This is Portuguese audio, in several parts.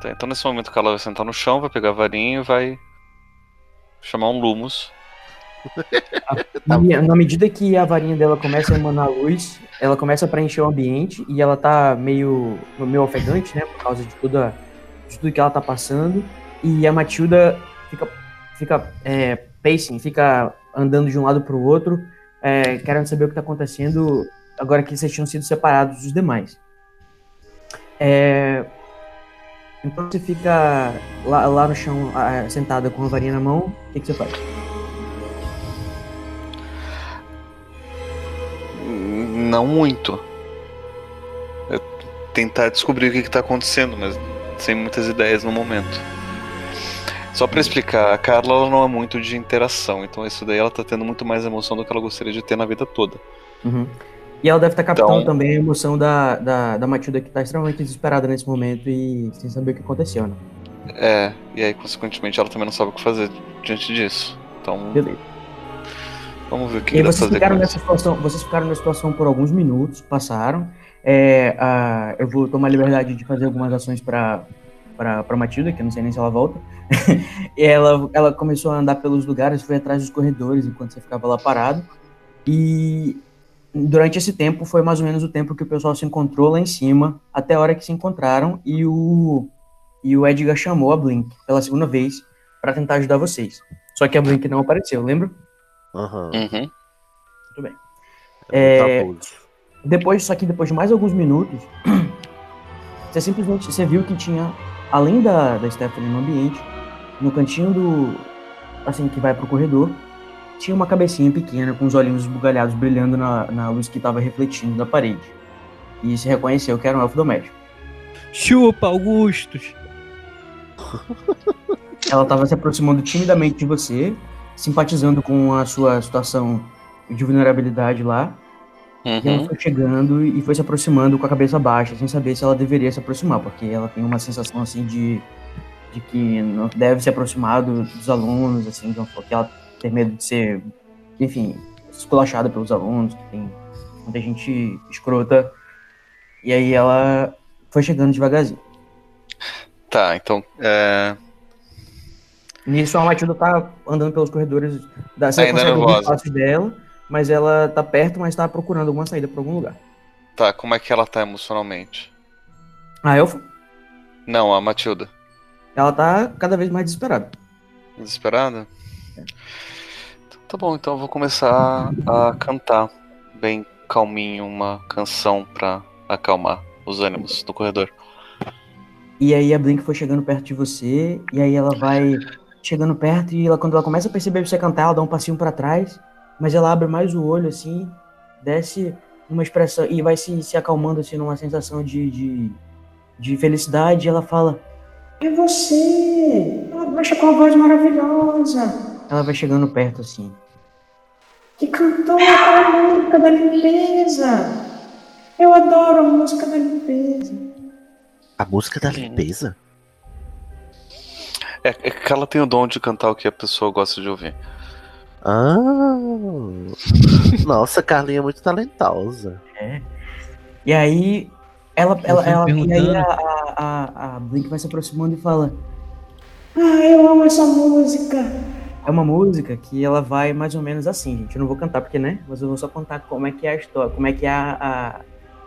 Tá, então nesse momento que ela vai sentar no chão, vai pegar a varinha e vai chamar um Lumos. Na, na medida que a varinha dela começa a emanar luz, ela começa a preencher o ambiente e ela tá meio, meio ofegante, né? Por causa de, toda, de tudo que ela tá passando. E a Matilda fica, fica é, pacing, fica andando de um lado pro outro, é, querendo saber o que tá acontecendo agora que vocês tinham sido separados dos demais. É, então você fica lá, lá no chão, sentada com a varinha na mão, o que, que você faz? Não muito. É tentar descobrir o que está acontecendo, mas sem muitas ideias no momento. Só para explicar, a Carla ela não é muito de interação, então isso daí ela tá tendo muito mais emoção do que ela gostaria de ter na vida toda. Uhum. E ela deve estar captando então, também a emoção da, da, da Matilda, que está extremamente desesperada nesse momento e sem saber o que aconteceu, né? É, e aí, consequentemente, ela também não sabe o que fazer diante disso. Então. Beleza. Vamos ver o que, e vocês ficaram nessa situação Vocês ficaram nessa situação por alguns minutos, passaram. É, a, eu vou tomar a liberdade de fazer algumas ações para para Matilda, que eu não sei nem se ela volta. e ela, ela começou a andar pelos lugares, foi atrás dos corredores enquanto você ficava lá parado. E durante esse tempo foi mais ou menos o tempo que o pessoal se encontrou lá em cima, até a hora que se encontraram e o e o Edgar chamou a Blink pela segunda vez para tentar ajudar vocês. Só que a Blink não apareceu, lembra? Uhum. Uhum. Muito bem. É, depois, só que depois de mais alguns minutos, você simplesmente você viu que tinha, além da, da Stephanie no ambiente, no cantinho do. assim, que vai pro corredor, tinha uma cabecinha pequena com os olhinhos esbugalhados brilhando na, na luz que estava refletindo da parede. E se reconheceu que era um elfo doméstico. Chupa, Augustus! Ela estava se aproximando timidamente de você, simpatizando com a sua situação de vulnerabilidade lá. Uhum. E ela foi chegando e foi se aproximando com a cabeça baixa, sem saber se ela deveria se aproximar, porque ela tem uma sensação assim de, de que não deve se aproximar do, dos alunos, assim, que ela tem medo de ser, enfim, esculachada pelos alunos, que tem muita gente escrota. E aí ela foi chegando devagarzinho. Tá, então. É... Nisso a Matilda tá andando pelos corredores da você Ainda consegue dela, mas ela tá perto, mas tá procurando alguma saída para algum lugar. Tá, como é que ela tá emocionalmente? A Elfa? Não, a Matilda. Ela tá cada vez mais desesperada. Desesperada? É. Tá bom, então eu vou começar a cantar bem calminho uma canção pra acalmar os ânimos no corredor. E aí a Blink foi chegando perto de você, e aí ela vai chegando perto e ela, quando ela começa a perceber você cantar, ela dá um passinho para trás, mas ela abre mais o olho assim, desce uma expressão e vai se, se acalmando assim numa sensação de, de, de felicidade, e ela fala: "É você! Ela baixa com a voz maravilhosa!" Ela vai chegando perto assim. Que cantou aquela música da limpeza! Eu adoro a música da limpeza. A música da limpeza? É, é que ela tem o dom de cantar o que a pessoa gosta de ouvir. Ah! Nossa, Carlinha é muito talentosa. É. E aí, ela, ela, ela e aí a, a, a Blink vai se aproximando e fala: Ah, eu amo essa música. É uma música que ela vai mais ou menos assim, gente. Eu não vou cantar porque, né? Mas eu vou só contar como é que é a história, como é que é a, a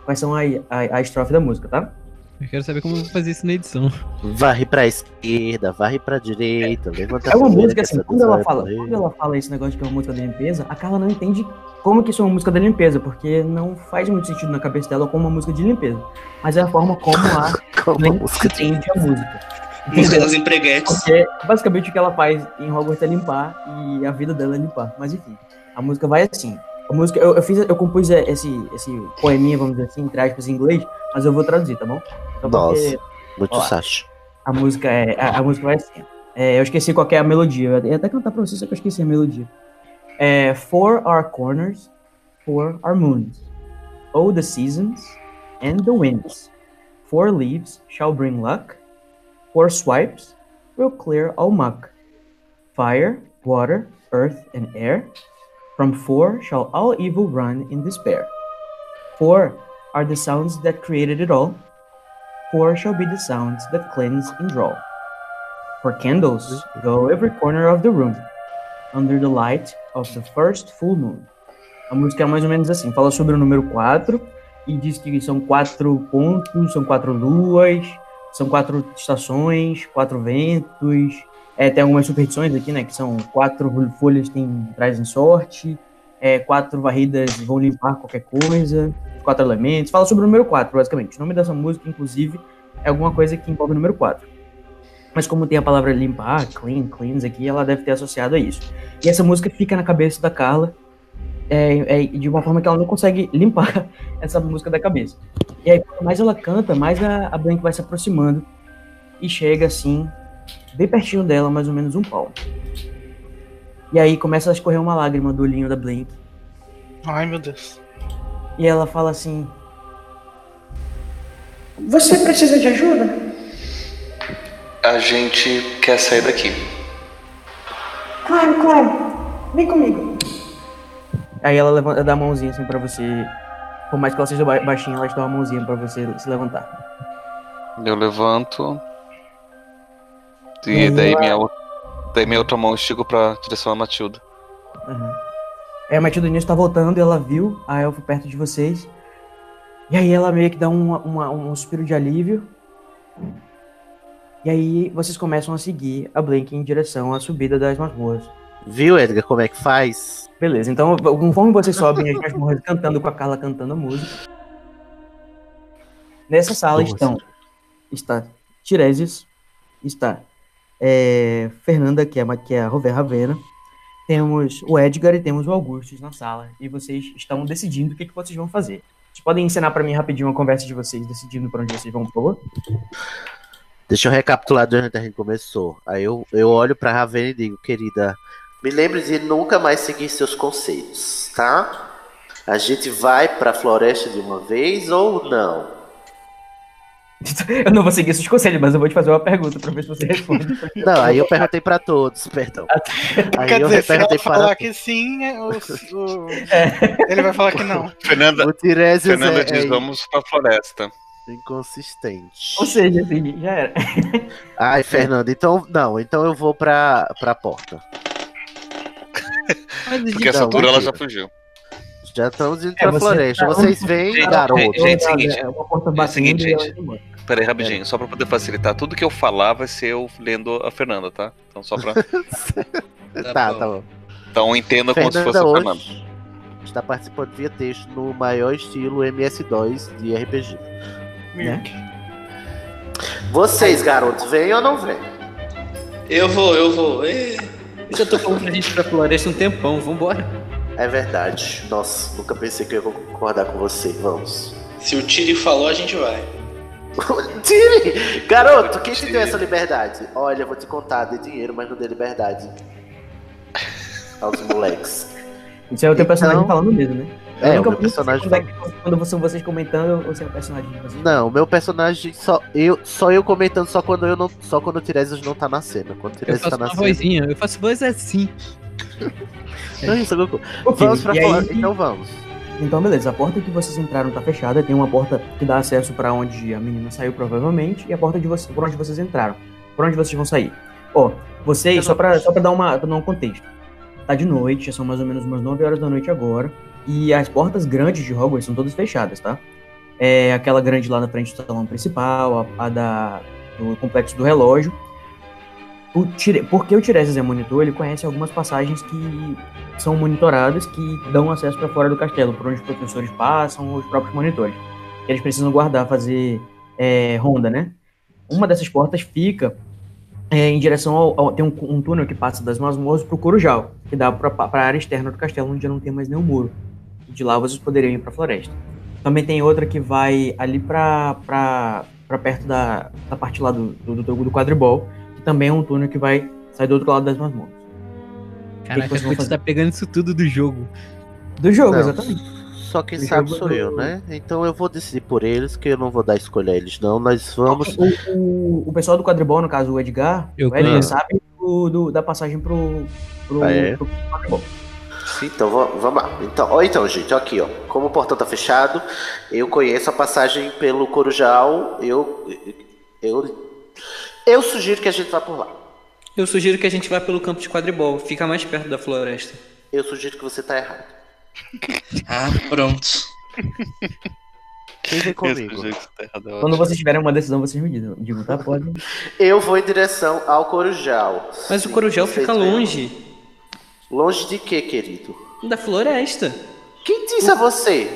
quais são a, a, a estrofe da música, tá? Eu quero saber como eu vou fazer isso na edição. Varre pra esquerda, varre pra direita, levanta É uma música assim, quando ela, fala, quando ela fala esse negócio de que é uma música da limpeza, a Carla não entende como que isso é uma música da limpeza, porque não faz muito sentido na cabeça dela como uma música de limpeza. Mas é a forma como a como a música entende a música. Música das empreguetes. Porque basicamente o que ela faz em Hogwarts é limpar e a vida dela é limpar. Mas enfim, a música vai assim. A música, eu, eu fiz, eu compus esse, esse poeminha, vamos dizer assim, entre aspas, em inglês, mas eu vou traduzir, tá bom? Só Nossa, muito sacho. A música é, a, a, música vai assim. É, eu esqueci qual é a melodia. Eu ia até cantar pra vocês, só que eu esqueci a melodia. É, four our corners, four our moons. Oh, the seasons and the winds. Four leaves shall bring luck. Four swipes will clear all muck. Fire, water, earth, and air. From four shall all evil run in despair. Four are the sounds that created it all. four shall be the sounds that cleanse and draw. For candles go every corner of the room, under the light of the first full moon. A música é mais ou menos assim, fala sobre o número 4 e diz que são quatro pontos, são quatro luas, são quatro estações, quatro ventos. É, tem algumas superstições aqui, né? Que são quatro folhas tem, trazem sorte, é, quatro varridas vão limpar qualquer coisa, quatro elementos. Fala sobre o número 4, basicamente. O nome dessa música, inclusive, é alguma coisa que envolve o número 4. Mas como tem a palavra limpar, clean, cleanse aqui, ela deve ter associado a isso. E essa música fica na cabeça da Carla é, é, de uma forma que ela não consegue limpar essa música da cabeça. E aí, quanto mais ela canta, mais a, a Blank vai se aproximando e chega assim, bem pertinho dela, mais ou menos um palmo. E aí começa a escorrer uma lágrima do olhinho da Blank. Ai, meu Deus. E ela fala assim: Você precisa de ajuda? A gente quer sair daqui. Claro, claro. Vem comigo. Aí ela levanta, dá a mãozinha assim pra você. Por mais que ela seja ba- baixinha, ela te dá uma mãozinha pra você se levantar. Eu levanto. E E daí ela- minha, daí minha outra mão estico pra direção a Matilda. Uhum. Aí a Matilda Inês tá voltando e ela viu a elfa perto de vocês. E aí ela meio que dá um, uma- um suspiro de alívio. E aí vocês começam a seguir a Blink em direção à subida das masmorras. Viu, Edgar, como é que faz? Beleza, então conforme vocês sobem as masmorras cantando com a Carla cantando a música. Nessa sala Nossa. estão. Está Tiresias, está é, Fernanda, que é, a- que é a Rover Ravena. Temos o Edgar e temos o Augustus na sala. E vocês estão decidindo o que, que vocês vão fazer. Vocês podem ensinar pra mim rapidinho uma conversa de vocês, decidindo pra onde vocês vão, por? Deixa eu recapitular de onde a gente começou. Aí eu, eu olho pra Ravena e digo, querida, me lembre de nunca mais seguir seus conselhos, tá? A gente vai pra floresta de uma vez ou não? Eu não vou seguir esses conselhos, mas eu vou te fazer uma pergunta pra ver se você responde. Não, aí eu perguntei pra todos, perdão. Aí Quer eu dizer, se ela falar para que sim, é, o- o- ele vai falar que não. Fernanda, Fernanda é, diz: é vamos pra floresta. inconsistente. Ou seja, assim, já era. Ai, Fernanda, então não, então eu vou pra, pra porta. Porque essa Não, altura ela já fugiu. Já estamos indo É, pra você floresta. tá- Vocês vêm, Gente, garoto. gente, seguinte. É uma porta É seguinte, e gente. vai embora. Pera aí, rapidinho, só pra poder facilitar. Tudo que eu falar vai ser eu lendo a Fernanda, tá? Então só pra. Tá, tá bom. Então entenda como se fosse Fernanda a Fernanda. hoje está participando via texto no maior estilo MS2 de RPG. Né? Vocês, garotos, vêm ou não vêm? Eu vou, eu vou. Ê, Eu já tô falando pra gente ir pra floresta um tempão, vambora. É verdade. Nossa, nunca pensei que eu ia concordar com você. Vamos. Se o Tiri falou, a gente vai. Tire! Garoto, quem te deu essa liberdade? Olha, eu vou te contar, dê dinheiro, mas não dê liberdade. Aos moleques. Isso é o teu personagem Então- falando mesmo, né? É, Eu o nunca meu personagem quando, é quando são vocês comentando, ou se é o personagem de vocês. Não, meu personagem só eu, só eu comentando só quando eu não, só quando o Tiresias não tá na cena. Quando o Eu Tiresias faço tá na uma cena. vozinha, eu faço voz assim. Não, isso, Goku. Ok, Vamos pra fora. aí- Então vamos. Então, beleza. A porta que vocês entraram tá fechada. Tem uma porta que dá acesso pra onde a menina saiu, provavelmente. E a porta de vocês, por onde vocês entraram. Por onde vocês vão sair. Ó, vocês, só pra, só pra, dar uma, pra dar um contexto. Tá de noite, já são mais ou menos umas 9 horas da noite agora. E as portas grandes de Hogwarts são todas fechadas, tá? É aquela grande lá na frente do salão principal, a, a da, do complexo do relógio. O Tire, porque o Tiresias é monitor, ele conhece algumas passagens que são monitoradas que dão acesso para fora do castelo, por onde os professores passam ou os próprios monitores. Eles precisam guardar, fazer é, ronda, né? Uma dessas portas fica é, em direção ao, ao- Tem um, um túnel que passa das masmorras pro Corujal, que dá para a área externa do castelo, onde já não tem mais nenhum muro. De lá vocês poderiam ir para a floresta. Também tem outra que vai ali para perto da, da parte lá do, do, do, do quadribol, que também é um túnel que vai sair do outro lado das masmorras. Caraca, você tá pegando isso tudo do jogo. Do jogo, Não. exatamente. Só quem Ele sabe jogou sou eu, né? Então eu vou decidir por eles, que eu não vou dar escolha a eles, não. Nós vamos. O, o, o pessoal do quadribol, no caso o Edgar, Eu o Edgar sabe do, do- da passagem pro, pro, Ah, é? pro quadribol. Então va- vamos lá. Então, ó, então, gente, ó, aqui, ó. Como o portão tá fechado, eu conheço a passagem pelo Corujal. Eu, eu, eu sugiro que a gente vá por lá. Eu sugiro que a gente vá pelo campo de quadribol, fica mais perto da floresta. Eu sugiro que você tá errado. Ah, pronto. Quem vem comigo? tá é Quando vocês tiverem uma decisão, vocês me digam, tá? Pode. Eu vou em direção ao Corujal. Mas Sim, o Corujal fica longe Longe de quê, querido? da floresta. Quem disse a você?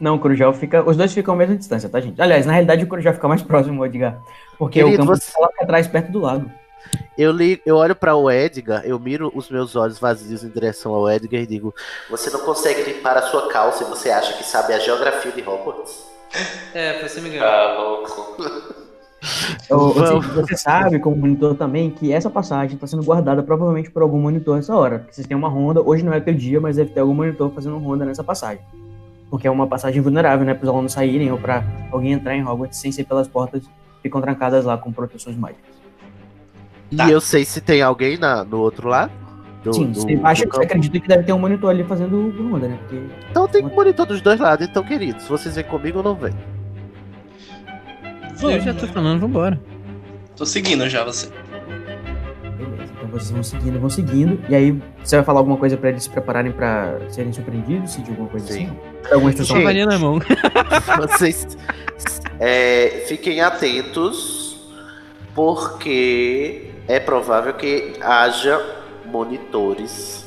Não, o Corujal fica. Os dois ficam à mesma distância, tá, gente? Aliás, na realidade, o Corujal fica mais próximo, Edgar. Porque Querido, o campo você- fica lá atrás, perto do lago. Eu, li, eu olho para o Edgar, eu miro os meus olhos vazios em direção ao Edgar e digo: Você não consegue limpar a sua calça e você acha que sabe a geografia de Hogwarts? É, você me engana. Ah, louco. Eu- você, Vamos. você sabe, como monitor também, que essa passagem está sendo guardada provavelmente por algum monitor nessa hora. Porque vocês têm uma ronda, hoje não é teu dia, mas deve ter algum monitor fazendo ronda nessa passagem. Porque é uma passagem vulnerável, né? Para os alunos saírem ou para alguém entrar em Hogwarts sem ser pelas portas que ficam trancadas lá com proteções mágicas. E Tá. eu sei se tem alguém na, no outro lado? Do- Sim, do- você acha você acredita que deve ter um monitor ali fazendo ronda, né? Porque Então tem monitor dos dois lados, então, queridos, se vocês vêm comigo ou não vêm. Eu já tô falando, vambora. Tô seguindo já você. Beleza, então vocês vão seguindo, vão seguindo. E aí, você vai falar alguma coisa pra eles se prepararem pra serem surpreendidos? Se de alguma coisa Sim. assim? Alguma? Gente. Varinha na mão. Vocês é, fiquem atentos, porque é provável que haja monitores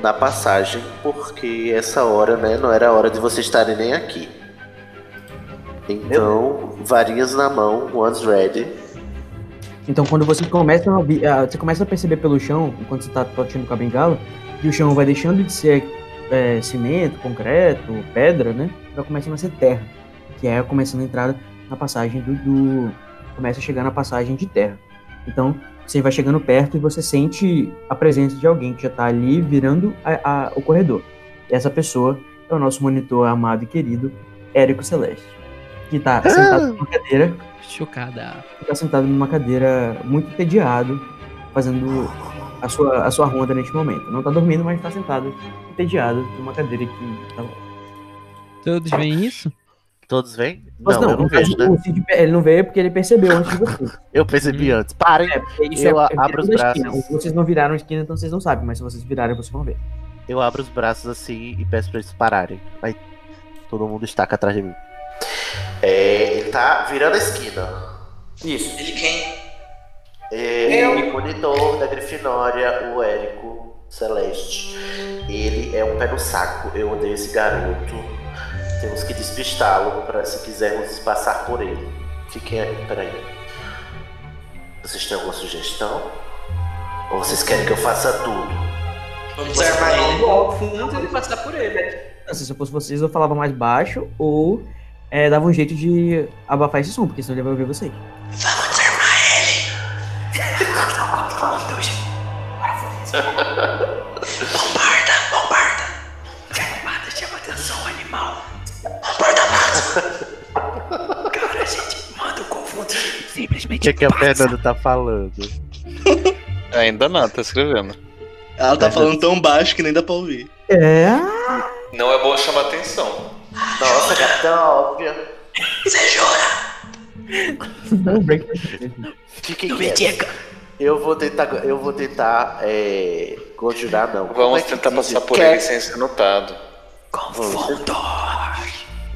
na passagem, porque essa hora, né, não era a hora de vocês estarem nem aqui. Então, varinhas na mão, one's ready. Então, quando você começa a ah, você começa a perceber pelo chão, enquanto você tá totindo com a bengala, que o chão vai deixando de ser é, cimento, concreto, pedra, né? Vai começando a ser terra, que é começando a entrar na passagem do, do- começa a chegar na passagem de terra. Então, você vai chegando perto e você sente a presença de alguém que já tá ali virando a- a- o corredor. E essa pessoa é o nosso monitor amado e querido, Érico Celeste, que tá sentado numa cadeira Chocada. está sentado numa cadeira muito entediado, fazendo a sua, a sua ronda neste momento. Não está dormindo, mas está sentado, entediado, numa cadeira que tá... Todos veem isso? Todos vêm? Mas não, eu não vejo, né? o Cid, ele não veio porque ele percebeu antes de você. Eu percebi Hum. antes. Parem! É, Eu é, é abro os a esquina. braços. Vocês não viraram a esquina, então vocês não sabem, mas se vocês virarem, vocês vão ver. Eu abro os braços assim e peço pra eles pararem. Aí todo mundo estaca atrás de mim. É, ele tá virando a esquina. Isso. Ele quem? É, o monitor da Grifinória, o Érico Celeste. Ele é um pé no saco. Eu odeio esse garoto. Temos que despistá-lo para se quisermos passar por ele. Fiquem aí, peraí. Vocês têm alguma sugestão? Ou vocês querem que eu faça tudo? Vamos desarmar ele. Ao fundo ele passar por ele. Se eu fosse vocês, eu falava mais baixo ou é, dava um jeito de abafar esse som, porque senão ele vai ouvir vocês. Vamos desarmar ele. Bombarda, bombarda. Bombarda, chama atenção, animal. Bombarda massa. Cara, a gente manda o confundo O Simplesmente que, que a Fernanda tá falando? Ainda não, tá escrevendo. Ela tá falando tão baixo que nem dá pra ouvir. É. Não é bom chamar atenção. Nossa, gatão, óbvio. Você jura? Não, break. Fiquem quietos. Eu vou tentar, eu vou tentar é, conjurar, não. Vamos é tentar diz? passar por Quer- ele sem ser notado. Confundo.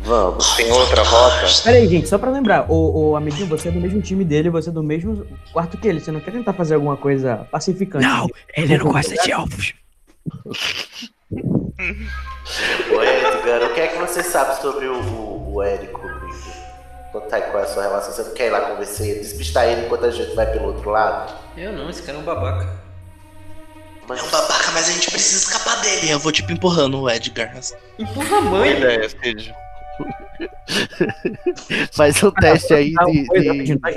Vamos. Tem outra rota? Pera aí, gente, só pra lembrar, o, o amiguinho, você é do mesmo time dele, você é do mesmo quarto que ele. Você não quer tentar fazer alguma coisa pacificante? Não, ele não gosta de elfos. Ô Edgar, o que é que você sabe sobre o, o, o Érico, Brito? Conta aí qual é a sua relação. Você não quer ir lá conversar, despistar ele enquanto a gente vai pelo outro lado? Eu não, esse cara é um babaca. Mas É um babaca, mas a gente precisa escapar dele. Eu vou tipo empurrando o Edgar. Empurra a Boa mãe. ideia, Cid. faz um teste aí de. tá,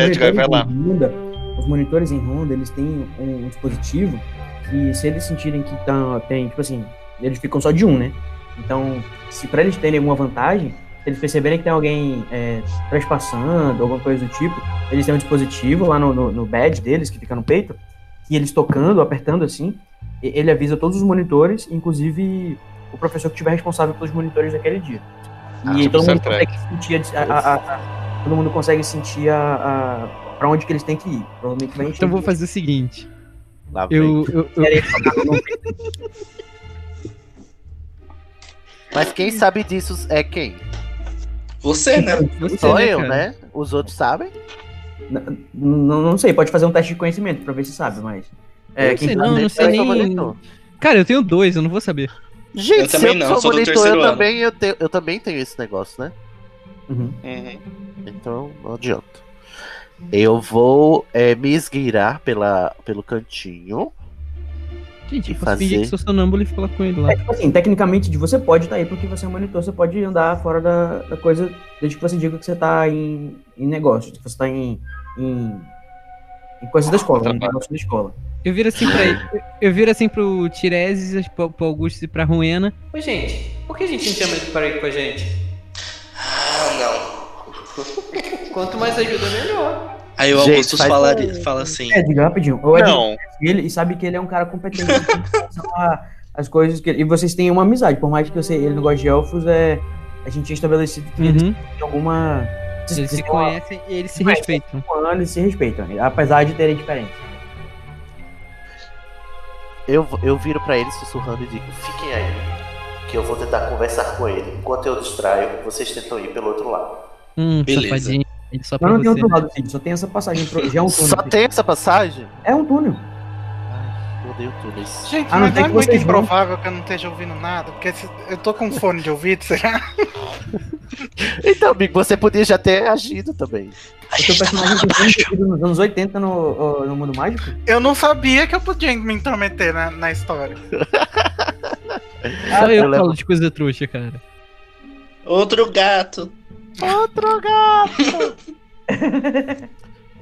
Edgar, vai lá. em Honda, os monitores em Honda, eles têm um, dispositivo que se eles sentirem que tá, tem, tipo assim, eles ficam só de um, né? Então, se pra eles terem alguma vantagem, se eles perceberem que tem alguém é, trespassando, alguma coisa do tipo, eles têm um dispositivo lá no, no, no badge deles, que fica no peito, e eles tocando, apertando assim, ele avisa todos os monitores, inclusive o professor que estiver responsável pelos monitores daquele dia. Ah, E tipo todo mundo a, a- a- a- todo mundo consegue sentir a, a para onde que eles têm que ir. Provavelmente vai. Então eu vou fazer o seguinte. Lá vem. Eu, eu, eu- no- Mas quem sabe disso é quem? Você, né? você, Só né, eu, cara? né? Os outros sabem? N- Não, não sei, pode fazer um teste de conhecimento pra ver se sabe, mas. É, Eu quem sei não, não sei Eu nem- monitor. Cara, eu tenho dois, eu não vou saber. Gente, Eu também se não, eu sou monitor, eu ano. também, eu, tenho, eu também tenho esse negócio, né? Uhum. Uhum. Então não adianta. Eu vou é, me esgueirar pela, pelo cantinho. Gente, E eu posso fingir fazer? que sou sonâmbulo e falar com ele lá. É, tipo assim, tecnicamente de você pode estar aí porque você é um monitor, você pode andar fora da, da coisa, desde que você diga que você tá em, em negócio, que você tá em, em, em coisas da escola, em negócio da escola. Eu viro assim pra ele. eu- Eu viro assim pro Tiresias, pro, pro Augusto e pra Ruena. Ô, gente, por que a gente não chama ele para ir com a gente? Ah, não. Quanto mais ajuda, melhor. Aí o Gente, Augustus fala, um- fala assim. É, diga rapidinho. O Ed Não, ele e sabe que ele é um cara competente em relação a- as coisas que ele, E vocês têm uma amizade, por mais que você, ele não goste de elfos, é, a gente tinha estabelecido que eles Uhum. têm alguma. Eles se têm uma- conhecem e eles se Mas- respeitam. um ano e se respeitam, apesar de terem diferença. Eu, eu viro pra eles sussurrando e digo: fiquem aí, que eu vou tentar conversar com ele. Enquanto eu distraio, vocês tentam ir pelo outro lado. Hum, Beleza. safadinho. Só pra não tem você. outro lado, Cid, só tem essa passagem. pro- Já é um túnel. Só tem essa passagem? É um túnel. Ai, odeio túneis. Gente, Ah, não mas tem não é muito improvável que eu não esteja ouvindo nada, porque se- eu tô com fone de ouvido, será? Então, amigo, você podia já ter agido também. O seu personagem tem nos anos 80 no, no mundo mágico? Eu não sabia que eu podia me intrometer na, na história. Só eu, eu levo- falo de coisa trouxa, cara. Outro gato. Outro gato!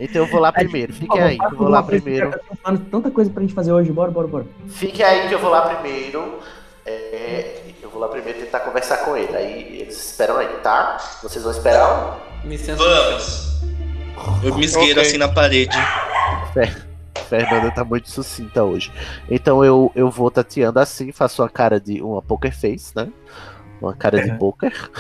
então eu vou lá primeiro. Fiquem aí, que eu vou lá primeiro. Falando tanta coisa pra gente fazer hoje. Bora, bora, bora. Fiquem aí que eu vou lá primeiro. É, eu vou lá primeiro tentar conversar com ele. Aí eles esperam aí, tá? Vocês vão esperar? Me sento. Vamos. Eu me esgueiro Ok. assim na parede. Fernanda tá muito sucinta hoje. Então eu, eu vou tateando assim, faço uma cara de uma poker face, né? Uma cara de Uhum. poker.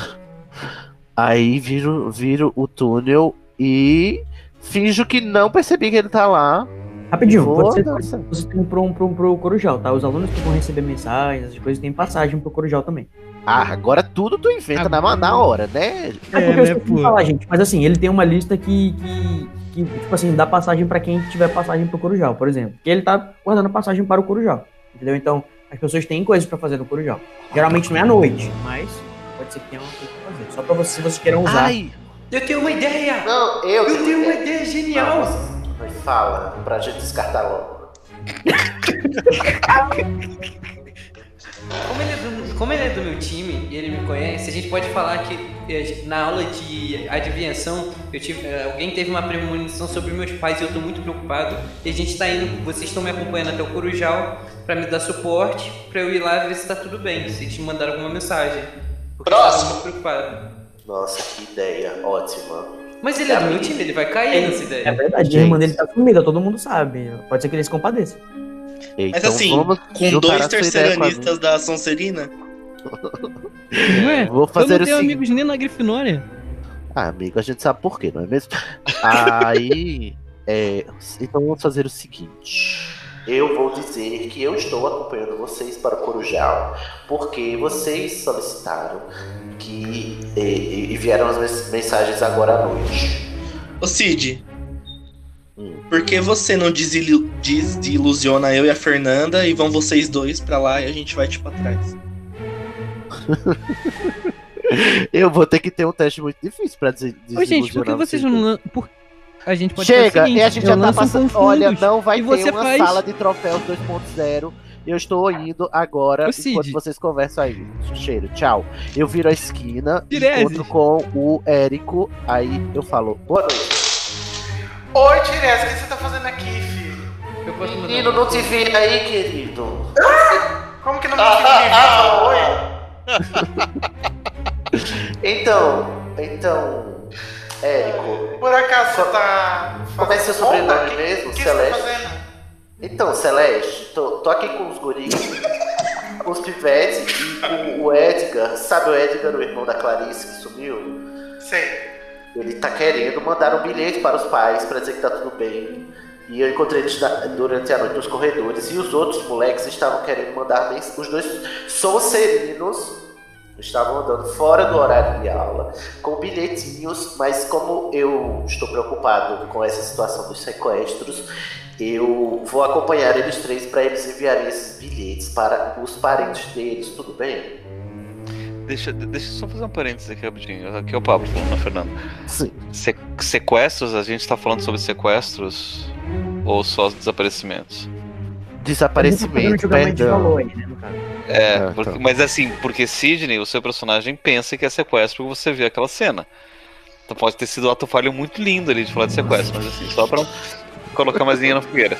Aí viro, viro o túnel e finjo que não percebi que ele tá lá. Rapidinho, Vou você, você tem pro, pro, pro Corujal, tá? Os alunos que vão receber mensagens, essas coisas, tem passagem pro Corujal também. Ah, agora tudo tu inventa na, na hora, né? É, É, porque eu né, esqueci de pô? falar, gente. Mas assim, ele tem uma lista que, que, que, tipo assim, dá passagem pra quem tiver passagem pro Corujal, por exemplo. Que ele tá guardando passagem para o Corujal. Entendeu? Então, as pessoas têm coisas pra fazer no Corujal. Geralmente não é à noite, mas pode ser que tenha uma coisa. Só pra vocês, se vocês queiram usar. Ai, Eu tenho uma ideia! não, eu, Eu tenho uma ideia genial! Mas fala, pra gente descartar logo. Como ele, é do, como ele é do meu time e ele me conhece, a gente pode falar que eh, na aula de adivinhação, eu tive, eh, alguém teve uma premonição sobre meus pais e eu tô muito preocupado. E a gente tá indo, vocês estão me acompanhando até o Corujal pra me dar suporte, pra eu ir lá ver se tá tudo bem, se eles me mandaram alguma mensagem. Eu Próximo. preocupado. Nossa, que ideia ótima. Mas ele é do meu time, ele vai cair nessa É ideia. verdade, Gente. a irmã dele tá sumida, todo mundo sabe. Pode ser que ele se compadeça. Então Mas assim, vamos com dois terceiranistas da Sonserina, Ué, Vou eu fazer não o tenho seguinte. amigos nem na Grifinória. Ah, amigo, a gente sabe por quê, não é mesmo? Aí, é, então vamos fazer o seguinte. Eu vou dizer que eu estou acompanhando vocês para o Corujal, porque vocês solicitaram que e, e- vieram as mens- mensagens agora à noite. Ô Cid, Hum. por que você não desilu- desilusiona eu e a Fernanda e vão vocês dois pra lá e a gente vai tipo atrás? Eu vou ter que ter um teste muito difícil para des Ô, gente, por que desilusionar vocês vocês não. Por... A gente pode fazer o Chega, seguinte, e a gente já tá um passando. confundos, Olha, não vai ter você uma faz- sala de troféus 2.0. Eu estou indo agora enquanto vocês conversam aí. Cheiro, tchau. Eu viro a esquina, Tirese. encontro com o Érico. Aí eu falo, boa noite. Oi, Tirese, o que você tá fazendo aqui, filho? Menino, não te vi aí, querido. Como que não me me fala oi? Então, então, Érico, Por acaso você tá como é seu sobrenome onda? mesmo? Que você tá Celeste? fazendo? Então, Celeste, tô, tô aqui com os guris, com os pivetes e com o Edgar. Sabe o Edgar, o irmão da Clarice que sumiu? Sei. Ele tá querendo mandar um bilhete para os pais para dizer que tá tudo bem. E eu encontrei eles durante a noite nos corredores. E os outros moleques estavam querendo mandar Os dois Sonserinos estavam andando fora do horário de aula com bilhetinhos. Mas como eu estou preocupado com essa situação dos sequestros, eu vou acompanhar eles três para eles enviarem esses bilhetes para os parentes deles. Tudo bem? Deixa, deixa eu só fazer um parênteses aqui rapidinho. Aqui é o Pablo falando na Fernanda. Sim. Se- sequestros, a gente tá falando sobre sequestros ou só desaparecimentos? Desaparecimento, perdão. aí, né. É, Ah, porque- tá. mas assim, porque Sidney, o seu personagem, pensa que é sequestro porque você vê aquela cena. Então pode ter sido um ato falho muito lindo ali de falar de sequestro, mas assim, só pra colocar mais linha na fogueira.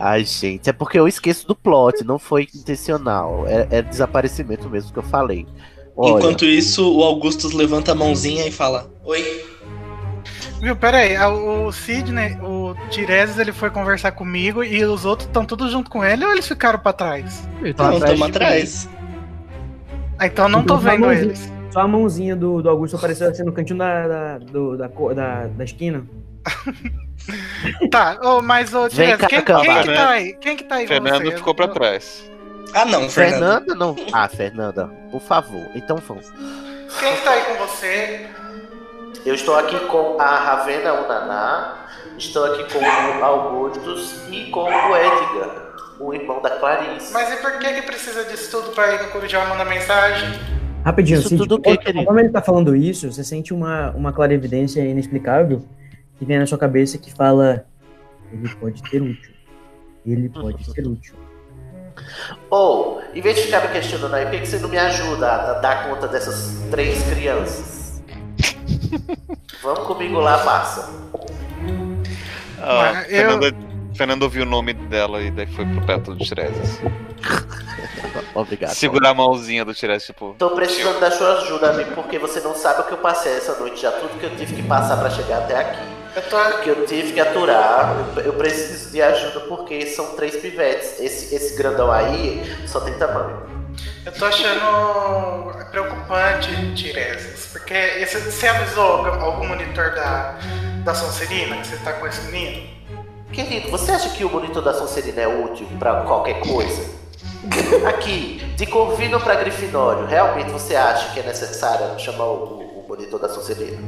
Ai, gente, é porque eu esqueço do plot, não foi intencional. É, é desaparecimento mesmo que eu falei. Olha, Enquanto isso, o Augustus levanta a mãozinha e fala: Oi. Viu, pera aí, o Sidney, o Tiresias, ele foi conversar comigo e os outros estão todos junto com ele ou eles ficaram pra trás? Não, atrás estamos atrás. Ah, então eu não tô Então, vendo mãozinha. eles. Só a mãozinha do, do Augusto apareceu assim no cantinho da, da, do- da, da, da esquina. Tá, ô, mas ô, Vem Tiresias, cá, quem, cambada. quem que tá aí? Quem que tá aí com Fernando você? ficou pra trás. Ah, não, Fernando. Fernanda não. Ah, Fernanda, por favor. Então vamos. Quem que tá aí com você? Eu estou aqui com a Ravena Unaná, estou aqui com o Augustus e com o Edgar, o irmão da Clarice. Mas e por que que precisa disso tudo pra ir no já mandar mensagem? Rapidinho, Isso Cid, tudo o quê, conforme- querido? Conforme ele tá falando isso, você sente uma, uma clarividência inexplicável que vem na sua cabeça que fala: ele pode ser útil. Ele pode ser útil. Ou, em vez de ficar me questionando aí, por que que você não me ajuda a dar conta dessas três crianças? Vamos comigo lá, massa. Ah, eu- Fernanda, Fernanda ouviu o nome dela e daí foi pro perto do Tiresias. Obrigado. Segurar a mãozinha do Tiresias, tipo. Tô precisando da sua ajuda, amigo, porque você não sabe o que eu passei essa noite, já tudo que eu tive que passar pra chegar até aqui. Eu tô, que eu tive que aturar, eu, eu preciso de ajuda porque são três pivetes. Esse, esse grandão aí só tem tamanho. Eu tô achando preocupante, Tiresias, porque esse, você avisou algum, monitor da, da Sonserina que você tá com esse menino? Querido, você acha que o monitor da Sonserina é útil pra qualquer coisa? Aqui, de Corvino pra Grifinório, realmente você acha que é necessário chamar o, o monitor da Sonserina?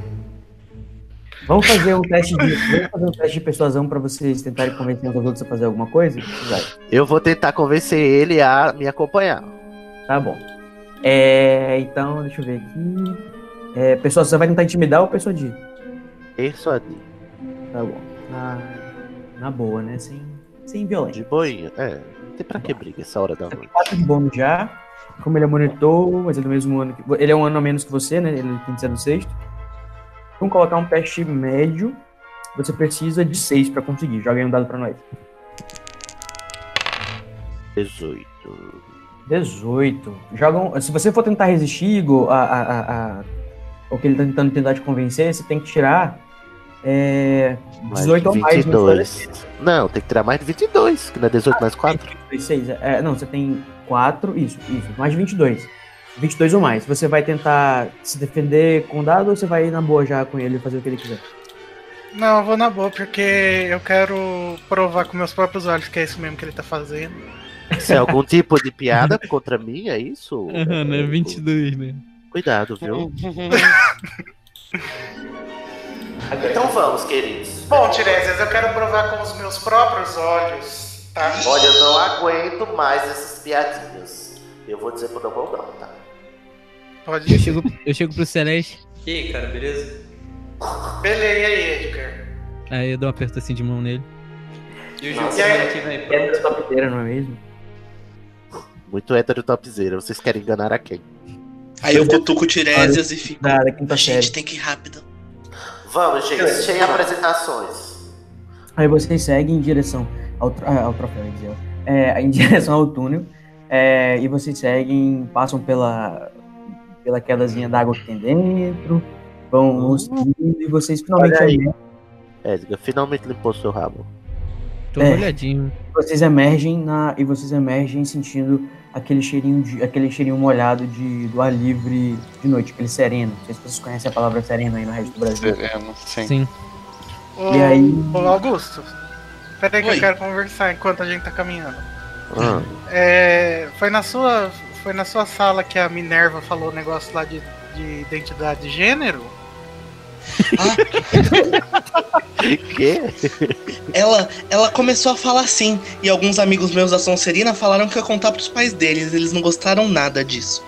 Vamos fazer um teste de, vamos fazer um teste de persuasão pra vocês tentarem convencer os outros a fazer alguma coisa? Vai. Eu vou tentar convencer ele a me acompanhar. Tá bom. É, então, deixa eu ver aqui. É, pessoal, você vai tentar intimidar ou persuadir? Persuadir. Tá bom. Na, na boa, né? Sem, sem violência. De boinha. É, tem pra que briga essa hora da noite. 4 de bônus já. Como ele é monitor, mas ele é do mesmo ano que. Ele é um ano a menos que você, né? Ele tem que ser do sexto. Vamos colocar um teste médio. Você precisa de 6 pra conseguir. Joga aí um dado pra nós. 18. 18. Jogam. Se você for tentar resistir, Igor, a, a, a, a- o que ele tá tentando tentar te convencer, você tem que tirar é, 18 ou mais. no seu 22. Não, tem que tirar mais de 22, que não é 18 mais 4. 6, é, não, você tem 4, isso, isso, mais de 22. 22 ou mais. Você vai tentar se defender com dado ou você vai ir na boa já com ele e fazer o que ele quiser? Não, eu vou na boa, porque eu quero provar com meus próprios olhos que é isso mesmo que ele tá fazendo. Isso é algum tipo de piada contra mim, é isso? Aham, né? É, 22, né? Cuidado, viu? Então vamos, queridos. Bom, Tiresias, eu quero provar com os meus próprios olhos, tá? Olha, eu não aguento mais essas piadinhas. Eu vou dizer pro Dumbledore não, tá? Pode Eu ir. chego, eu chego pro Celeste, E aí, cara, beleza? Beleza, e aí, Edgar? aí eu dou um aperto assim de mão nele. E o jogo E aí? aqui, velho? É Pronto. topiteira, não é mesmo? Muito hétero topzera. Vocês querem enganar a quem? Aí eu cutuco o Tiresias e fico. Quinta A série. gente tem que ir rápido. Vamos, gente. Sem apresentações. Aí vocês seguem em direção ao, tro- ah, ao troféu, é, em direção ao túnel. é, e vocês seguem, passam pela, pela quedazinha d'água que tem dentro. Vão, seguindo e vocês finalmente Edgar, finalmente limpou seu rabo. Tô É. olhadinho. Vocês emergem na e vocês emergem sentindo aquele cheirinho de aquele cheirinho molhado de do ar livre de noite, aquele sereno. Não sei se vocês conhecem a palavra sereno aí no resto do Brasil. Sereno, sim. Sim. Ô, E aí? ô, Augusto, peraí que Oi. eu quero conversar enquanto a gente tá caminhando. Ah, É, foi na sua foi na sua sala que a Minerva falou o negócio lá de, de identidade de gênero? Que? Ela, ela começou a falar assim, e alguns amigos meus da Sonserina falaram que ia contar pros pais deles, eles não gostaram nada disso.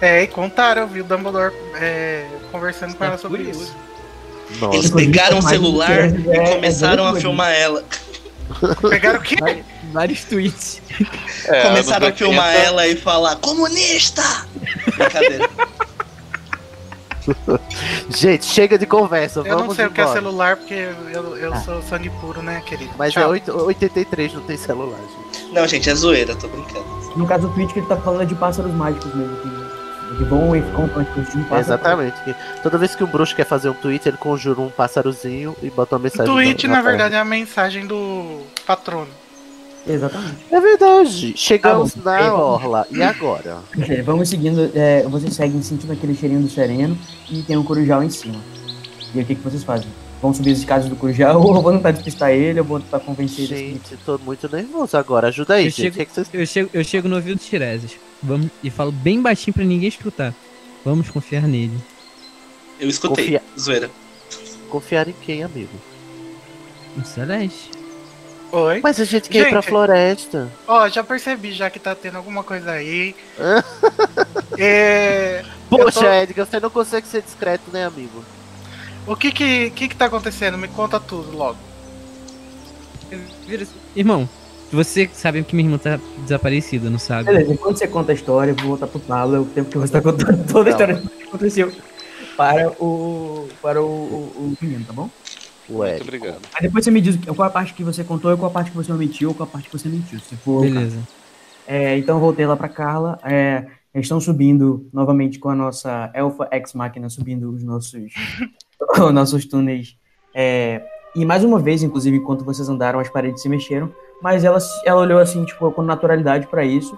É, e contaram, eu vi o Dumbledore é, conversando com Tá ela sobre curioso. isso. Nossa, Eles pegaram o celular é- e é- começaram é a filmar ela. Pegaram o quê? Vários tweets. É, Começaram a filmar 80, ela e falar, comunista! Brincadeira. Gente, chega de conversa, Eu vamos não sei o que é embora. celular, porque eu, eu Ah. sou sangue puro, né, querido? Mas Tchau. é 8, 83, não tem celular, gente. Não, gente, é zoeira, tô brincando. No caso do tweet que ele tá falando é de pássaros mágicos mesmo, que, que vão e de um pássaro. Exatamente. Toda vez que um bruxo quer fazer um tweet, ele conjura um pássarozinho e bota uma O mensagem. tweet, na na terra. verdade, é a mensagem do patrono. Exatamente. É verdade. Chegamos Tá na orla. E agora? Ok, Vamos seguindo, é, vocês seguem sentindo aquele cheirinho do sereno e tem um corujal em cima. E aí, o que, que vocês fazem? Vão subir as escadas do corujal ou vão tentar despistar ele ou vão tentar convencer ele? Gente, tô muito nervoso agora. Ajuda aí, Eu gente. chego- que, é que vocês. Eu chego, eu chego no ouvido do Tiresias. Vamos, e falo bem baixinho pra ninguém escutar. Vamos confiar nele. Eu escutei, Confia- zoeira. Confiar em quem, amigo? No Celeste. Oi? Mas a gente quer ir pra Gente. floresta. Ó, já percebi já que tá tendo alguma coisa aí. É, Poxa, tô- Edgar, você não consegue ser discreto, né, amigo? o que que, que que tá acontecendo? Me conta tudo logo. Irmão, você sabe que minha irmã tá desaparecida, não sabe? Beleza, enquanto você conta a história, eu vou voltar pro Pablo, é o tempo que você tá contando toda a Tá. história do que aconteceu para o. para o, o, o menino, tá bom? Ué. Muito obrigado. Aí depois você me diz qual a parte que você contou e qual a parte que você omitiu ou qual a parte que você mentiu. Se for. Beleza. É, então eu voltei lá pra Carla. É, eles estão subindo novamente com a nossa Elfa Ex Machina, subindo os nossos, os nossos túneis. É, e mais uma vez, inclusive, enquanto vocês andaram, as paredes se mexeram. Mas ela, ela olhou assim, tipo, com naturalidade pra isso.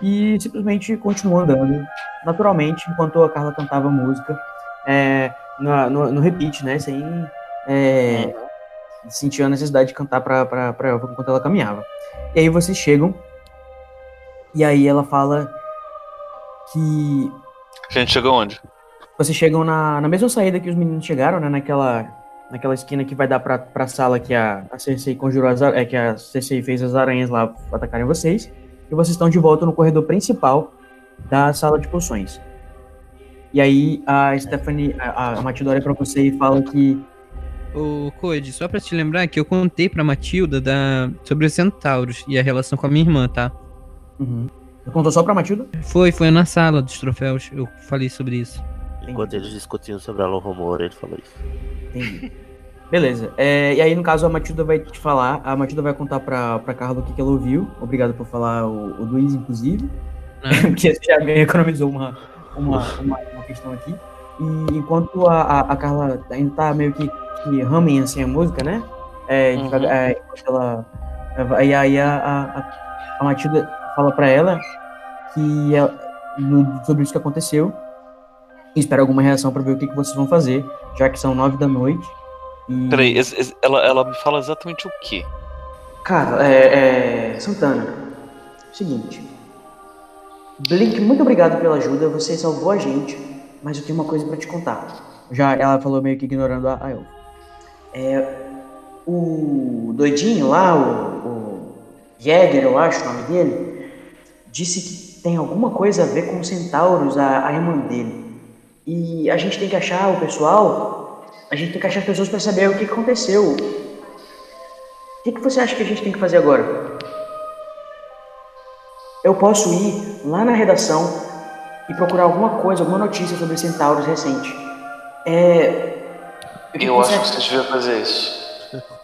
E simplesmente continuou andando naturalmente, enquanto a Carla cantava música. É, na- no, no repeat, né? Sem é, sentir a necessidade de cantar pra, pra, pra Elfa enquanto ela caminhava. E aí vocês chegam e aí ela fala que A gente chegou onde? vocês chegam na, na mesma saída que os meninos chegaram, né? Naquela, naquela esquina que vai dar pra, pra sala que a, a Cersei conjurou as, é, que a Cersei fez as aranhas lá atacarem vocês. E vocês estão de volta no corredor principal da sala de poções. E aí a Stephanie, a, a Matilda olha pra você e fala que. Ô, Code, só pra te lembrar que eu contei pra Matilda da... sobre os centauros e a relação com a minha irmã, tá? Uhum. Você contou só pra Matilda? Foi, foi na sala dos troféus, eu falei sobre isso. Enquanto eles discutiam sobre a Loromora, ele falou isso. Entendi. Beleza. É, e aí, no caso, a Matilda vai te falar. A Matilda vai contar pra, pra Carla o que, que ela ouviu. Obrigado por falar o, o Luiz, inclusive. Porque você já economizou uma, uma, uma, uma questão aqui. E enquanto a, a, a Carla ainda tá meio que, que humming assim a música, né? É, Uhum. é, ela. Aí, aí a, a, a- Matilda fala pra ela que ela- no- sobre isso que aconteceu. E espera alguma reação pra ver o que, que vocês vão fazer, já que são nove da noite. E... Peraí, ela, ela me fala exatamente o quê? Cara, é, é, Santana, seguinte. Blink, muito obrigado pela ajuda, você salvou a gente, mas eu tenho uma coisa pra te contar. Já ela falou meio que ignorando a, a. É, o doidinho lá, o, o Jäger, eu acho o nome dele, disse que tem alguma coisa a ver com os centauros, a, a irmã dele. E a gente tem que achar o pessoal, a gente tem que achar as pessoas pra saber o que que aconteceu. O que, que você acha que a gente tem que fazer agora? Eu posso ir lá na redação e procurar alguma coisa, alguma notícia sobre centauros recente. É. o Eu você acho que você devia fazer isso.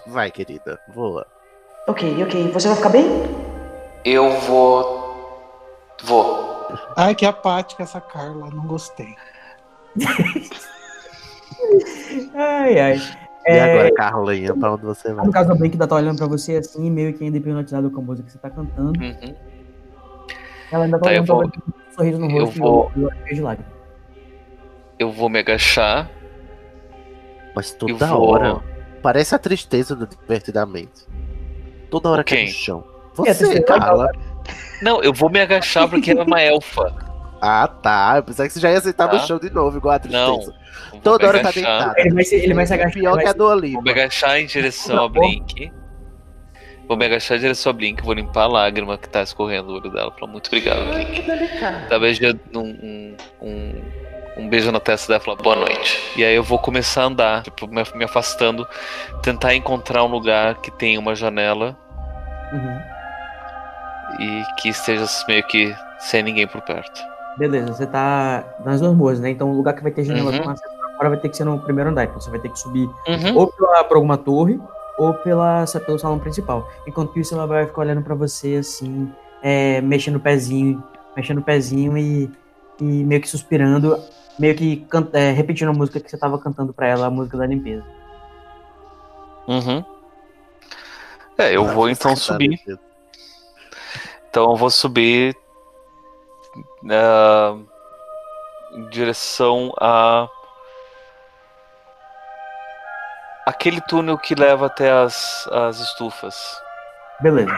Vai, querida, voa. Ok, ok. Você vai ficar bem? Eu vou. Vou. Ai, que apática essa Carla, não gostei. Ai, ai. E É, agora, Carlinha, pra onde você vai? No caso, a Blink ainda tá olhando pra você assim, meio que ainda hipnotizado com a música que você tá cantando. Uhum. Ela ainda tá Tá, eu olhando pra você sorriso no eu rosto vou- e olho cheio de lágrimas. Eu vou me agachar. Mas Eu toda vou- hora. Parece a tristeza do Divertidamente. Toda hora Quem? no chão. É, Você, Carla. Não, eu vou me agachar porque ela é uma elfa. Ah, tá. Eu pensei que você já ia sentar no Tá. chão de novo, igual a tristeza. Não. Eu vou Toda hora tá agachar. deitado. Ele vai se, ele vai se agachar. Pior vai que a se- do Vou Olimpo. me agachar em direção a Blink. Vou me agachar direção a Blink, vou limpar a lágrima que tá escorrendo do olho dela. Falar, muito obrigado, Blink. Dá beijo um, um, um, um beijo na testa dela e falar boa noite. E aí eu vou começar a andar, tipo, me, me afastando, tentar encontrar um lugar que tenha uma janela Uhum. e que esteja meio que sem ninguém por perto. Beleza, você tá nas masmorras, né? Então o lugar que vai ter janela Uhum. com acesso pra fora vai ter que ser no primeiro andar. Então você vai ter que subir Uhum. ou pela, por alguma torre ou pela, pelo salão principal. Enquanto isso, ela vai ficar olhando pra você assim, é, mexendo o pezinho, mexendo o pezinho e, e meio que suspirando, meio que can- é, repetindo a música que você tava cantando pra ela, a música da limpeza. Uhum. É, eu vou então subir. Então eu vou subir ah, em direção a aquele túnel que leva até as, as estufas. Beleza.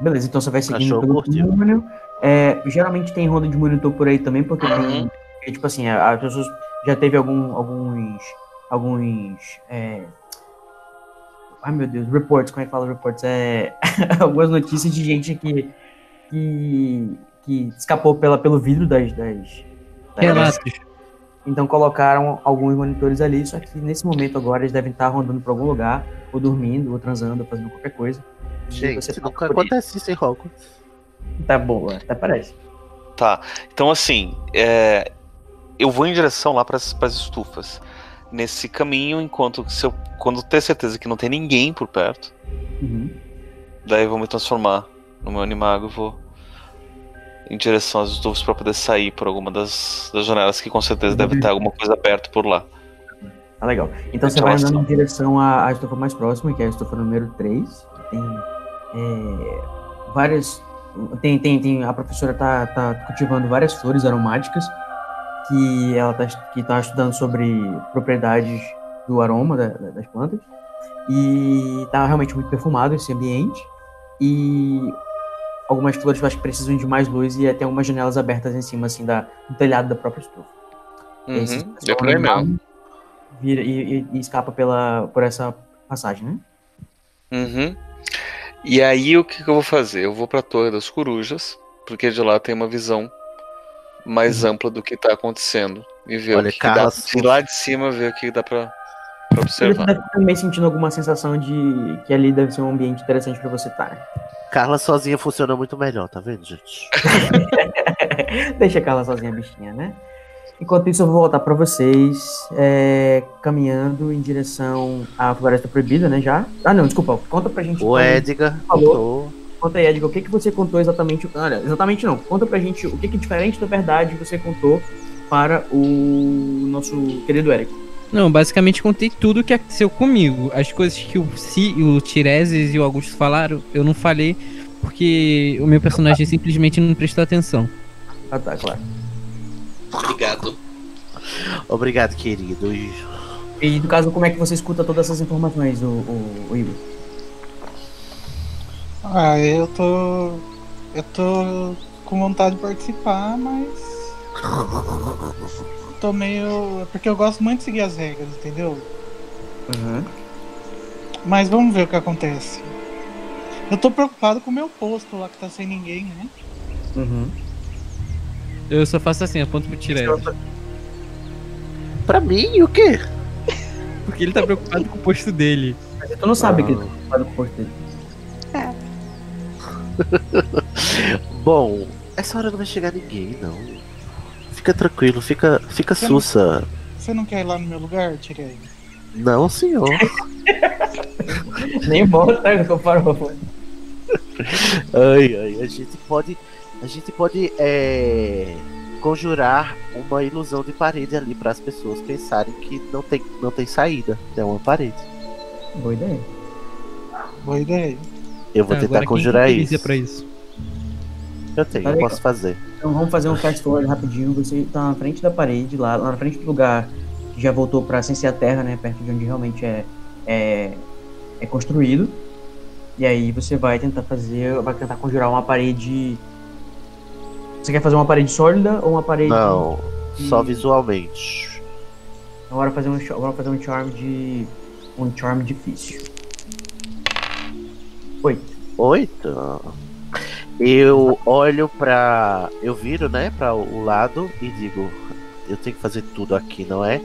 Beleza, então você vai seguindo Cachorro pelo curtiu. túnel. É, geralmente tem roda de monitor por aí também, porque Uhum. tem. é, tipo assim, as pessoas já teve algum, alguns. Alguns. é, ai meu Deus, reports, como é que fala reports? É, algumas notícias de gente que. que, que escapou pela, pelo vidro das. das, das- Relatos. Então colocaram alguns monitores ali, só que nesse momento agora eles devem estar rondando por algum lugar, ou dormindo, ou transando, ou fazendo qualquer coisa. Gente, você nunca por acontece isso em Hogwarts. Tá bom, até parece. Tá. Então assim, é, eu vou em direção lá para as estufas. Nesse caminho, enquanto se eu, quando ter certeza que não tem ninguém por perto, Uhum. daí eu vou me transformar no meu animago e vou em direção às estufas para poder sair por alguma das, das janelas que com certeza deve ter alguma coisa perto por lá. Tá legal. Então você vai andando em direção à, à estufa mais próxima, que é a estufa número 3. que Tem é, várias. Tem, tem, tem, a professora tá, tá cultivando várias flores aromáticas que ela tá, que tá estudando sobre propriedades do aroma da- da- das plantas. E tá realmente muito perfumado esse ambiente. E algumas flores eu acho que precisam de mais luz e tem algumas janelas abertas em cima assim, da, do telhado da própria estufa. E Uhum. É por aí andar, mesmo. Vira, e, e- e escapa pela, por essa passagem, né? Uhum. E aí o que, que eu vou fazer? Eu vou pra Torre das Corujas, porque de lá tem uma visão mais ampla do que tá acontecendo. E ver Olha, o que, que dá. De lá de cima ver o que dá pra, pra Você observar. deve estar também sentindo alguma sensação de que ali deve ser um ambiente interessante pra você estar. Carla sozinha funciona muito melhor, tá vendo, gente? Deixa a Carla sozinha, bichinha, né? Enquanto isso, eu vou voltar pra vocês, é, caminhando em direção à Floresta Proibida, né? Já? Ah, não, desculpa. Conta pra gente. O Edgar Falou. Conta aí, Edgar, o que, que você contou exatamente? Olha, exatamente não. Conta pra gente o que, que diferente da verdade você contou para o nosso querido Eric. Não, basicamente contei tudo que aconteceu comigo. As coisas que o, Si, o Tiresias e o Augusto falaram, eu não falei porque o meu personagem simplesmente não prestou atenção. Ah, tá, claro. Obrigado. Obrigado, querido. E E no caso, como é que você escuta todas essas informações, o, o, o Igor? Ah, eu tô. Eu tô com vontade de participar, mas. Tô meio. Porque eu gosto muito de seguir as regras, entendeu? Uhum. Mas vamos ver o que acontece. Eu tô preocupado com o meu posto lá que tá sem ninguém, né? Uhum. Eu só faço assim, aponto pro Tiresias. pra mim, o quê? Porque ele tá preocupado com o posto dele. Mas tu não sabe Ah. que ele tá ocupado com o posto dele. Bom, essa hora não vai chegar ninguém, não. Fica tranquilo, fica, fica Você não- sussa. Você não quer ir lá no meu lugar, Tirei? Não, senhor. Nem volta, que eu paro. Ai, ai, a gente pode. A gente pode é, conjurar uma ilusão de parede ali para as pessoas pensarem que não tem, não tem saída. É uma parede. Boa ideia. Boa ideia. Eu vou Tá, tentar conjurar isso. pra isso? Eu tenho, Tá eu posso fazer. Então vamos fazer um fast forward rapidinho. Você tá na frente da parede, lá, lá na frente do lugar que já voltou pra sem ser a terra, né? Perto de onde realmente é, é, é construído. E aí você vai tentar fazer. Vai tentar conjurar uma parede. Você quer fazer uma parede sólida ou uma parede. Não, só Hum. visualmente. Agora fazer um, agora fazer um charm de. Um charm difícil. Oito. Oito. Eu olho pra. Eu viro, né, pra o lado e digo: Eu tenho que fazer tudo aqui, não é?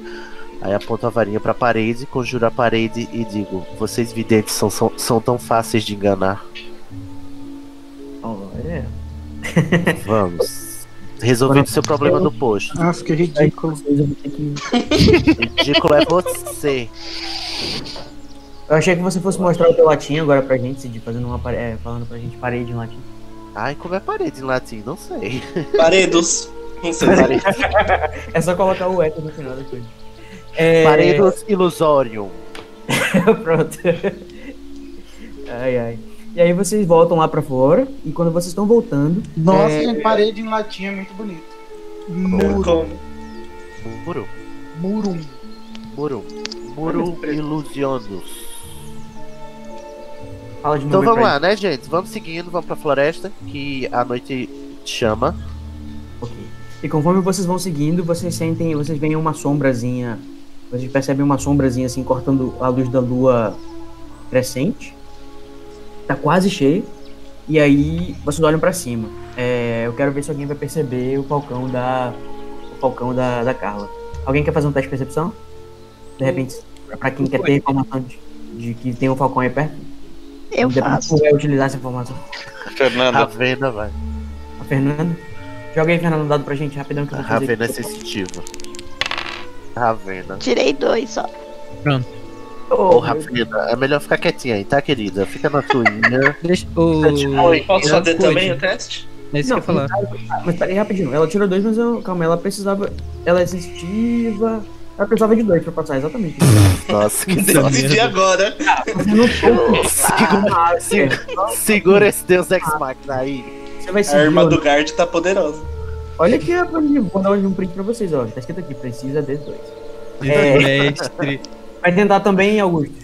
Aí aponto a varinha pra parede, conjuro a parede e digo: Vocês videntes são, são, são tão fáceis de enganar. Olha. Vamos. Resolvendo seu problema no posto. Nossa, que ridículo. Ridículo é você. Eu achei que você fosse mostrar o teu latim agora pra gente, Cid, fazendo uma é, falando pra gente parede em latim. Ai, como é parede em latim? Não sei. Paredos. Não sei. Parede, É só colocar o eco no final da coisa. É... Paredos Illusorium. Pronto. ai, ai. E aí vocês voltam lá pra fora, e quando vocês estão voltando, Nossa, É. parede em latim é muito bonito. Muro. Muro. Murum. Muro. Muro Illusionos. Fala de Então vamos lá, né, gente? Vamos seguindo, vamos pra floresta, que a noite chama. Ok. E conforme vocês vão seguindo, vocês sentem, vocês veem uma sombrazinha, vocês percebem uma sombrazinha assim, cortando a luz da lua crescente. Tá quase cheio. E aí vocês olham pra cima. É, eu quero ver se alguém vai perceber o falcão da. O falcão da, da Carla. Alguém quer fazer um teste de percepção? De repente, pra quem quer ter informação de, de que tem um falcão aí perto. Eu Depois faço. vai utilizar essa informação. Fernanda, Ravena, vai. A Fernanda. Joga aí, Fernanda, um dado pra gente rapidão que eu vou fazer. Ravena é sensitiva. Ravena. Tirei dois só. Ô, Ravena, é melhor ficar quietinha aí, tá, querida? Fica na tuinha. Deixa, o... Posso fazer também o teste? É isso Não, que eu ia falar. Ah, Mas peraí, rapidinho. Ela tirou dois, mas eu, calma, ela precisava. Ela é sensitiva. Ela precisava de dois pra passar, exatamente. Nossa, que Decidi agora. Não Segura, se- segura esse Deus Ex Machina aí. Você vai A arma do guard tá poderosa. Olha aqui, vou dar um print pra vocês, ó. Tá escrito aqui, precisa de dois. É. Mestre. Vai tentar também, Augusto.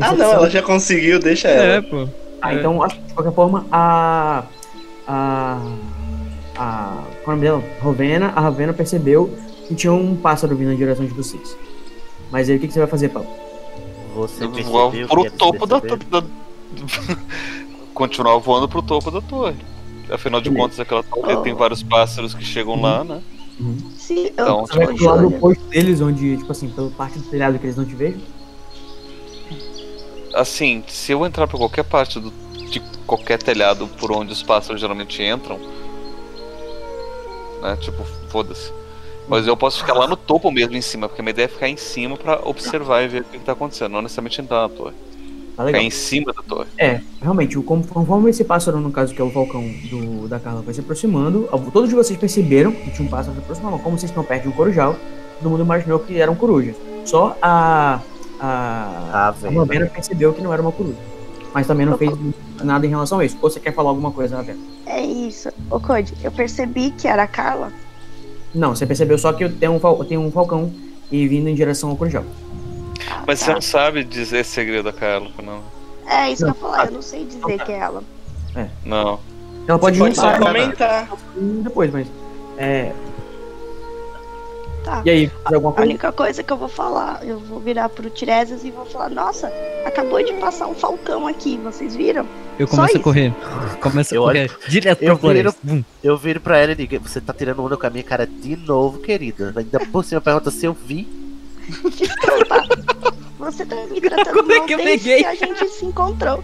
Ah, não, ela já conseguiu, deixa ela. É, pô. Ah, então, acho que de qualquer forma, a. A. A. Qual é o nome dela? Rovena. A Ravena percebeu tinha um pássaro vindo na direção de vocês. Mas aí o que, que você vai fazer, Paulo? Você eu vou que pro topo da, da- Continuar voando pro topo da torre. Afinal de contas, aquela torre tem vários pássaros que chegam lá, né? Sim, eu Então, Você vai lado jogando. oposto deles, onde, tipo assim, pela parte do telhado que eles não te vejam. Assim, se eu entrar por qualquer parte do, de qualquer telhado por onde os pássaros geralmente entram, né? Tipo, foda-se. Mas eu posso ficar lá no topo mesmo, em cima, porque a minha ideia é ficar em cima pra observar e ver o que, que tá acontecendo, não necessariamente entrar na torre. Tá Ficar legal. em cima da torre. É, realmente, o- como- conforme esse pássaro, no caso, que é o falcão do, da Carla, vai se aproximando, todos vocês perceberam que tinha um pássaro se aproximando. Como vocês estão perto de um corujal, todo mundo imaginou que eram corujas. Só a. A. A A. Ravena percebeu que não era uma coruja. Mas também não fez nada em relação a isso. Ou você quer falar alguma coisa, Ravena? É isso. Ô, Code, eu percebi que era a Carla. Não, você percebeu só que tem um, fal- tem um falcão e vindo em direção ao corujal. Ah, Mas você tá. não sabe dizer esse segredo da Carla, não? É isso Não. que eu ia falar, eu não sei dizer que é ela. Não. Ela pode, Pode só juntar comentar. depois, mas. É. Tá. E aí, A coisa? única coisa que eu vou falar, eu vou virar pro Tiresias e vou falar, nossa, acabou de passar um falcão aqui, vocês viram? Eu começo a correr. Começo a Eu correr. Direto eu pra viro- floresta. Vum. Eu viro pra ela e digo: Você tá tirando onda com a minha cara de novo, querida. Ainda por cima pergunta se eu vi. Desculpa. Você tá me tratando Como é mal que eu desde peguei? que a gente se encontrou.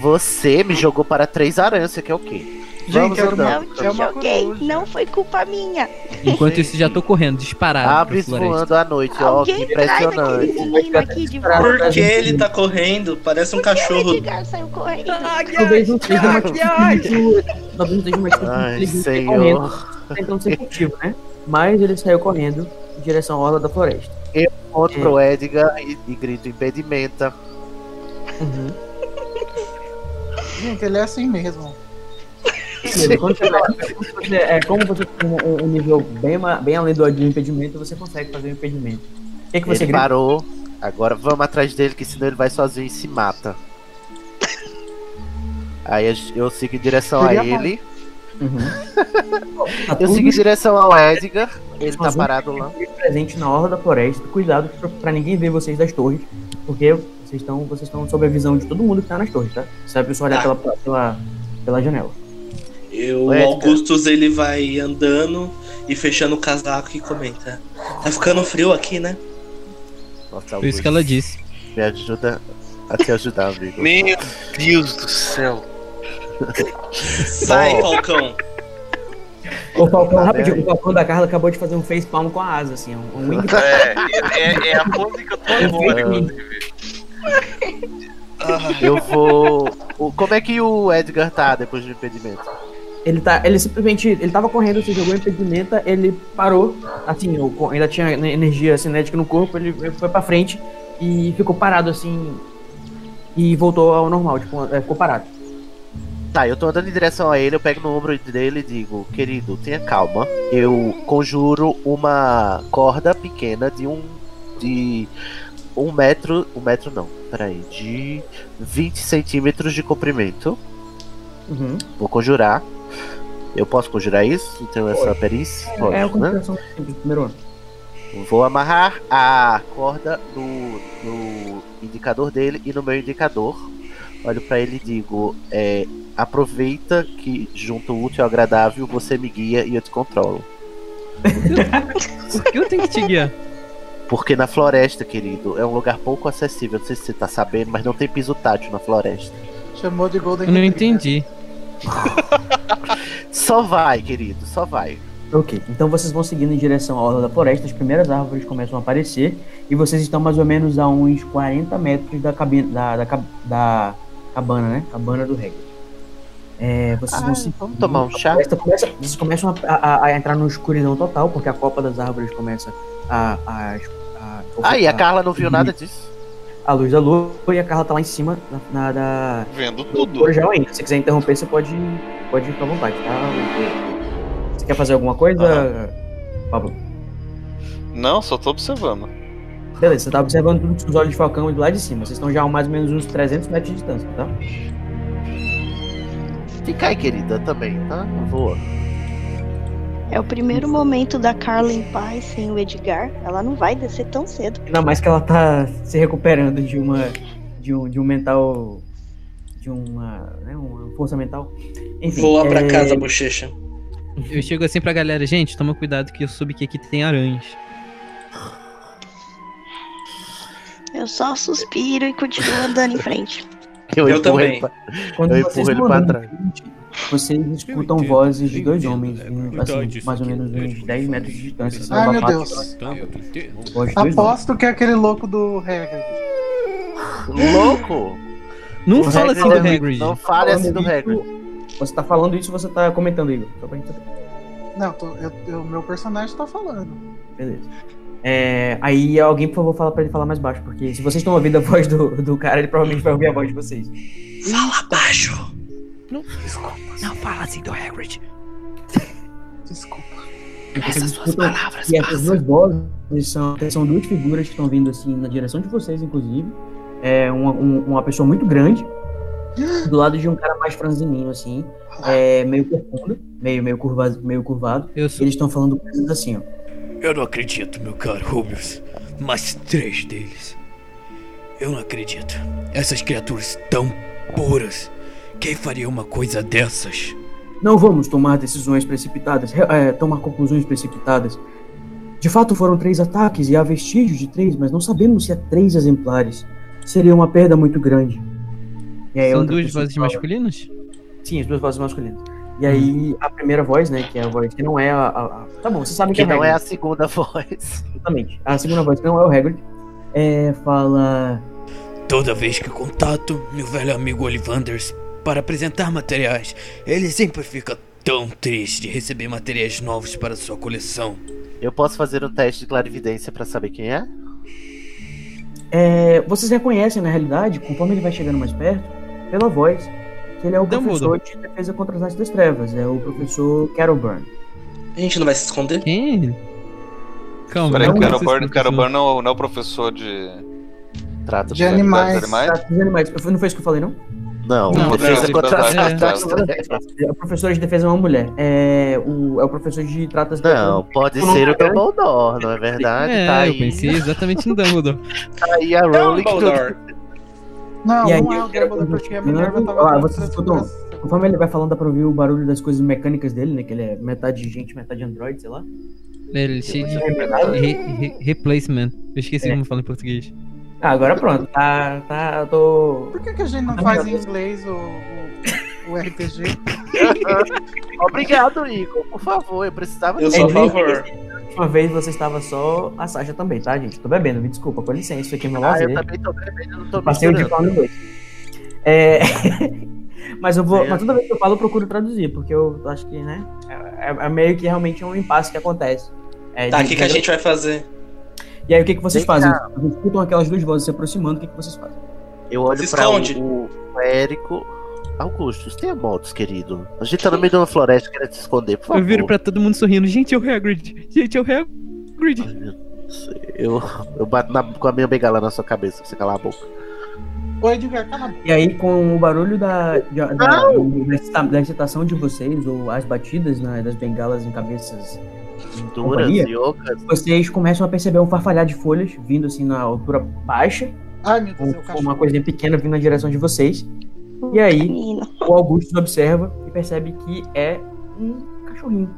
Você me jogou para três aranhas, você quer o quê? Vamos Gente, é andando. Não te É joguei, coruja. não foi culpa minha. Enquanto isso, já tô correndo, disparado. floresta. voando à noite, ó, que Alguém traz aquele impressionante. menino aqui de Pra- volta. Por que ele tá correndo? Parece um Porque o cachorro. Edgar saiu correndo. Talvez não seja uma. Talvez não seja uma atitude correndo, senhor. tentando ser furtivo, né? Mas ele saiu correndo em direção à orla da floresta. Conto pro Edgar e, e grito impedimenta. Gente, ele é assim mesmo. Quando você vai- quando você- é, como você tem um, um nível bem, bem além do de impedimento, você consegue fazer o impedimento. O que, que você Ele grita? parou. Agora vamos atrás dele, que senão ele vai sozinho e se mata. Aí a eu sigo em direção a Seria bom. ele. Uhum. Eu sigo em direção ao Edgar. Ele tá parado lá. presente na orla da floresta. Cuidado pra, pra ninguém ver vocês das torres, porque vocês estão vocês estão sob a visão de todo mundo que tá nas torres, tá? Você vai só olhar Tá. pela, pela, pela janela. Eu, o. Augustus, ele vai andando e fechando o casaco e comenta. Tá ficando frio aqui, né? Nossa, Foi isso que ela disse. Me ajuda a te ajudar, amigo. Meu Deus do céu. Sai. Falcão. O Falcão, Tá rapidinho, o Falcão da Carla acabou de fazer um face palm com a asa, assim, um, um wing É, é, é a pose que eu tô agora, inclusive. Eu vou. Como é que o Edgar tá depois do impedimento? Ele tá, ele simplesmente, ele tava correndo, você jogou impedimenta, ele parou, assim, o ainda tinha energia cinética no corpo, ele ele foi pra frente e ficou parado, assim, e voltou ao normal, tipo, é, ficou parado. Tá, eu tô andando em direção a ele, eu pego no ombro dele e digo, querido, tenha calma. Eu conjuro uma corda pequena de um. de. um metro. um metro não, peraí, de 20 centímetros de comprimento. Uhum. Vou conjurar. Eu posso conjurar isso? Então essa perícia? é Pode, a né? primeiro ano. Vou amarrar a corda no, no indicador dele e no meu indicador. Olho pra ele e digo: é, aproveita que junto o útil ao agradável você me guia e eu te controlo. Por que eu tenho que te guiar? Porque na floresta, querido, é um lugar pouco acessível. Não sei se você tá sabendo, mas não tem piso tátil na floresta. Chamou de Golden Eu não entendi. Só vai, querido, só vai. Ok, então vocês vão seguindo em direção à orla da floresta, as primeiras árvores começam a aparecer e vocês estão mais ou menos a uns 40 metros da, cabine, da, da, da cabana, né? Cabana do Hagrid. É, vocês vão se vamos tomar um chá? floresta começa- vocês começam a, a- a entrar numa escuridão total, porque a copa das árvores começa a. a, a, a a- Carla não viu nada disso. A luz da lua e a Carla tá lá em cima na, na da. Vendo do tudo. corujal ainda. Se você quiser interromper, você pode, pode ficar à vontade, tá? Você quer fazer alguma coisa, Pablo? Não, só tô observando. Beleza, você tá observando tudo com os olhos de falcão de lá de cima. Vocês estão já a mais ou menos uns 300 metros de distância, tá? Fica aí, querida, também, tá? Voa. É o primeiro momento da Carla em paz sem o Edgar. Ela não vai descer tão cedo. Ainda mais que ela tá se recuperando de uma. de um, de um mental. de uma. Né, uma força mental. Enfim. Voa pra é, casa, bochecha. Eu chego assim pra galera, gente, toma cuidado que eu soube que aqui tem aranhas. Eu só suspiro e continuo andando em frente. Eu, Eu empurro também. ele pra- Quando eu vocês empurro ele pra trás. frente, vocês escutam vozes de dois homens, assim, mais ou menos uns tudo 10 metros de distância. Ai, meu Deus. Aposto que é aquele louco do Hagrid. Louco! Não O fala assim do Hagrid-. Não fale assim do Hagrid. Você tá falando isso ou você tá comentando, Igor? Só pra gente saber. Não, tô, eu, eu- meu personagem tá falando. Beleza. É, aí alguém, por favor, fala pra ele falar mais baixo, porque se vocês estão ouvindo a voz do, do cara, ele provavelmente vai ouvir a voz de vocês. Fala baixo. Não fala assim do Hagrid. Desculpa. E vocês escutam que essas duas vozes são, são duas figuras que estão vindo assim na direção de vocês, inclusive. É uma, um- uma pessoa muito grande, do lado de um cara mais franzininho, assim, é, meio corcunda, meio, meio, curvado, meio curvado. Eu E sou. eles estão falando coisas assim, ó. Eu não acredito, meu caro Rubius. Mas três deles. Eu não acredito. Essas criaturas tão puras. Quem faria uma coisa dessas? Não vamos tomar decisões precipitadas, re- é, tomar conclusões precipitadas. De fato, foram três ataques e há vestígios de três, mas não sabemos se há três exemplares. Seria uma perda muito grande. E aí São outra duas vozes fala- masculinas? Sim, as duas vozes masculinas. E aí a primeira voz, né, que é a voz que não é a... a- a- Tá bom, você sabe que, Que é não é a segunda voz. Exatamente. A segunda voz que não é o Hagrid. É, fala... Toda vez que contato meu velho amigo Olivanders para apresentar materiais, ele sempre fica tão triste de receber materiais novos para sua coleção. Eu posso fazer um teste de clarividência pra saber quem é? É, vocês reconhecem, na realidade, conforme ele vai chegando mais perto, pela voz, que ele é o Dumbledore. professor de defesa contra as artes das trevas. É o professor Carol Byrne. A gente não vai se esconder? Quem é? Calma, Peraí, não o Carol esse Carol professor- Burn não, não é o professor de. Trato De animais. dos animais? Tá, dos animais. Não foi isso que eu falei, não? Não, Não, defesa não, contra as. É o professor de defesa é uma mulher. É o, é o professor de tratas Não, pode Não, ser o não. Dumbledore, não é verdade? É, tá eu aí, pensei exatamente no Dumbledore. tá aí a Rowling. Dumbledore. Não, E aí, não é eu o Dumbledore, porque a Minerva Ah, tava vocês dando escutam? Conforme ele vai falando, dá pra ouvir o barulho das coisas mecânicas dele, né? Que ele é metade gente, metade android, sei lá. Ele é cheio de É verdade? re- re- replacement. Eu esqueci É. como fala em português. Ah, agora pronto. Tá, tá, eu tô. Por que, que a gente não faz em inglês o, o, o RPG? Obrigado, Igor. Por favor, eu precisava Eu sou a É, favor. Uma vez você estava só. A Sasha também, tá, gente? Tô bebendo, me desculpa, com licença, isso aqui é meu Ah, eu também tô bebendo, eu não tô Passei o inglês. É. mas eu vou. Certo. Mas toda vez que eu falo, eu procuro traduzir, porque eu acho que, né? É, é- é meio que realmente é um impasse que acontece. É, Tá, o que, que a gente vai fazer? E aí, o que, que vocês Vem fazem? cá. Vocês escutam aquelas duas vozes se aproximando, o que, que vocês fazem? Eu olho pra o, o, Érico. Augustus, tenha modos, querido. A gente tá no meio de uma floresta querendo se esconder, por favor. Eu viro pra todo mundo sorrindo. Gente, é o Hagrid. Gente, é o Hagrid. Eu, eu bato na- com a minha bengala na sua cabeça pra você calar a boca. Ô, Edgar, cala a boca. E aí, com o barulho da, da, da, da excitação de vocês, ou as batidas né, das bengalas em cabeças Duras Companhia? e ocas. vocês começam a perceber um farfalhar de folhas vindo assim na altura baixa, Ai, meu Deus, é com cachorro. uma coisinha pequena vindo na direção de vocês. E aí, o Augusto observa e percebe que é um cachorrinho.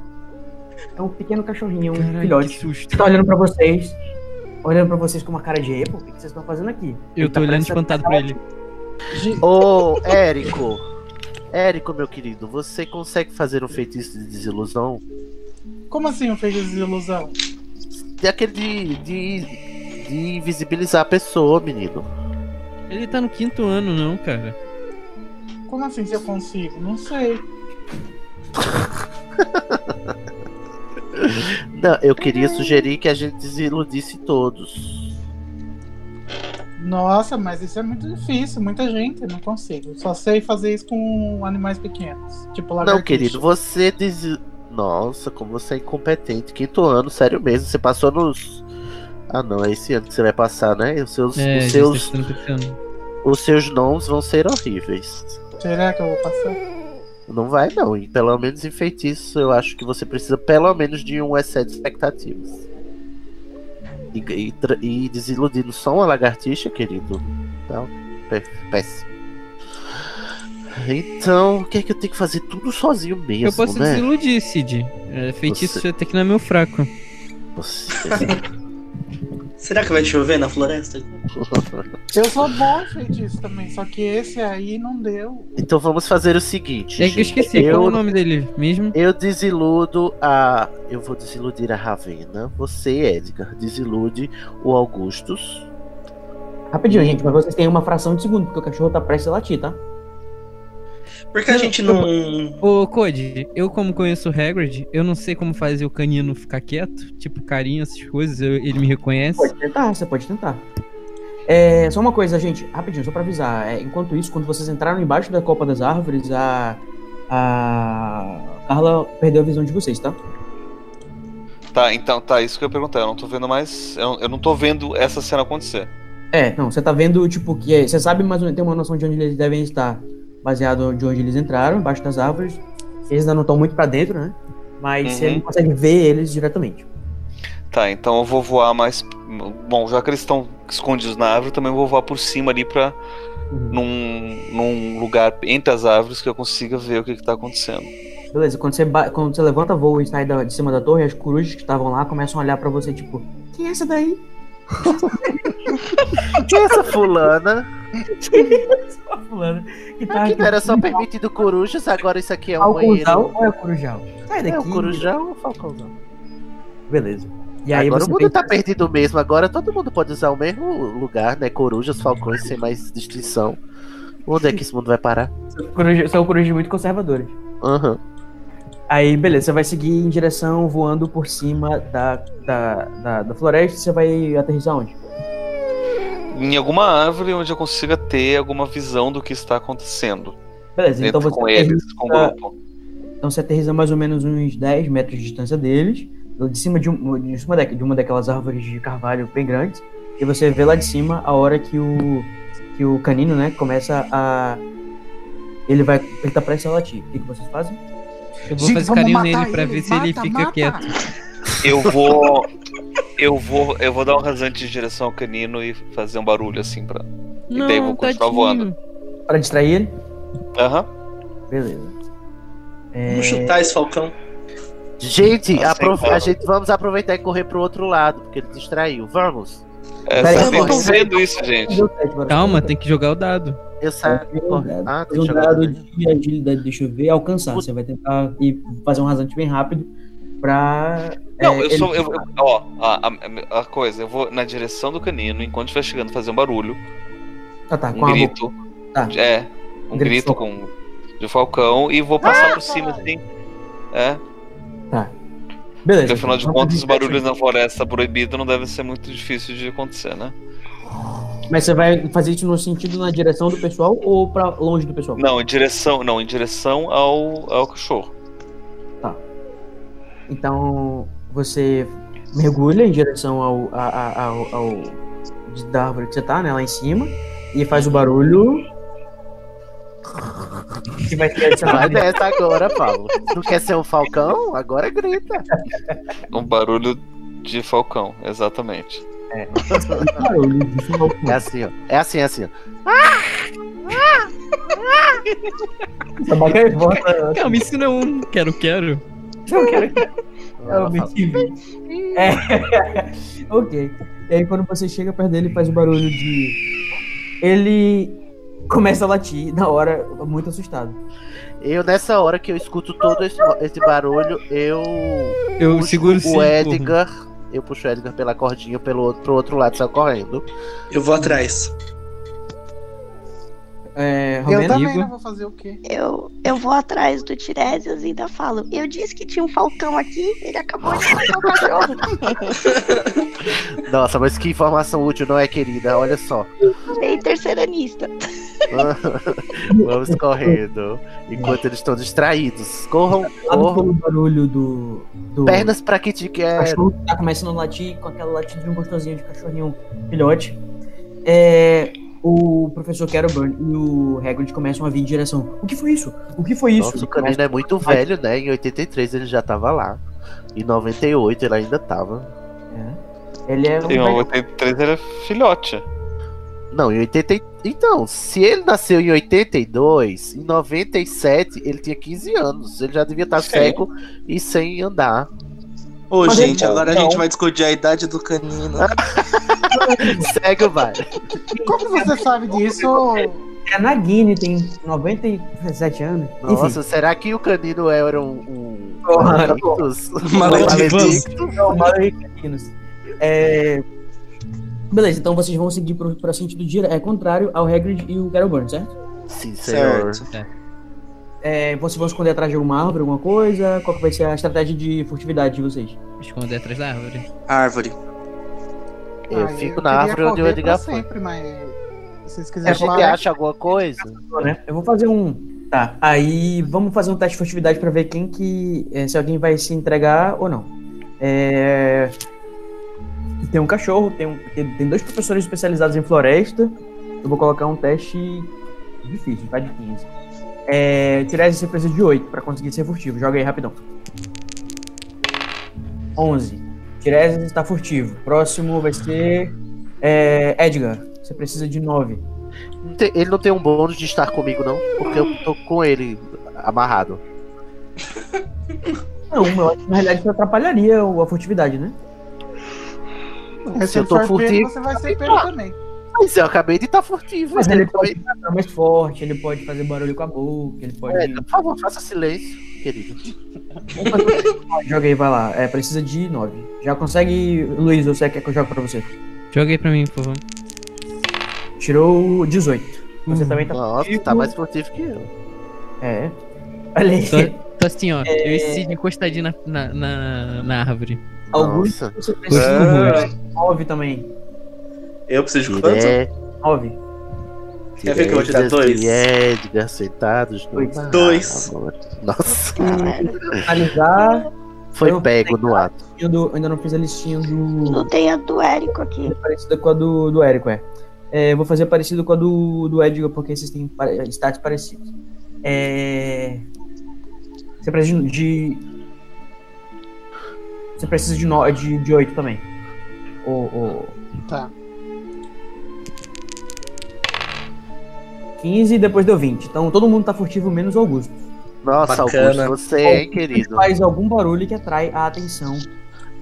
É um pequeno cachorrinho, um Caralho, que filhote. susto. Tá olhando pra vocês, olhando pra vocês com uma cara de epo. O que vocês estão fazendo aqui? Eu Ele tô tá olhando espantado pra ele. Ô, Érico. Érico, meu querido, você consegue fazer um feitiço de desilusão? Como assim eu fiz desilusão? É aquele de, de, de invisibilizar a pessoa, menino. Ele tá no quinto ano, não, cara. Como assim se eu consigo? Não sei. Não, eu queria sugerir que a gente desiludisse todos. Nossa, mas isso é muito difícil. Muita gente, eu não consigo. Só sei fazer isso com animais pequenos. Tipo lagartixa. Não, querido, você des... Nossa, como você é incompetente. Quinto ano, sério mesmo. Você passou nos. Ah, não, é esse ano que você vai passar, né? Os seus, É, os seus, tá os seus nomes vão ser horríveis. Será que eu vou passar? Não vai, não. E pelo menos em feitiço, eu acho que você precisa pelo menos de um excesso de expectativas. E, e, e desiludindo só uma lagartixa, querido. Pé- péssimo. Então, o que é que eu tenho que fazer tudo sozinho mesmo, Eu posso né? desiludir, Cid. É, feitiço Você- até que não é meu fraco. Você- Será que vai chover na floresta? Eu sou bom em feitiço também, só que esse aí não deu. então vamos fazer o seguinte. É que eu esqueci, qual é o eu, nome dele mesmo? eu desiludo a. Eu vou desiludir a Ravena. Você, Edgar, desilude o Augustus. Rapidinho, gente, mas vocês têm uma fração de segundo, porque o cachorro tá prestes a latir, tá? Por que a Não, gente não. Ô, Code, eu como conheço o Hagrid, eu não sei como fazer o canino ficar quieto, tipo carinho, essas coisas, eu- ele me reconhece. Pode tentar, você pode tentar. É, só uma coisa, gente, rapidinho, só pra avisar. É, enquanto isso, quando vocês entraram embaixo da copa das árvores, a. A Carla perdeu a visão de vocês, tá? Tá, então, tá, isso que eu ia perguntar. Eu não tô vendo mais. Eu, eu não tô vendo essa cena acontecer. É, não, você tá vendo, tipo, que é- você sabe mais ou menos, tem uma noção de onde eles devem estar, baseado de onde eles entraram, embaixo das árvores. Eles ainda não estão muito pra dentro, né? Mas você Uhum. não consegue ver eles diretamente. Tá, então eu vou voar mais. Bom, já que eles estão escondidos na árvore, também vou voar por cima ali pra. Uhum. Num, num lugar entre as árvores que eu consiga ver o que, que tá acontecendo. Beleza, quando você, quando você levanta voo e sai da- de cima da torre, as corujas que estavam lá começam a olhar pra você, tipo, quem é essa daí? Quem é essa fulana? Só fulano que tá Aqui era só permitido corujas, agora isso aqui é um Falcãozão banheiro. ou é Corujal? Sai daqui. É o corujão ou o falcãozão? Beleza. E aí agora você o mundo tá perdido mesmo, agora todo mundo pode usar o mesmo lugar, né? Corujas, falcões, sem mais distinção. Onde é que esse mundo vai parar? coruja- são corujas muito conservadoras. Aham. Aí, beleza, você vai seguir em direção voando por cima da, da, da, da floresta. Você vai aterrissar onde? Em alguma árvore onde eu consiga ter alguma visão do que está acontecendo. Beleza, então você com eles, com o grupo. Então você aterriza mais ou menos uns 10 metros de distância deles, de cima de, um, de, cima da- de uma daquelas árvores de carvalho bem grandes, e você vê lá de cima a hora que o que o canino, né, começa a ele vai ele tá prestes a latir. O que, que vocês fazem? Eu vou fazer carinho nele pra ver se ele fica quieto. Eu vou. Eu vou. Eu vou dar um rasante de direção ao canino e fazer um barulho assim pra. e daí eu vou continuar voando. Para distrair ele? Aham. Beleza. É, Vamos chutar esse falcão. Gente, Aceitável. aprov- a gente vamos aproveitar e correr pro outro lado, porque ele distraiu. Vamos. É, Peraí, vendo isso, gente. Calma, tem que jogar o dado. Eu saio. Um dado. Ah, tem um jogar. dado de agilidade, deixa eu ver, alcançar. Você vai tentar ir fazer um rasante bem rápido pra. Não, é, eu sou. Eu, eu- ó, a, a, a coisa, eu vou na direção do canino, enquanto estiver chegando, fazer um barulho. Ah, tá, um com a grito. Tá. É, um Grito de grito com. De falcão e vou passar por cima assim. É, Tá. Beleza. porque afinal de então, contas, os barulhos na floresta proibida não devem ser muito difíceis de acontecer, né? Mas você vai fazer isso no sentido na direção do pessoal ou pra longe do pessoal? Não, em direção. Não, em direção ao, ao cachorro. Então você mergulha em direção ao, a- a- ao, ao de- da árvore que você tá, né? Lá em cima. E faz o barulho. Que vai ser adicionado. nessa agora, Paulo. Não quer ser um falcão? Agora grita. Um barulho de falcão, exatamente. Falcão. É assim, ó. É assim, é assim, ó. Essa boca é volta. Calma, isso não é um quero, quero. Eu quero eu me tive. É. ok. E aí quando você chega perto dele, faz o barulho de. Ele começa a latir na hora, muito assustado. Eu, nessa hora que eu escuto todo esse, esse barulho, eu. Eu seguro o. Edgar. Eu puxo o Edgar pela cordinha pelo outro, pro outro lado, sai correndo. Eu vou atrás. É, Eu também não vou fazer o quê? Eu, eu vou atrás do Tiresias e ainda falo. Eu disse que tinha um falcão aqui, ele acabou de matar o cachorro. Nossa, mas que informação útil, não é, querida? Olha só. Bem terceiranista. Vamos correndo. Enquanto eles estão distraídos. Corram, Lado corram. pelo barulho do. do Pernas pra que te o quer. cachorro que tá começando a latir com aquela latidinha gostosinha de cachorrinho filhote. É, o professor Caroburn e o Hagrid começam a vir em direção. O que foi isso? O que foi isso? Nossa, o canino é muito velho, né? Em 83 ele já tava lá. Em 98 ele ainda tava. É. Ele é um Em velho- 83 ele é filhote. Não, em 80. Então, se ele nasceu em 82, em 97 ele tinha 15 anos. Ele já devia estar Sim. cego e sem andar. Ô, Mas gente, ele- agora a não. gente vai discutir a idade do canino. Cego vai. Como você sabe disso? É Nagini, tem 97 anos. Nossa, será que o canino era um. um... Porra, Maledictus? Enfim. É... Beleza, então vocês vão seguir pro, pro sentido dire... é, contrário ao Hagrid e o Caroburn, certo? Sim, senhor. Certo. É, vocês vão esconder atrás de alguma árvore, alguma coisa? Qual que vai ser a estratégia de furtividade de vocês? Esconder atrás da árvore. Árvore. Eu Ah, fico eu na árvore onde o Edgar pra foi. sempre, mas se vocês A quiserem gente falar, acha alguma coisa? né? Eu vou fazer um. Tá. Aí vamos fazer um teste de furtividade pra ver quem que. é, se alguém vai se entregar ou não. É... Tem um cachorro, tem, um, tem, tem dois professores especializados em floresta. Eu vou colocar um teste difícil, vai de 15. É, Tirese, você precisa de 8 pra conseguir ser furtivo. Joga aí rapidão. 11. Tirese está furtivo. Próximo vai ser. É, Edgar, você precisa de 9. Não tem- Ele não tem um bônus de estar comigo, não, porque eu tô com ele amarrado. Não, eu acho que na realidade isso atrapalharia a furtividade, né? se se eu tô pego, furtivo- você vai ser pego também. Mas eu acabei de estar furtivo. Mas né? ele pode ficar mais forte, ele pode fazer barulho com a boca, ele pode. É, por favor, faça silêncio, querido. Joga aí, vai lá. É, precisa de 9. Já consegue. Luiz, você quer que eu jogue pra você? Joga aí pra mim, por favor. Tirou 18. Você também tá. Nossa, furtivo. tá mais furtivo que eu. É. Olha aí. Tô, tô assim, ó. É. Eu e Cid encostadinho na, na, na, na árvore. Augusto, Nossa. você precisa do de 9 também. Eu preciso de quanto? Dire... 9. Quer ver que eu vou tirar Diretas dois? de Edgar sentados no Dois. Dois. Nossa, Finalizar. foi Eu- pego no ato. do- ainda não fiz a listinha do. Não tem a do Érico aqui. parecida com a do, do Érico, é. É, vou fazer parecido com a do, do Edgar, porque vocês têm pare- stats parecidos. É... Você precisa de. de- Você precisa de, no... de, de 8 também. O, o... Tá. 15 e depois deu 20. Então todo mundo tá furtivo, menos o Augusto. Nossa, Bacana. Augusto, você é, hein, querido? Faz algum barulho que atrai a atenção.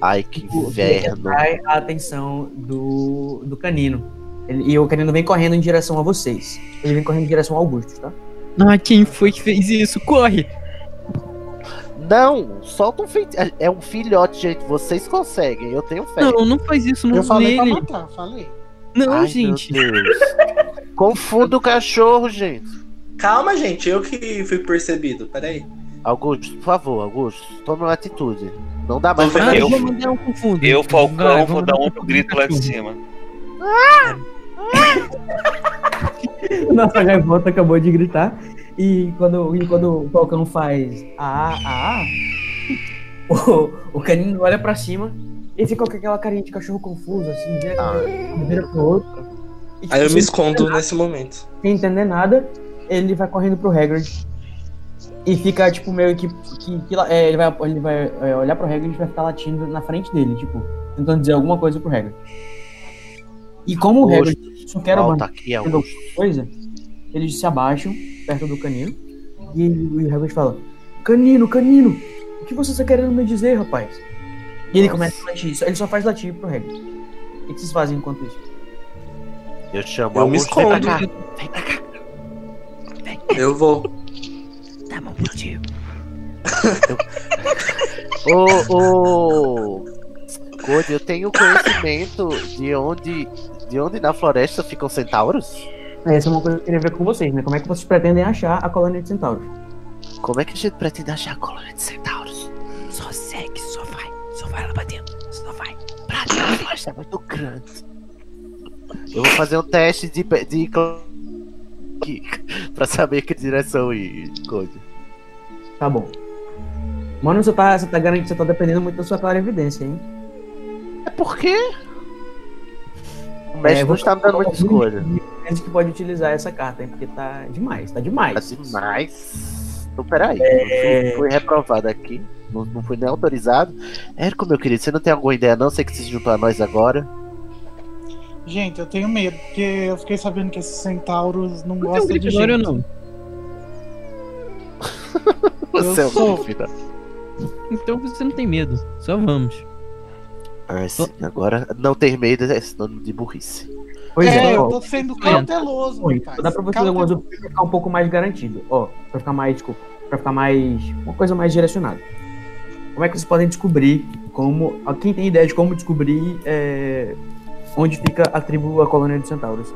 Ai, que do- que inverno. atrai a atenção do, do canino. Ele- e o canino vem correndo em direção a vocês. Ele vem correndo em direção ao Augusto, tá? Ah, quem foi que fez isso? Corre! Não, solta um feitiço. É um filhote, gente. Vocês conseguem, eu tenho fé. Não, não faz isso não Eu falei nele. pra matar, falei. Não, Ai, gente. Meu Deus. Confunda o cachorro, gente. Calma, gente, eu que fui percebido. Peraí. Augusto, por favor, Augusto, tome uma atitude. Não dá mais pra Ah, eu Eu- vou mandar um confundo. Eu, Falcão, Vai, vou dar outro grito lá de cima. Nossa gaivota acabou de gritar. E quando, e quando o Falcão faz a a a, o, o canino olha pra cima e fica com aquela carinha de cachorro confuso, assim, vira, Ah. pro outro. E, tipo, Aí eu me escondo nesse momento. sem entender nada, ele vai correndo pro Hagrid. E fica, tipo, meio que. que, que é, ele vai, ele vai é, olhar pro Hagrid e vai ficar latindo na frente dele, tipo, tentando dizer alguma coisa pro Hagrid. E como o Hagrid só quer uma coisa, eles se abaixam perto do canino. E o Hagrid fala: Canino, canino, o que você está querendo me dizer, rapaz? E ele começa a latir, ele só faz latir pro Hagrid. O que vocês fazem enquanto isso? Eu chamo Eu me Augusto. vem pra escondo. cá. Vem pra cá. Eu vou. Tá bom, meu tio. Ô, ô. Code, eu tenho conhecimento de onde. De onde na floresta ficam centauros? Essa é uma coisa que eu queria ver com vocês, né? Como é que vocês pretendem achar a colônia de centauros? Como é que a gente pretende achar a colônia de centauros? Vai. Só vai lá pra dentro. Só vai. Pra dentro, floresta é muito grande. Eu vou fazer um teste de. de... pra saber que direção ir, Code. Tá bom. Mano, você tá, você tá garantindo, você tá dependendo muito da sua clara evidência, hein? É porque. O mestre É, não vou- está me dando muita escolha. Gente que pode utilizar essa carta, hein? Porque tá demais, tá demais. Tá demais. Então, peraí. É. Fui reprovado aqui. Não, não fui nem autorizado. Érico, meu querido, você não tem alguma ideia, não? Sei que se juntou a nós agora. Gente, eu tenho medo, porque eu fiquei sabendo que esses centauros não um gostam de gente. não. Você é um sou. dúvida. Então você não tem medo. Só vamos. Ah, sim, agora não ter medo é sinônimo de burrice. Pois é, É, ó, eu tô sendo cauteloso, Oi, rapaz. dá pra você fazer ficar um pouco mais garantido. Ó, pra ficar mais, desculpa, pra ficar mais. uma coisa mais direcionada. Como é que vocês podem descobrir como. Quem tem ideia de como descobrir é, onde fica a tribo, a colônia de centauros?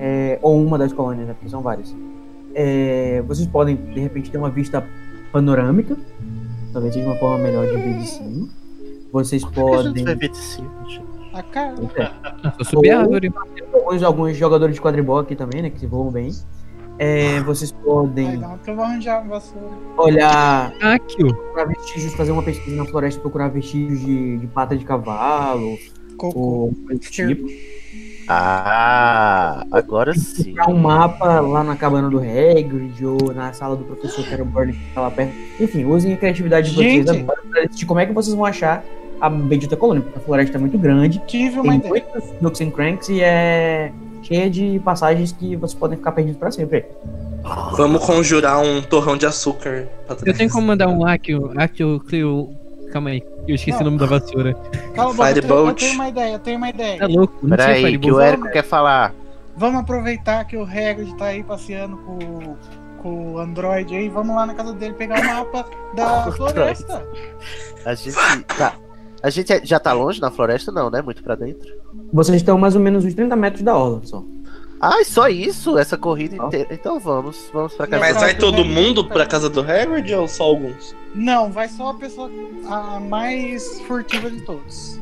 É, ou uma das colônias, né? Porque são várias. É, vocês podem, de repente, ter uma vista panorâmica. Talvez seja uma forma melhor de ver de cima. Vocês que a gente podem. vai ver de cima? A cara. É. Só subir a Ou- árvore. alguns, alguns jogadores de quadribol aqui também, né? Que se voam bem. É, vocês Vai podem dar que eu vou arranjar uma vassoura. olhar Aqui, ó. procurar vestígios, fazer uma pesquisa na floresta, procurar vestígios de, de pata de cavalo Cocô. ou coisa do tipo. Ah, agora sim. Procurar um mapa lá na cabana do Hagrid ou na sala do professor Carol Burn que tá lá perto. Enfim, usem a criatividade de vocês Gente. agora pra decidir como é que vocês vão achar a bendita colônia, porque a floresta é muito grande, Tive uma tem ideia. muitos nooks and cranks e é cheia de passagens que vocês podem ficar perdidos pra sempre. Vamos conjurar um torrão de açúcar pra Eu tenho como mandar um Accio, Accio Clio. Calma aí, eu esqueci Não. o nome da vassoura. Cala a boca, eu tenho, eu Firebolt. tenho uma ideia, eu tenho uma ideia. Tá louco? Não Peraí, que Firebolt. o Érico quer falar. vamos aproveitar que o Hagrid tá aí passeando com, com o Android aí, vamos lá na casa dele pegar o mapa da floresta. A gente. Tá. A gente é- já tá longe na floresta, não, né? Muito pra dentro. Vocês estão mais ou menos uns 30 metros da orla, só. Ai, só isso? Essa corrida inteira. Então vamos, vamos pra casa. Mas do- vai todo mundo pra casa do Hagrid ou só alguns? Não, vai só a pessoa a mais furtiva de todos.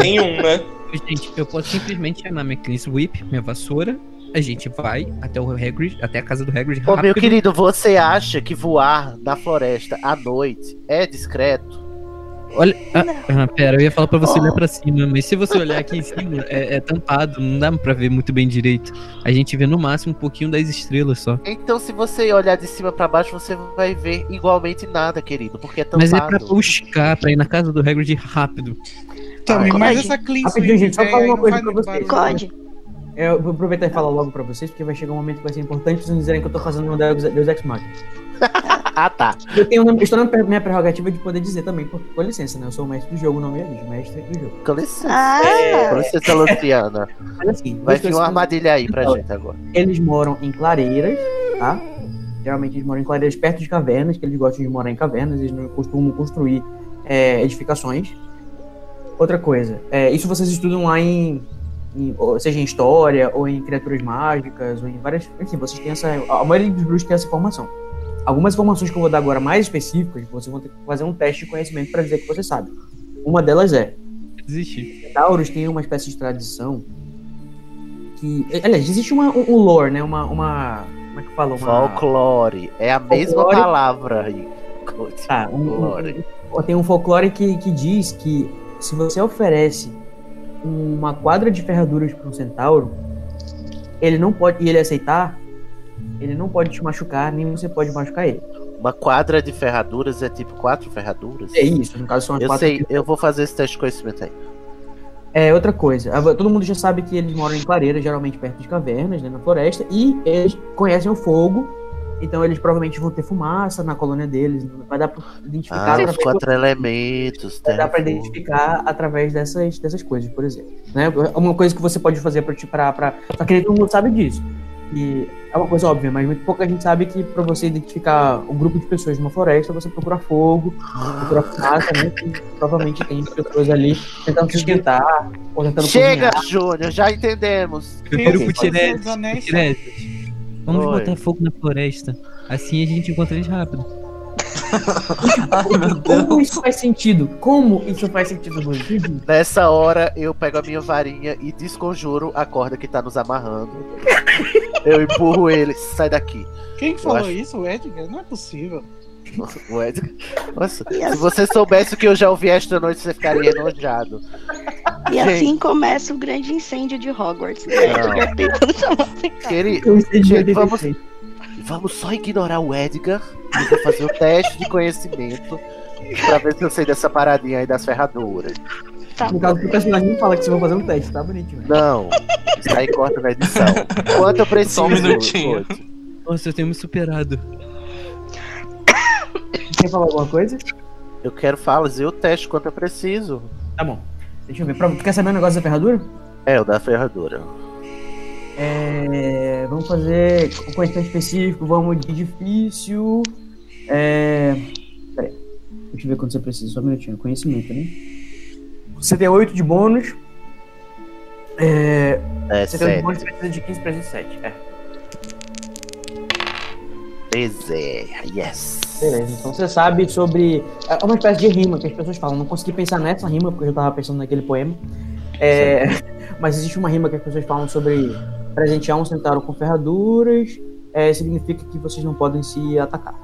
Nenhum, né? Gente, eu posso simplesmente chamar minha Clean Whip, minha vassoura. A gente vai até o Hagrid, até a casa do Hagrid Ô, rápido. meu querido, você acha que voar na floresta à noite é discreto? Olha. Ah, ah, pera, eu ia falar pra você olhar pra cima, mas se você olhar aqui em cima, é, é tampado, não dá pra ver muito bem direito. A gente vê no máximo um pouquinho das estrelas só. Então, se você olhar de cima pra baixo, você vai ver igualmente nada, querido, porque é tampado. Mas é pra buscar, pra ir na casa do Hagrid rápido. Também, Ah, mas essa Rapidinho, sweep, gente, só falar uma coisa pra vocês. É, Eu vou aproveitar e falar logo pra vocês, porque vai chegar um momento que vai ser importante vocês não dizerem que eu tô fazendo um Deus Deus Ex Machina. Ah, tá. Eu tenho estou na minha prerrogativa de poder dizer também, por, com licença, né? Eu sou o mestre do jogo, não me aviso, mestre do jogo. Com licença. Ah, Com licença, Luciana. Mas assim, Vai vir uma armadilha aí pra Então, gente agora. Eles moram em clareiras, tá? Geralmente eles moram em clareiras perto de cavernas, que eles gostam de morar em cavernas, eles não costumam construir é, edificações. Outra coisa, é, isso vocês estudam lá em, em- ou seja em história, ou em criaturas mágicas, ou em várias. Enfim, vocês têm essa. A maioria dos bruxos tem essa informação. Algumas informações que eu vou dar agora mais específicas, vocês vão ter que fazer um teste de conhecimento para dizer que você sabe. Uma delas é: Desistir. Centauros tem uma espécie de tradição que. Aliás, existe uma, um lore, né? Uma. uma como é que fala? Uma, Folclore. É a mesma Folclore. palavra aí. Tá, um- um- um- tem um folclore que, que diz que se você oferece uma quadra de ferraduras para um centauro, ele não pode. E ele aceitar, ele não pode te machucar, nem você pode machucar ele. Uma quadra de ferraduras é tipo quatro ferraduras? É isso, no caso são as Eu quatro. sei, que- eu vou fazer esse teste de conhecimento aí. É outra coisa. Ah, Todo mundo já sabe que eles moram em clareiras, geralmente perto de cavernas, né, na floresta, e eles conhecem o fogo. Então eles provavelmente vão ter fumaça na colônia deles. Vai dar pra identificar Ah, os através- quatro elementos. Vai dar pra fogo. identificar através dessas, dessas coisas, por exemplo. Né? Uma coisa que você pode fazer pra, te- pra, pra... Só que todo mundo sabe disso. E é uma coisa óbvia, mas muito pouca gente sabe que pra você identificar um grupo de pessoas numa floresta, você procura fogo, procura fumaça, né? Que provavelmente tem pessoas ali tentando se esquentar, ou tentando Chega, cozinhar. Júnior, já entendemos. Anéis, Tiresias. Vamos Oi. botar fogo na floresta. Assim a gente encontra eles rápido. Como isso faz sentido? Como isso faz sentido, Bruno? Nessa hora, eu pego a minha varinha e desconjuro a corda que tá nos amarrando. Eu empurro ele, sai daqui. Quem que falou acho- isso? O Edgar? Não é possível. O Edgar. Nossa, se você soubesse o que eu já ouvi esta noite, você ficaria enojado. E assim começa o grande incêndio de Hogwarts. né? Edgar tentando chamar atenção. Querido, Eu entendi gente, vamos, 86. vamos só ignorar o Edgar e vou fazer o teste de conhecimento pra ver se eu sei dessa paradinha aí das ferraduras. Tá No caso, o personagem não fala que vocês vão fazer um teste, tá bonitinho. Não, isso aí corta na edição. Quanto eu preciso? Só um minutinho. Nossa, eu tenho me superado. Quer falar alguma coisa? Eu quero fazer o teste quanto eu preciso. Tá bom. Deixa eu ver. Tu quer saber o negócio da ferradura? É, o da ferradura. É, vamos fazer um conhecimento específico, vamos de difícil. É, peraí. Deixa eu ver quanto você precisa, só um minutinho. Conhecimento, né? Você tem 8 de bônus. É, É, você tem 8 de sério. bônus, você precisa de 15 pra 17. É. Bezerra, yes. Beleza, então você sabe sobre. É uma espécie de rima que as pessoas falam. Não consegui pensar nessa rima, porque eu já tava pensando naquele poema. É, mas existe uma rima que as pessoas falam sobre presentear um centauro com ferraduras. É, significa que vocês não podem se atacar.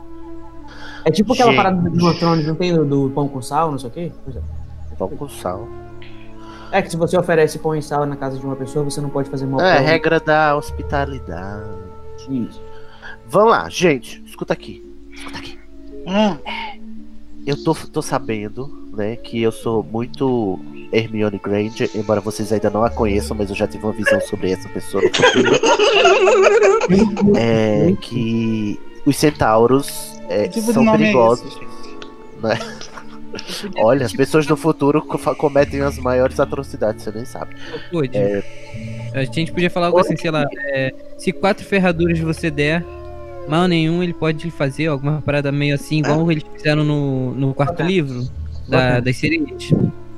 É tipo aquela Gente. parada do Game of Thrones, não tem do, do pão com sal, não sei o quê? Pois é. Pão com sal. É que se você oferece pão e sal na casa de uma pessoa, você não pode fazer mal É, pra regra da hospitalidade. Isso. Vamos lá, gente, escuta aqui. Escuta aqui. Hum, Eu tô, tô sabendo, né, que eu sou muito Hermione Granger, embora vocês ainda não a conheçam, mas eu já tive uma visão sobre essa pessoa. É que os centauros é, que tipo são é perigosos. esse? né? Olha, as pessoas do futuro cometem as maiores atrocidades, você nem sabe. É, A gente podia falar algo assim, sei lá, é, se quatro ferraduras você der, mal nenhum ele pode fazer alguma parada meio assim, igual eles fizeram no, no quarto livro da, Bacana. das sereias.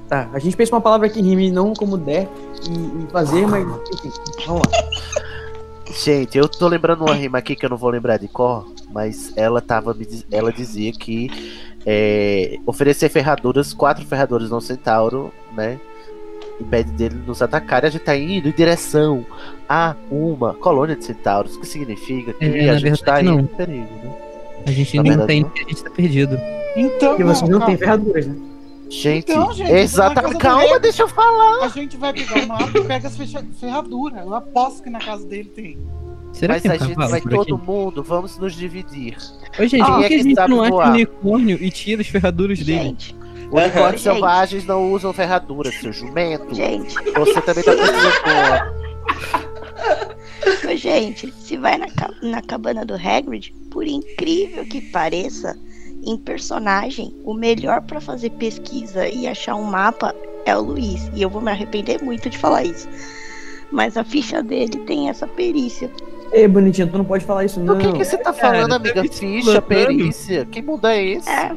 Tá, a gente pensa uma palavra que rime não como der e, e fazer, mas enfim, vamos lá. Gente, eu tô lembrando uma rima aqui que eu não vou lembrar de cor, mas ela tava me diz- ela dizia que é, oferecer ferraduras, quatro ferraduras no centauro, né? Impede dele nos atacar e a gente tá indo em direção a uma colônia de centauros, que significa que É, a gente tá indo não. em perigo, né? A gente Na não verdade, tem, não. a gente tá perdido. Então, Porque vocês não têm ferraduras, né? Gente, Então, gente, exatamente. Calma, deixa eu falar. A gente vai pegar o mapa e pega as ferraduras. Eu aposto que na casa dele tem. Será Mas que tem a gente vai todo aqui? mundo, vamos nos dividir. Ô, gente, Ah, por que é a que gente sabe não acha um voar? unicórnio e tira as ferraduras dele? Gente, Unicórnios Gente. selvagens não usam ferraduras, seu jumento. gente, Você também tá precisando voar. ô, gente, se vai na, ca- na cabana do Hagrid, por incrível que pareça, em personagem, o melhor pra fazer pesquisa e achar um mapa é o Luiz. E eu vou me arrepender muito de falar isso. Mas a ficha dele tem essa perícia. Ei, bonitinho, tu não pode falar isso, não. Do que, que você tá cara, falando, tá amiga? me Ficha, perícia. Que mundo é esse? É.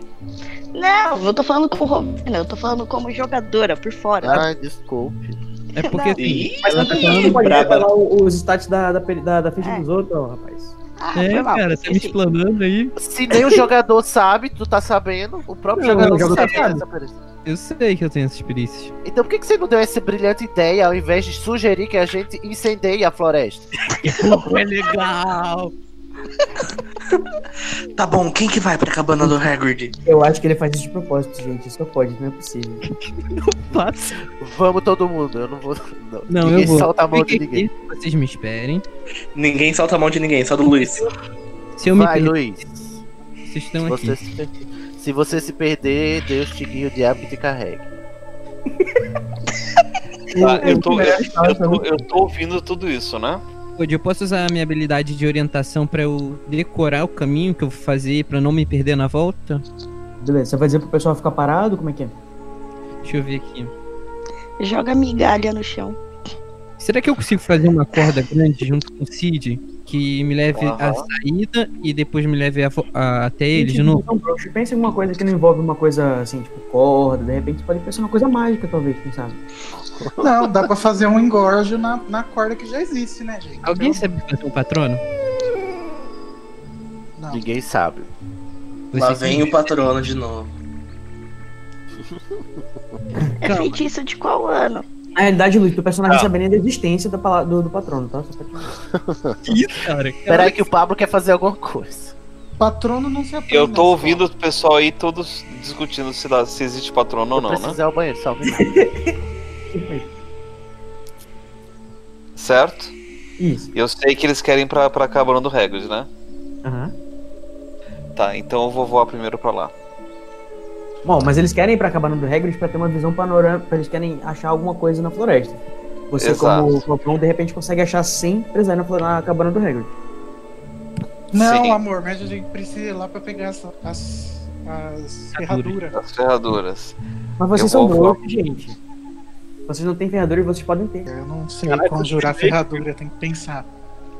Não, eu tô falando como eu tô falando como jogadora por fora. Ai, desculpe. É porque assim, Ih, Mas ela tá tu falando. pode o- os stats da, da, da, da ficha É. dos outros, ó, rapaz. Ah, É, mal, cara, tá me explanando aí. Se nem o jogador sabe, tu tá sabendo, o próprio Não, jogador, o jogador sabe sabe. Eu sei que eu tenho essas perícias. Então por que, que você não deu essa brilhante ideia ao invés de sugerir que a gente incendeie a floresta? É legal! Tá bom, quem que vai pra cabana do Hagrid? Eu acho que ele faz isso de propósito, gente. Isso só pode, não é possível. Passa. Vamos todo mundo, eu não vou. Não, Não, ninguém eu vou. solta a mão de ninguém. Vocês me esperem. Ninguém solta a mão de ninguém, só do Luiz. Se eu me Vai, perder, Luiz. vocês Se estão você, aqui. se perder, se você se perder, Deus te guia o diabo que te carregue. Tá, eu, tô, eu, eu tô- eu tô ouvindo tudo isso, né? Pode, eu posso usar a minha habilidade de orientação pra eu decorar o caminho que eu vou fazer pra não me perder na volta? Beleza, você vai dizer pro pessoal ficar parado? Como é que é? Deixa eu ver aqui. Joga migalha no chão. Será que eu consigo fazer uma corda grande junto com o Cid? Que me leve à saída e depois me leve a a- até ele de novo? Então, pensa em alguma coisa que não envolve uma coisa assim, tipo corda. De repente pode pensar uma coisa mágica, talvez, quem sabe? Não, dá pra fazer um engorjo na, na corda que já existe, né, gente? Alguém Então, sabe fazer um patrono? Não. Ninguém sabe. Lá Você vem o patrono de novo. É feitiço de qual ano? Na realidade, Luiz, o personagem Ah. sabe nem da existência pala- do, do patrono, tá? Isso, cara? Peraí que o Pablo quer fazer alguma coisa. Patrono não se aprende. Eu tô ouvindo o pessoal aí todos discutindo se, dá- se existe patrono ou não, preciso né? ir ao banheiro, só minuto. Certo? Isso. Eu sei que eles querem pra, pra cabana do Hagrid, né? Aham. Tá, então eu vou voar primeiro pra lá. Bom, mas eles querem ir pra cabana do Hagrid pra ter uma visão panorâmica, eles querem achar alguma coisa na floresta. Você, Exato. como Falcão, de repente consegue achar sem precisar ir na, na cabana do Hagrid. Não, Sim. amor, mas a gente precisa ir lá pra pegar as, as, as ferraduras. As ferraduras. Mas vocês Eu são loucos, gente. Vocês não têm ferradura e vocês podem ter. Eu não sei conjurar ferradura, tem que pensar.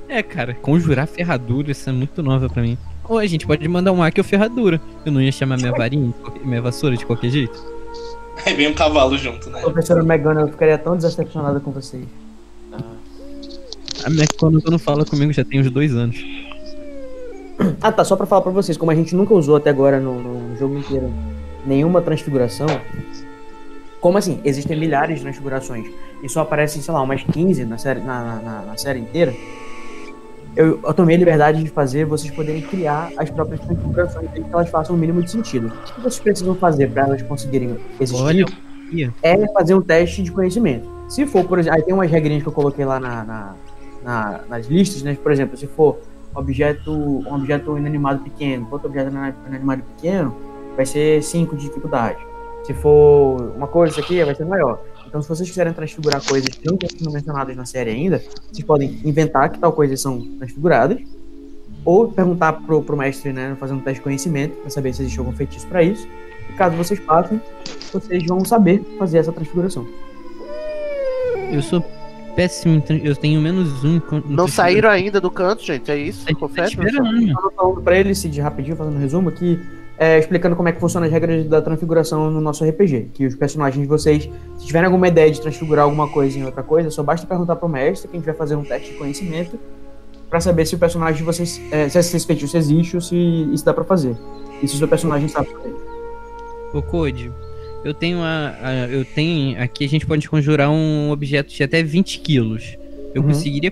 É, cara, conjurar ferradura, isso é muito nova pra mim. Ou a gente pode mandar um Aki ou ferradura. Eu não ia chamar minha varinha, minha vassoura de qualquer jeito. Aí vem um cavalo junto, né? Professora Megana, eu ficaria tão decepcionada com vocês. A quando não fala comigo já tem uns dois anos. Ah, tá. Só pra falar pra vocês, como a gente nunca usou até agora no, no jogo inteiro nenhuma transfiguração. Como assim? Existem milhares de transfigurações e só aparecem, sei lá, umas 15 na série, na, na, na série inteira. Eu, eu tomei a liberdade de fazer vocês poderem criar as próprias transfigurações desde que elas façam o mínimo de sentido. O que vocês precisam fazer pra elas conseguirem existir? Olha, é fazer um teste de conhecimento. Se for, por exemplo, aí tem umas regrinhas que eu coloquei lá na, na- na- nas listas, né? Por exemplo, se for objeto, um objeto inanimado pequeno, outro objeto inanimado pequeno, vai ser 5 de dificuldade. Se for uma coisa, isso aqui vai ser maior. Então, se vocês quiserem transfigurar coisas que não estão sendo mencionadas na série ainda, vocês podem inventar que tal coisas são transfiguradas, ou perguntar pro, pro mestre, né, fazer um teste de conhecimento, pra saber se existe algum feitiço pra isso, E caso vocês passem, vocês vão saber fazer essa transfiguração. Eu sou péssimo, eu tenho menos um. Não saíram ainda do canto, gente? É isso? Tá Confere? esperando. Eu tô falando pra ele, Cid, rapidinho, fazendo um resumo aqui, é, explicando como é que funcionam as regras da transfiguração no nosso RPG. Que os personagens de vocês, se tiverem alguma ideia de transfigurar alguma coisa em outra coisa, só basta perguntar pro mestre, que a gente vai fazer um teste de conhecimento, pra saber se o personagem de vocês, é, se esse feitiço existe ou se isso dá pra fazer. E se o seu personagem sabe fazer. Ô, Code, eu tenho a, a- Eu tenho. Aqui a gente pode conjurar um objeto de até 20 quilos. Eu Uhum. conseguiria.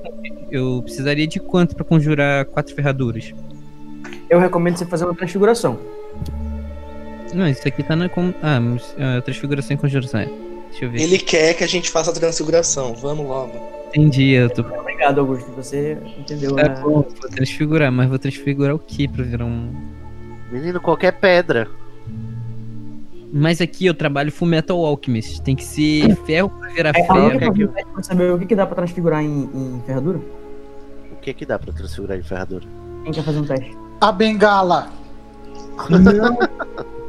Eu precisaria de quanto pra conjurar quatro ferraduras? Eu recomendo você fazer uma transfiguração. Não, isso aqui tá na. com- Ah, mas, ah, transfiguração e conjuração. É. Deixa eu ver. Ele quer que a gente faça a transfiguração. Vamos logo. Entendi, eu tô. Obrigado, Augusto. Você entendeu, Tá né? bom, vou transfigurar, mas vou transfigurar o que pra virar um. Menino, qualquer pedra. Mas aqui eu trabalho Full Metal Alchemist. Tem que ser ferro pra virar É, a única ferro. coisa pra saber o que, que dá pra transfigurar em, em ferradura? O que que dá pra transfigurar em ferradura? Quem quer fazer um teste? A bengala.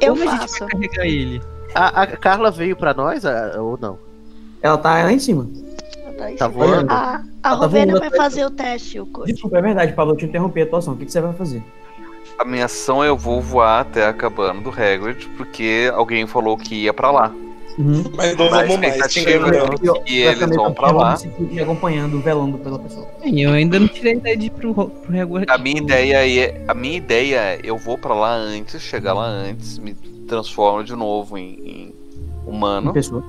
Eu Como a gente faço. vai carregar ele? A, a Carla veio pra nós a- ou não? Ela tá lá em cima. Tá voando? A, a Ela tá Rovena voando vai atrás. fazer o teste, o coach. Desculpa, é verdade, Pablo, eu te interrompi a atuação. O que, que você vai fazer? A minha ação eu vou voar até a cabana do Hagrid, porque alguém falou que ia pra lá. Mas não vamos mais. Xingando. que eles vão pra lá. Fica acompanhando, velando pela pessoa. Sim, eu ainda não tirei a ideia de ir pro, ro- pro Hogwarts. A minha ideia é, a minha ideia é, eu vou pra lá antes, chegar lá antes, me transformo de novo em, em humano, Em pessoa.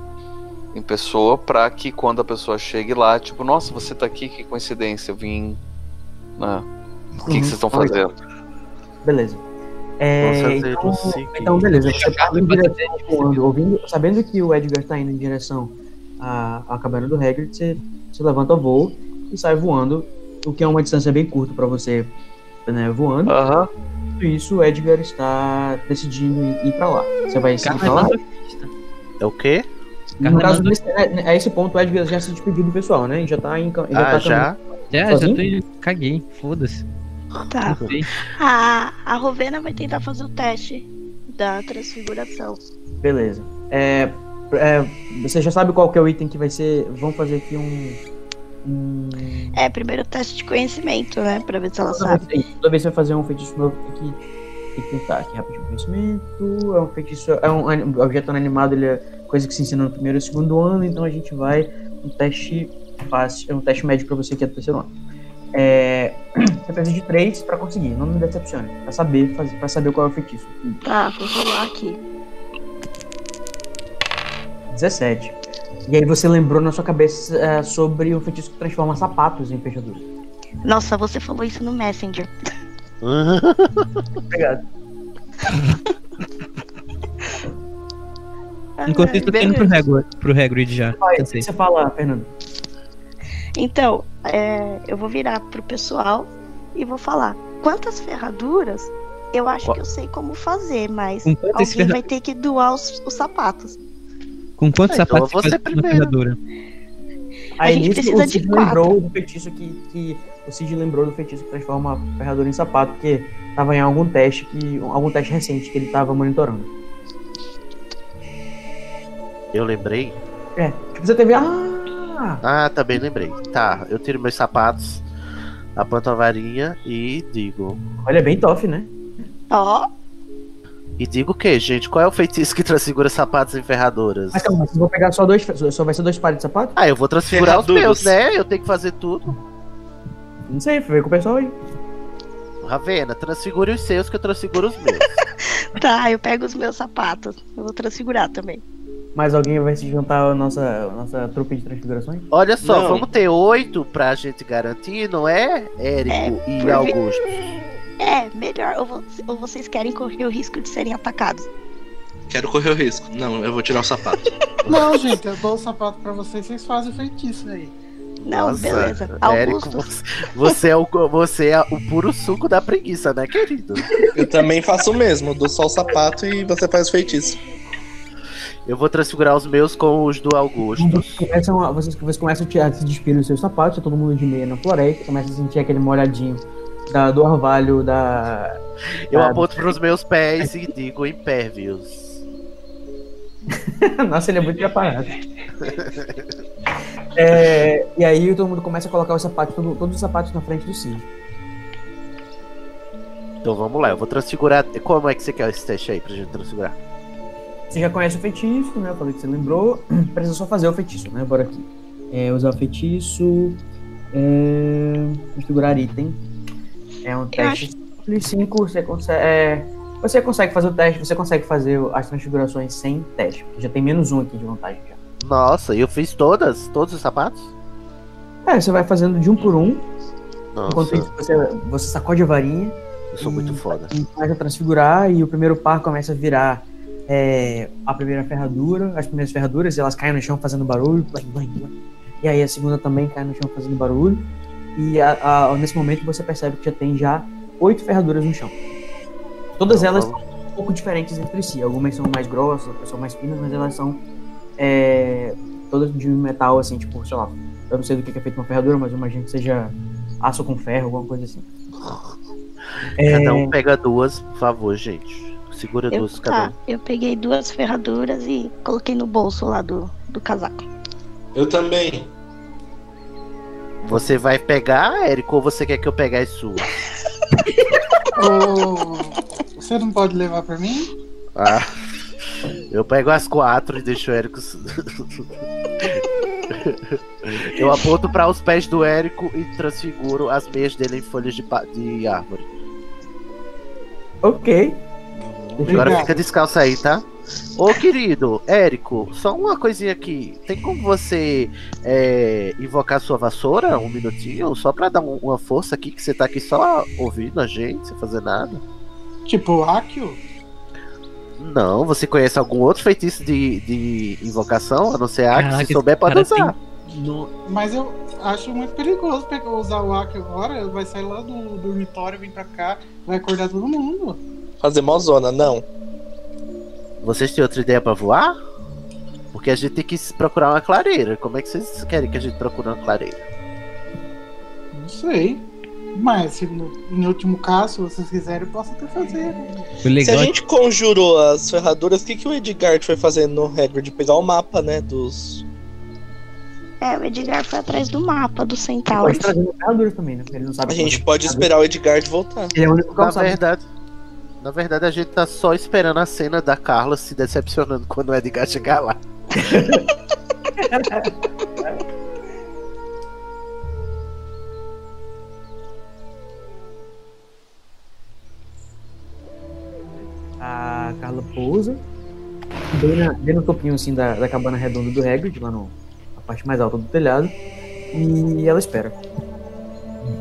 em pessoa, pra que quando a pessoa chegue lá, tipo, nossa, você tá aqui, que coincidência, eu vim. Ah, o que, que Uhum, vocês estão fazendo? Beleza. É, então, o seguinte. então, beleza. Você tá indo em direção voando, ouvindo, sabendo que o Edgar tá indo em direção à, à cabana do Hagrid, você, você levanta voo e sai voando, o que é uma distância bem curta pra você né, voando. Aham. Por isso, o Edgar está decidindo ir, ir pra lá. Você vai seguir pra lá? É o quê? No caso, nesse, é, é esse ponto, o Edgar já se despediu do pessoal, né? Já tá em. Já Ah, tá já? Já, já Sozinho? tô indo. Caguei, foda-se. Tá. A, a Rovena vai tentar fazer o teste da transfiguração. Beleza. É, é, você já sabe qual que é o item que vai ser. Vamos fazer aqui um. um... É, primeiro teste de conhecimento, né? Pra ver se ela Toda sabe. vez, toda vez que você vai fazer um feitiço novo, tem que, tem que tentar aqui rapidinho conhecimento. É um feitiço. É um objeto animado, ele é coisa que se ensina no primeiro e segundo ano, então a gente vai. Um teste fácil. É um teste médio pra você que é do terceiro ano. É, você precisa de três pra conseguir, não me decepcione. Pra saber, fazer, pra saber qual é o feitiço. Tá, vou rolar aqui. 17. E aí você lembrou na sua cabeça é, sobre o feitiço que transforma sapatos em fechadura. Nossa, você falou isso no Messenger. Obrigado. Enquanto isso, eu tô indo pro Hagrid, pro Hagrid já. Vai, o que você fala, Fernando? Então, é, eu vou virar pro pessoal e vou falar. Quantas ferraduras? Eu acho que eu sei como fazer, mas Com alguém vai ter que doar os, os sapatos. Com quantos Ah, então sapatos você faz uma ferradura? Aí gente nisso, precisa o de Cid quatro. lembrou do feitiço que, que. O Cid lembrou do feitiço que transforma a ferradura em sapato, porque tava em algum teste que. algum teste recente que ele tava monitorando. Eu lembrei. É, tipo, você teve. Ah! Ah, também lembrei. Tá, eu tiro meus sapatos, aponto a varinha e digo. Olha, é bem tough, né? Ó, E digo o que, gente? Qual é o feitiço que transfigura sapatos em ferraduras? Mas calma, vocês vão pegar só dois. Só vai ser dois pares de sapato? Ah, eu vou transfigurar os meus, né? Eu tenho que fazer tudo. Não sei, foi com o pessoal aí. Ravena, transfigure os seus que eu transfiguro os meus. tá, eu pego os meus sapatos. Eu vou transfigurar também. Mais alguém vai se juntar à nossa, à nossa trupe de transfigurações? Olha só, Não. vamos ter oito pra gente garantir, não é, Érico e por Augusto? É, melhor. Ou, ou vocês querem correr o risco de serem atacados? Quero correr o risco. Não, eu vou tirar o sapato. Não, gente, eu dou o sapato pra vocês, vocês fazem o feitiço aí. Não, Nossa, beleza. Érico, Augusto, você, você é o, você é o puro suco da preguiça, né, querido? Eu também faço o mesmo. Eu dou só o sapato e você faz o feitiço. Eu vou transfigurar os meus com os do Augusto. Vocês começam, a, vocês, vocês começam a tirar, se despir dos seus sapatos, tá todo mundo de meia na floresta, começa a sentir aquele molhadinho da, do orvalho da. Eu Ah, aponto pros meus pés e digo impervious. Nossa, ele é muito preparado. É, e aí todo mundo começa a colocar os sapatos, todo- todos os sapatos na frente do Cid. Então vamos lá, eu vou transfigurar. Como é que você quer esse teste aí pra gente transfigurar? Você já conhece o feitiço, né? Eu falei que você lembrou. Precisa só fazer o feitiço, né? Bora aqui. É, usar o feitiço. É, configurar item. É um teste simples. 5, você consegue. é, você consegue fazer o teste, você consegue fazer as transfigurações sem teste. Já tem menos um aqui de vantagem já. Nossa, eu fiz todas? Todos os sapatos? É, você vai fazendo de um por um. Nossa, Enquanto isso, você, você sacode a varinha. eu sou muito foda. e começa a transfigurar e o primeiro par começa a virar é, a primeira ferradura, as primeiras ferraduras, elas caem no chão fazendo barulho, e aí a segunda também cai no chão fazendo barulho, e a- a- nesse momento você percebe que já tem já oito ferraduras no chão. Todas elas são um pouco diferentes entre si, algumas são mais grossas, outras são mais finas, mas elas são é, todas de metal, assim, tipo, sei lá, eu não sei do que que é feito uma ferradura, mas eu imagino que seja aço com ferro, alguma coisa assim. Cada É, um pega duas, por favor, gente. Segura Eu, duas cada tá, um. eu peguei duas ferraduras e coloquei no bolso lá do, do casaco. Eu também. Você vai pegar, Érico, ou você quer que eu pegue as suas? Ô, Você não pode levar pra mim? Ah, eu pego as quatro e deixo o Érico. eu aponto para os pés do Érico e transfiguro as meias dele em folhas de, de árvore. ok. Eu Agora Obrigado. fica descalço aí, tá? Ô querido, Érico, só uma coisinha aqui. Tem como você é, invocar sua vassoura um minutinho? Só pra dar um- uma força aqui, que você tá aqui só ouvindo a gente, sem fazer nada? Tipo, Akio? Não, você conhece algum outro feitiço de, de invocação? A não ser a que Caraca, se souber pode usar. No- Mas eu acho muito perigoso pegar, usar o Akio agora. Ele vai sair lá do dormitório, vir pra cá, vai acordar todo mundo. Fazer mozona, não. Vocês têm outra ideia pra voar? Porque a gente tem que procurar uma clareira. Como é que vocês querem que a gente procure uma clareira? Não sei. Mas se no, no último caso, se vocês quiserem, eu posso até fazer. O Se a gente conjurou as ferraduras, o que, que o Edgar foi fazer no Hagrid? Pegar o mapa, né, dos... É, o Edgar foi atrás do mapa do Pode Centauro. trazer uma ferradura também, né? Ele não sabe A gente pode esperar o Edgar de voltar. Ele é o único que Na verdade, na verdade, a gente tá só esperando a cena da Carla se decepcionando quando o Edgar chegar lá. A Carla pousa, bem, na- bem no topinho assim da, da cabana redonda do Hagrid, lá no, na parte mais alta do telhado, e ela espera.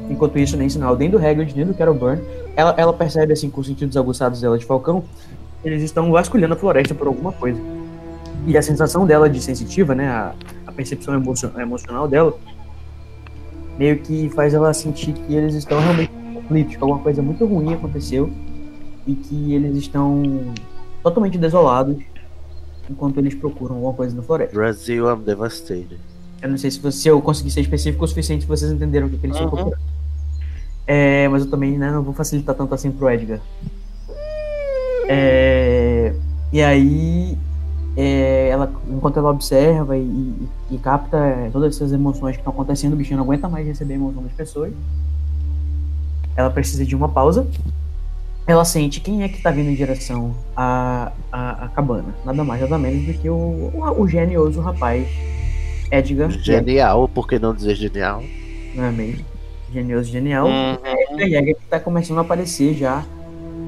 Enquanto isso, nem sinal nem do Hagrid, nem do Carol Burn, ela, ela percebe assim, com os sentidos aguçados dela de falcão, eles estão vasculhando a floresta por alguma coisa. E a sensação dela de sensitiva, né, a, a percepção emocion- emocional dela, meio que faz ela sentir que eles estão realmente em conflito, que alguma coisa muito ruim aconteceu e que eles estão totalmente desolados enquanto eles procuram alguma coisa na floresta. Brasil, I'm devastated. Eu não sei se, você, se eu consegui ser específico o suficiente, vocês entenderam o que, que eles estão Uhum. procurando. É, mas eu também né, não vou facilitar tanto assim pro Edgar. É, e aí, é, ela, enquanto ela observa e, e- e capta é, todas essas emoções que estão acontecendo, o bichinho não aguenta mais receber a emoção das pessoas. Ela precisa de uma pausa. Ela sente quem é que tá vindo em direção à, à, à cabana. Nada mais, nada menos do que o, o, o genioso rapaz Edgar. Genial, por que não dizer genial? Não é mesmo? Genioso, genial. Uhum. Edgar Yeager que tá começando a aparecer já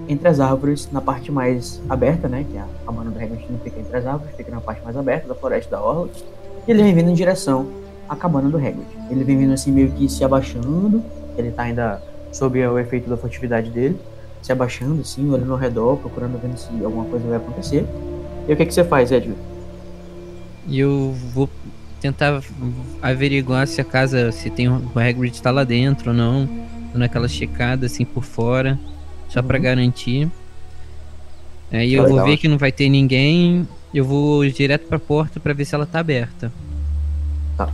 entre as árvores, na parte mais aberta, né? Que a cabana do Hagrid não fica entre as árvores, fica na parte mais aberta da floresta da Orla. E ele vem vindo em direção à cabana do Hagrid. Ele vem vindo assim meio que se abaixando. Ele tá ainda sob o efeito da furtividade dele. Se abaixando assim, olhando ao redor, procurando ver se alguma coisa vai acontecer. E o que, que você faz, Edgar? Eu vou tentar averiguar se a casa, se tem o Hagrid tá lá dentro ou não, dando aquela checada assim por fora, só pra Uhum. garantir. Aí eu Legal. vou ver que não vai ter ninguém, eu vou direto pra porta pra ver se ela tá aberta.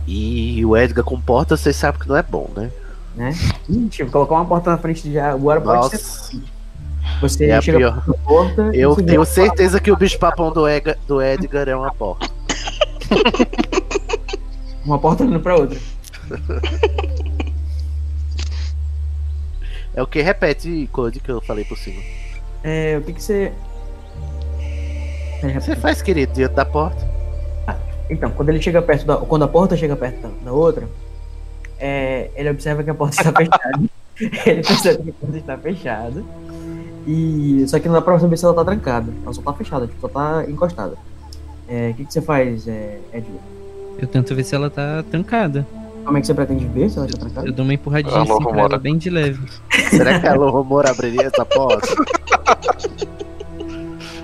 E o Edgar com porta, vocês sabem que não é bom, né? Né? Tipo, colocar uma porta na frente já. Agora pode ser. Você É a chega pior. porta. Eu você tenho certeza que o bicho papão do, Ega- do Edgar é uma porta. Uma porta indo pra outra. É o que repete code que eu falei por cima. É, o que que você. Aí, Você faz, querido, diante da porta. Então, quando ele chega perto da. Quando a porta chega perto da, da outra, é, ele observa que a porta está fechada. ele percebe que a porta está fechada. E. Só que não dá pra saber se ela tá trancada. Ela só tá fechada, tipo, só tá encostada. É, O que, que você faz, é? Eu tento ver se ela tá trancada. Como é que você pretende ver se ela está trancada? Eu dou uma empurradinha Alô, assim pra ela, bem de leve. Será que a Alô abriria essa porta?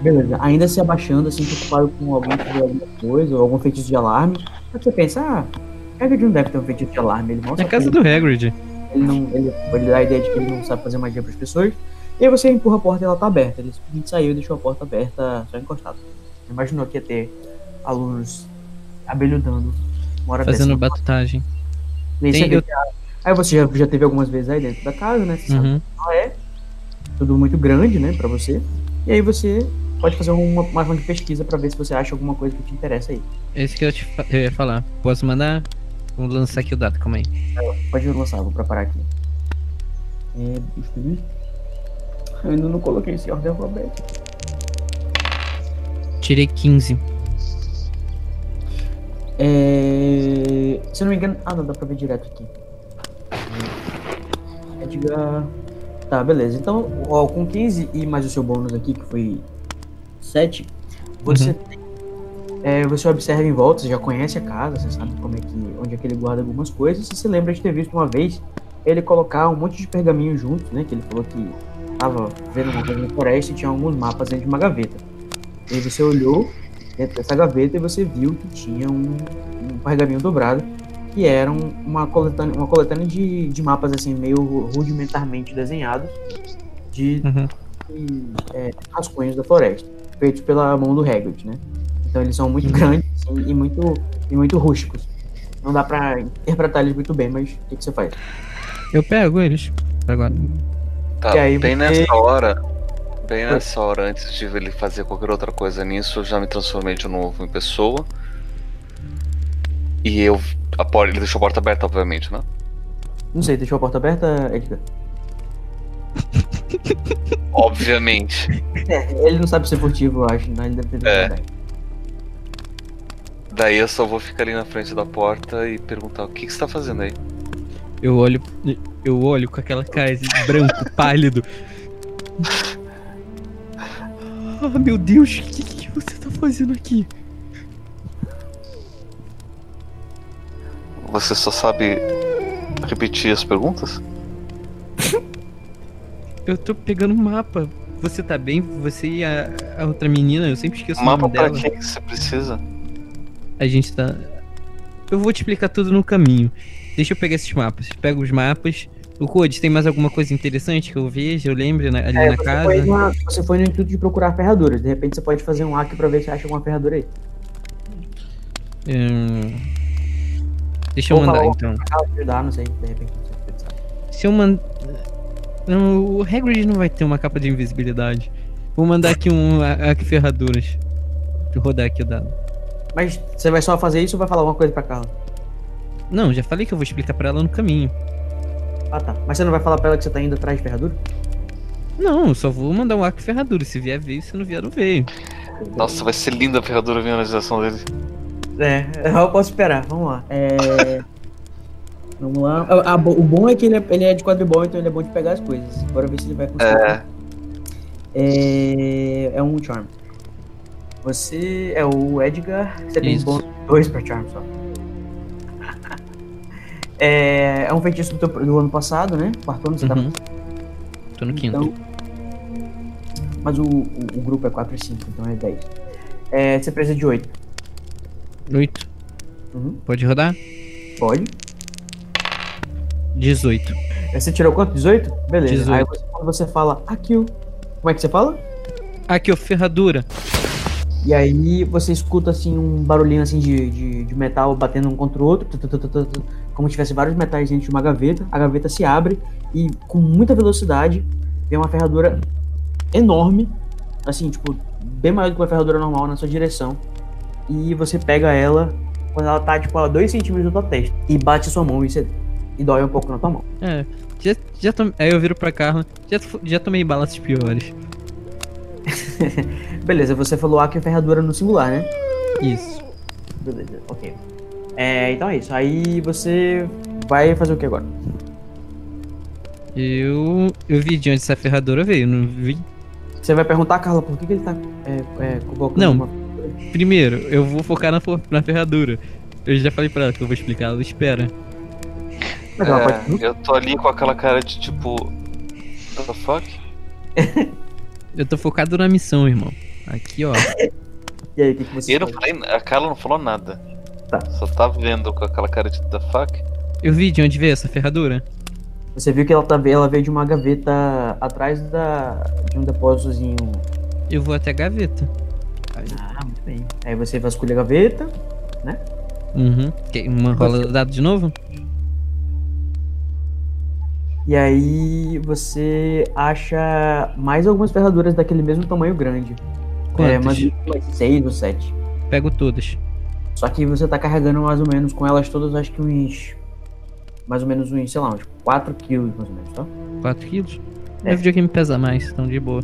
Beleza, ainda se abaixando, assim, preocupado com que vê alguma coisa, ou algum feitiço de alarme. Aí você pensa, ah, Hagrid não deve ter um feitiço de alarme, ele Na casa do Hagrid. ele não. Ele, ele dá a ideia de que ele não sabe fazer magia para as pessoas. E aí você empurra a porta e ela tá aberta. Ele simplesmente saiu e deixou a porta aberta, só encostada. Imaginou que ia ter alunos abelhudando uma Fazendo batutagem. Tem- eu- a- aí você já, já teve algumas vezes aí dentro da casa, né? Você sabe Uhum. que é tudo muito grande, né, pra você. E aí você pode fazer uma, uma ação de pesquisa pra ver se você acha alguma coisa que te interessa aí. Esse que eu, te, eu ia falar. Posso mandar? Vou lançar aqui o dado, calma aí. Pode lançar, vou preparar aqui. É, eu ainda não coloquei esse ordem alfabética. Tirei 15. É... Se eu não me engano. Ah, não, dá pra ver direto aqui. Edgar. Tá, beleza. Então, ó, com 15 e mais o seu bônus aqui, que foi 7, você tem. é, você observa em volta, você já conhece a casa, você sabe como é que, onde é que ele guarda algumas coisas. Você se lembra de ter visto uma vez ele colocar um monte de pergaminho junto, né? Que ele falou que tava vendo uma coisa na floresta e tinha alguns mapas dentro de uma gaveta. E aí você olhou dentro dessa gaveta e você viu que tinha um, um pergaminho dobrado que era um- uma coletânea, uma coletânea de, de mapas assim meio ru- rudimentarmente desenhados de, Uhum. de, é, rascunhos da floresta feitos pela mão do Hagrid, né? Então eles são muito grandes assim, e muito e muito rústicos. Não dá pra interpretar eles muito bem, mas o que, que você faz? Eu pego eles. Agora. Tá, E aí bem você- nessa hora. Bem nessa hora, antes de ele fazer qualquer outra coisa nisso, eu já me transformei de novo em pessoa. E eu. A porta, ele deixou a porta aberta, obviamente, né? Não sei, deixou a porta aberta, Edgar? Obviamente. É, ele não sabe ser furtivo, eu acho, né? Ele deve ter É. Daí eu só vou ficar ali na frente da porta e perguntar o que, que você tá fazendo aí. Eu olho. Eu olho com aquela cara de branco, pálido. Ah, meu Deus, o que, que você tá fazendo aqui? Você só sabe repetir as perguntas? Eu tô pegando um mapa. Você tá bem? Você e a, a outra menina, eu sempre esqueço o Mapa nome pra dela. quem que você precisa? A gente tá. Eu vou te explicar tudo no caminho. Deixa eu pegar esses mapas. Pega os mapas. O Code, tem mais alguma coisa interessante que eu veja, eu lembre na- ali É, na você, casa? foi na- você foi no intuito de procurar ferraduras. De repente você pode fazer um hack pra ver se acha alguma ferradura aí. Hum, Deixa eu mandar falar então. ajudar, não sei, de repente. Se eu mandar. O Hagrid não vai ter uma capa de invisibilidade. Vou mandar aqui um aqui ferraduras. Eu rodar aqui o dado. Mas você vai só fazer isso ou vai falar alguma coisa pra Carla? Não, já falei que eu vou explicar pra ela no caminho. Ah tá. Mas você não vai falar pra ela que você tá indo atrás de ferradura? Não, eu só vou mandar um arco ferradura. Se vier, veio. Se não vier, não veio. Nossa, vai ser linda a ferradura vindo na realização dele. É, eu posso esperar, vamos lá. É. Vamos lá. Ah, ah, bo- o bom é que ele é, ele é de quadribol, então ele é bom de pegar as coisas. Bora ver se ele vai conseguir. É. É, é um charm. Você é o Edgar, você tem bônus 2 pra charm só. É, é um feitiço do, teu- do ano passado, né? Quarto ano você Uhum. tá. Tô no quinto. Então, mas o, o, o grupo é 4 e 5, então é 10. É, você precisa de 8. Oito. Uhum. Pode rodar? Pode. 18. É, Você tirou quanto? 18? Beleza. 18. Aí você, quando você fala kill, como é que você fala? Aqui, ferradura. E aí você escuta assim um barulhinho assim de, de, de metal batendo um contra o outro, como se tivesse vários metais dentro de uma gaveta. A gaveta se abre e com muita velocidade vem uma ferradura enorme, assim, tipo, bem maior do que uma ferradura normal na sua direção. E você pega ela quando ela tá, tipo, a 2 centímetros da tua testa. E bate sua mão e, você, e dói um pouco na tua mão. É, já, já. Aí eu viro pra Carla. Já, já tomei balas piores. Beleza, você falou arco e ferradura no singular, né? Isso. Beleza, ok. É, então é isso. Aí você vai fazer o que agora? Eu. Eu vi de onde essa ferradura veio, não vi. Você vai perguntar, Carla, por que, que ele tá é, é, convocando Não. uma- Primeiro, eu vou focar na, for- na ferradura. Eu já falei pra ela que eu vou explicar, ela espera. É, eu tô ali com aquela cara de tipo. What the fuck? Eu tô focado na missão, irmão. Aqui, ó. E aí, o que, que você eu não faz? falei, a Carla não falou nada. Tá. Só tá vendo com aquela cara de the fuck. Eu vi de onde veio essa ferradura. Você viu que ela, tá, ela veio de uma gaveta atrás da, de um depósitozinho. Eu vou até a gaveta. Ah, muito bem. Aí você vasculha a gaveta. Uhum. Que- Uma rola dado de novo? E aí você acha mais algumas ferraduras daquele mesmo tamanho grande. É, Quantas? mais umas seis ou sete. Pego todas. Só que você tá carregando mais ou menos com elas todas, acho que uns. Mais ou menos uns, sei lá, uns 4 quilos mais ou menos, tá? 4 quilos? É. Meu videogame pesa mais, então de boa.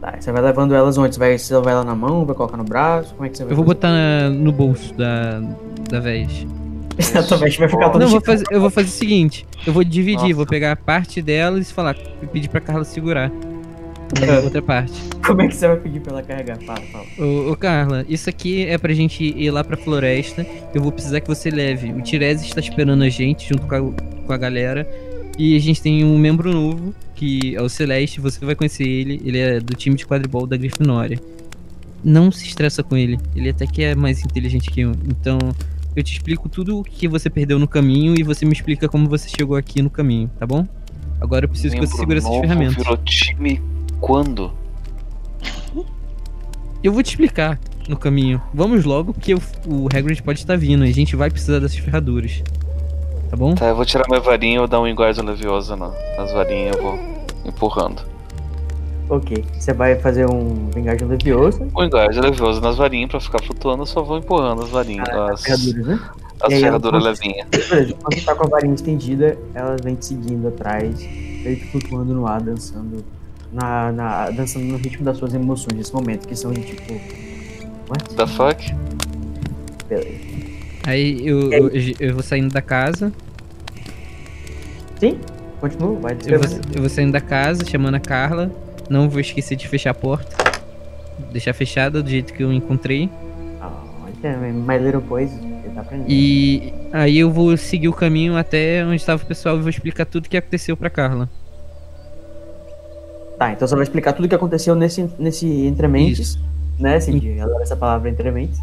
Tá, você vai levando elas onde? Você vai, você vai lá na mão, vai colocar no braço? Como é que você vai Eu vou fazer? botar na- no bolso da, da vez. Exatamente, vai ficar todo Não, eu vou fazer, eu vou fazer o seguinte: eu vou dividir, Nossa. vou pegar parte delas e falar, e pedir pra Carla segurar. Outra parte. Como é que você vai pedir pra ela carregar? Fala, fala. Ô, ô, Carla, isso aqui é pra gente ir lá pra floresta. Eu vou precisar que você leve. O Tirese está esperando a gente junto com a, com a galera. E a gente tem um membro novo, que é o Celeste. Você vai conhecer ele. Ele é do time de quadribol da Grifinória. Não se estressa com ele. Ele até que é mais inteligente que eu. Então, eu te explico tudo o que você perdeu no caminho e você me explica como você chegou aqui no caminho, tá bom? Agora eu preciso que você Membro segure essas ferramentas. Virou time quando? Eu vou te explicar no caminho. Vamos logo, porque o, o Hagrid pode estar vindo e a gente vai precisar dessas ferraduras. Tá bom? Tá, eu vou tirar minha varinha e vou dar um Enguardo Leviosa na- nas varinhas eu vou empurrando. Ok, você vai fazer um vingagem leviosa. O Enguardo Leviosa nas varinhas pra ficar flutuando, eu só vou empurrando as varinhas. as Ferraduras, né? as ferraduras levinhas. Beleza, quando você tá com a varinha estendida, elas vêm te seguindo atrás, meio que flutuando no ar, dançando. Na, na, dançando no ritmo das suas emoções nesse momento, que são de tipo. What? The fuck? Beleza. Aí eu, eu, eu vou saindo da casa. Sim, continua, vai Eu vou, eu vou saindo da casa, chamando a Carla. Não vou esquecer de fechar a porta. Deixar fechada do jeito que eu encontrei. Olha, My Little Boys, você tá aprendendo. E aí eu vou seguir o caminho até onde estava o pessoal e vou explicar tudo o que aconteceu pra Carla. Tá, então você vai explicar tudo o que aconteceu nesse, nesse Entrementes, né, Cindy? Eu adoro essa palavra Entrementes.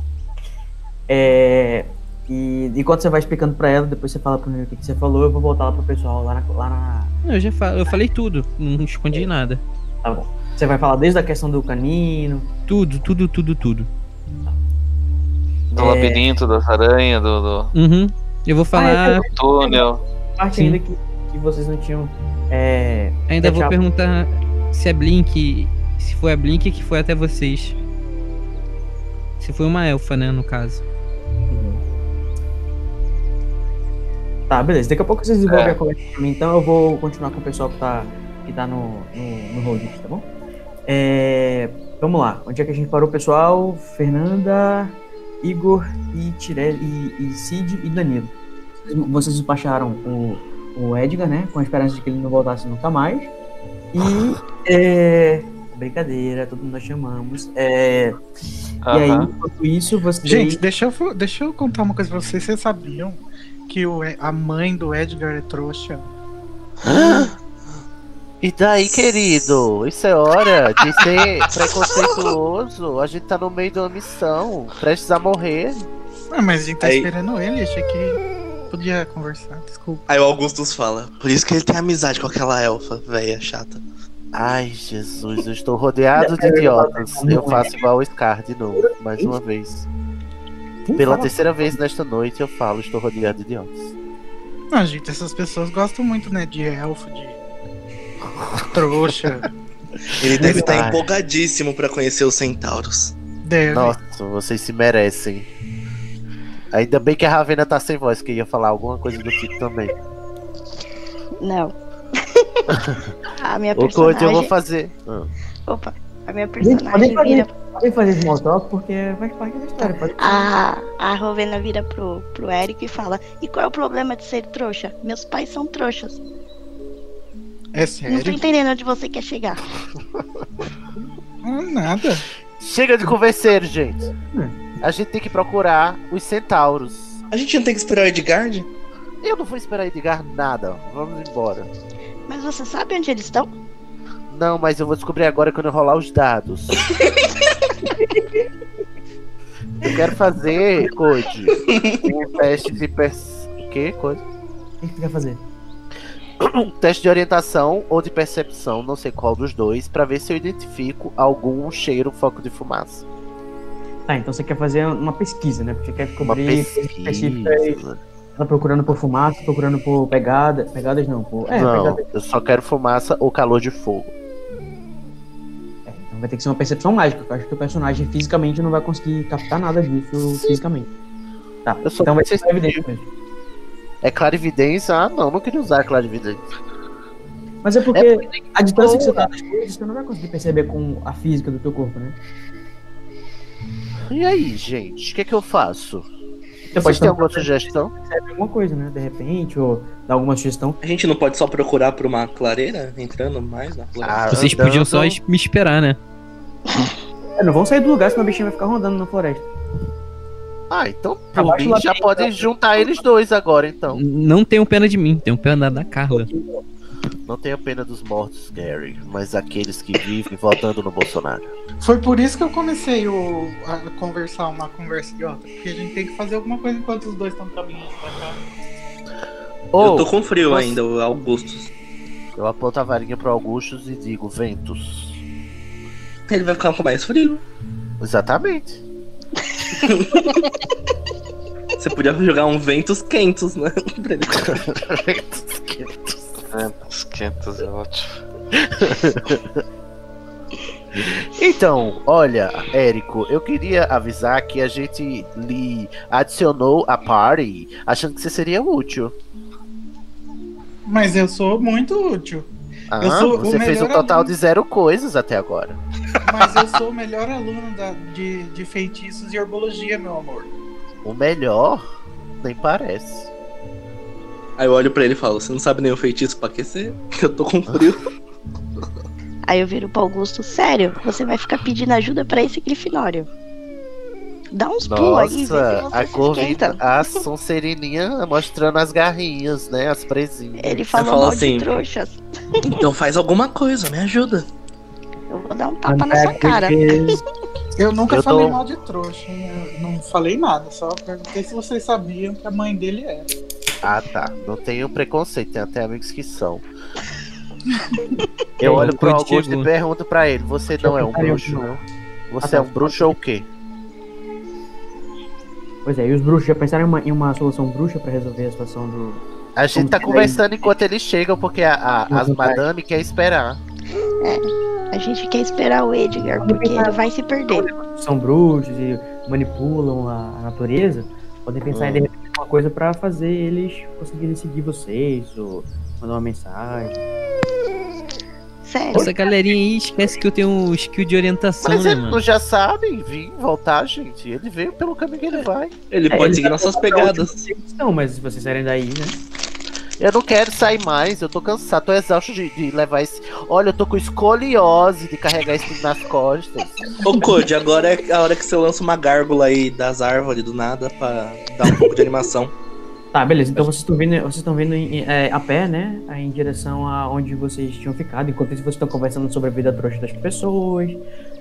É, e enquanto você vai explicando pra ela, depois você fala pra mim o que, que você falou, eu vou voltar lá pro pessoal lá na. Lá na... Não, Eu já falo, eu falei tudo, não escondi nada. Tá bom. Você vai falar desde a questão do canino. Tudo, tudo, tudo, tudo. Do É. labirinto, das aranhas, do, do Uhum. Eu vou falar. Ah, túnel. parte Sim. ainda que, que vocês não tinham. É, Ainda vou perguntar se a Blink. Se foi a Blink que foi até vocês. Se foi uma elfa, né, no caso. Tá, beleza. Daqui a pouco vocês desenvolvem É. a conversa pra mim, então eu vou continuar com o pessoal que tá, que tá no, no, no hold tá bom? É, vamos lá. Onde é que a gente parou, pessoal? Fernanda, Igor e Tirelli e, e Cid e Danilo. Vocês despacharam o, o Edgar, né? Com a esperança de que ele não voltasse nunca mais. E. É, brincadeira, todo mundo nós chamamos. É, E aí, enquanto isso, vocês. Gente, deixa eu, deixa eu contar uma coisa pra vocês. Vocês sabiam que o, a mãe do Edgar é trouxa? E daí, querido? Isso é hora de ser preconceituoso. A gente tá no meio de uma missão, prestes a morrer. Ah, mas a gente tá Aí- esperando ele. Achei que podia conversar. Desculpa. Aí o Augustus fala, por isso que ele tem amizade com aquela elfa, velha chata. Ai, Jesus, eu estou rodeado de idiotas. Eu faço igual o Scar de novo, mais uma vez. Pela terceira vez nesta noite eu falo, estou rodeado de idiotas. Ah, gente, essas pessoas gostam muito, né? De elfo, de trouxa. Ele deve estar empolgadíssimo pra conhecer os centauros. Deve. Nossa, vocês se merecem. Ainda bem que a Ravena tá sem voz, que ia falar alguma coisa do tipo também. Não. a minha personagem. eu vou fazer. Ah. Opa, a minha podem personagem fazer, vira. podem fazer small talk porque faz parte da história. Pode... A, a Rovena vira pro, pro Eric e fala: E qual é o problema de ser trouxa? Meus pais são trouxas. É Não tô sério? entendendo onde você quer chegar. Ah, nada. Chega de converser, gente. A gente tem que procurar os centauros. A gente não tem que esperar o Edgard? Eu não vou esperar Edgar nada. Vamos embora. Mas você sabe onde eles estão? Não, mas eu vou descobrir agora quando eu rolar os dados. eu quero fazer, Code, um teste de pers... Que coisa? O que tu quer fazer? Um teste de orientação ou de percepção, não sei qual dos dois, pra ver se eu identifico algum cheiro foco de fumaça. Tá, então você quer fazer uma pesquisa, né? Porque quer Uma cobrir específica e pesquisa. tá procurando por fumaça, procurando por pegada. Pegadas não, por. É, não, pegada. eu só quero fumaça ou calor de fogo. É, então vai ter que ser uma percepção mágica. porque Eu acho que o personagem fisicamente não vai conseguir captar nada disso fisicamente. Tá, então vai ser mesmo. É clarividência? Ah, não, não queria usar clarividência. Mas é porque É a distância que você tá das coisas, você não vai conseguir perceber com a física do teu corpo, né? E aí, gente, o que é que eu faço? Você Vocês pode têm ter alguma sugestão? alguma coisa, né? De repente, ou dar alguma sugestão. A gente não pode só procurar por uma clareira, entrando mais na floresta? Ah, Vocês andando- podiam só me esperar, né? É, não vão sair do lugar, senão o bichinho vai ficar rondando na floresta. Ah, então por mim já podem juntar eles dois agora, então. Não tenho pena de mim, tenho pena da Carla. Não tenha pena dos mortos, Gary, mas aqueles que vivem votando no Bolsonaro. Foi por isso que eu comecei o, a conversar uma conversa e porque a gente tem que fazer alguma coisa enquanto os dois estão caminhando pra cá. Oh, eu tô oh, com frio você... ainda, o Augustus. Eu aponto a varinha pro Augustus e digo, ventos. Ele vai ficar com mais frio. Exatamente. Você podia jogar um ventos quentos, né? ventos quentos. É, 500, 500 é ótimo. Então, olha, Érico, eu queria avisar que a gente lhe adicionou a party achando que você seria útil. Mas eu sou muito útil. Ah, eu sou você o fez um total aluno. de zero coisas até agora. Mas eu sou o melhor aluno da, de, de feitiços e herbologia, meu amor. O melhor? Nem parece. Aí eu olho pra ele e falo, você não sabe nenhum feitiço pra aquecer? Eu tô com frio. Aí eu viro pro Augusto: Sério, você vai ficar pedindo ajuda pra esse Grifinório? Dá uns pulos aí, a esquenta. a Sonserininha mostrando as garrinhas, né? As presinhas. Ele falou fala mal assim, de trouxas. Então faz alguma coisa, me ajuda. Eu vou dar um tapa na sua cara. Eu nunca Eu falei tô- mal de trouxa? Eu não falei nada, só perguntei se vocês sabiam que a mãe dele era. Ah, tá. Não tenho preconceito, tem até amigos que são. Eu olho pro Augusto e pergunto pra ele: Você não é um bruxo, não? Ah, Você tá. é um bruxo ou o quê? Pois é, e os bruxos já pensaram em uma, em uma solução bruxa pra resolver a situação do. A gente tá conversando enquanto eles chegam, porque a, a- as madame quer esperar. A gente quer esperar o Edgar, porque ele vai se perder. São bruxos e manipulam a, a natureza, podem pensar em de repente uma coisa pra fazer eles conseguirem seguir vocês, ou mandar uma mensagem. Sério. Essa galerinha aí esquece que eu tenho um skill de orientação, Mas né, eles mano? não já sabem vir, voltar, gente. Ele veio pelo caminho que ele vai. Ele É, pode ele seguir nossas pegadas. estão, mas se vocês saírem daí, né? Eu não quero sair mais, eu tô cansado, tô exausto de, de levar esse. Olha, eu tô com escoliose de carregar isso tudo nas costas. Ô Code, agora é a hora que você lança uma gárgula aí das árvores do nada pra dar um pouco de animação. Tá, beleza. Então vocês estão vindo, vocês estão vindo em- é, a pé, né? Aí em direção a onde vocês tinham ficado. Enquanto isso, vocês estão conversando sobre a vida trouxa das pessoas.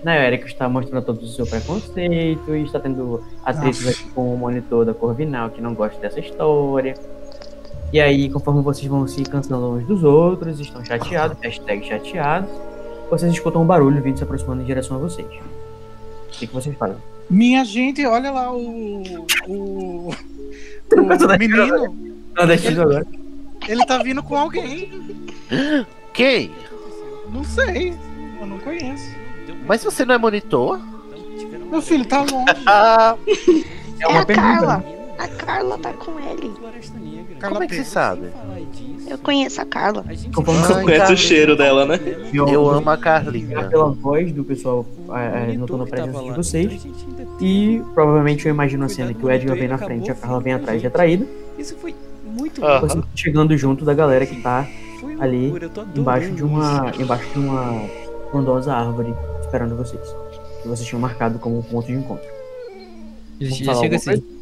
Né? O Eric está mostrando todo o seu preconceito. E está tendo atritos aqui com o monitor da Corvinal que não gosta dessa história. E aí, conforme vocês vão se cansando uns dos outros, estão chateados, hashtag chateados, vocês escutam um barulho vindo se aproximando em direção a vocês. O que, que vocês fazem? Minha gente, olha lá o. O, o menino. Não, deixa eu agora. Ele tá vindo com alguém. Quem? Não sei. Eu não conheço. Mas você não é monitor? Meu filho tá longe. Ah, É, a Carla. A Carla tá com ele. como é que você sabe? Eu conheço a Carla. Você Conhece o cheiro dela, né? Eu amo a Carlinha. pela voz do pessoal é, é, notando a presença de vocês. E provavelmente eu imagino a cena que o Edgar vem na frente e a Carla vem atrás de atraída. Isso foi muito Ah. Você chegando junto da galera que tá ali eu embaixo de uma. embaixo de uma frondosa árvore esperando vocês. Que vocês tinham marcado como ponto de encontro. Já, chega assim.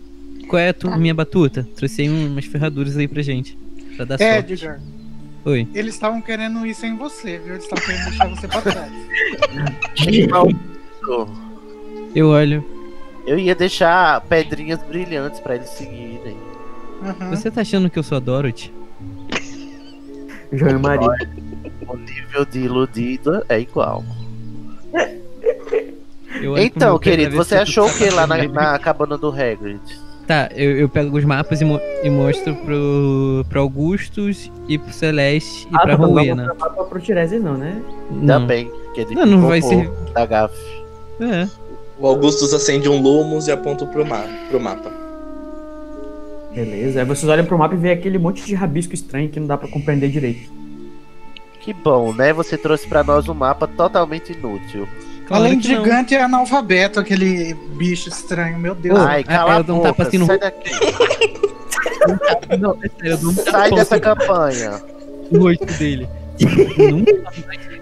Qual é a tua, minha batuta? Trouxe aí umas ferraduras aí pra gente. Pra dar É, sorte. Edgar, Oi. eles estavam querendo ir sem você, viu? Eles estavam querendo deixar você pra trás. Eu olho. Eu ia deixar pedrinhas brilhantes pra eles seguirem. Uhum. Você tá achando que eu sou a Dorothy? João e Maria. O nível de iludida é igual. Então, querido, você achou o que lá na, na cabana do Hagrid? Tá, eu, eu pego os mapas e, mo e mostro pro, pro Augustus e pro Celeste e Ah, pra tu não vai Rowena. mostrar mapa pro Tiresias não, né? Não. Também. Que ele Não, não vai ser- Da Gaf. É. O Augustus acende um Lumos e aponta pro, ma pro mapa. Beleza. Aí vocês olham pro mapa e vê aquele monte de rabisco estranho que não dá pra compreender direito. Que bom, né? Você trouxe pra nós um mapa totalmente inútil. Claro Além de gigante, é analfabeto aquele bicho estranho, meu Deus. Ai, ah, cala a um boca, sai daqui. Não, é sério, Sai dessa campanha. no rosto dele. Nunca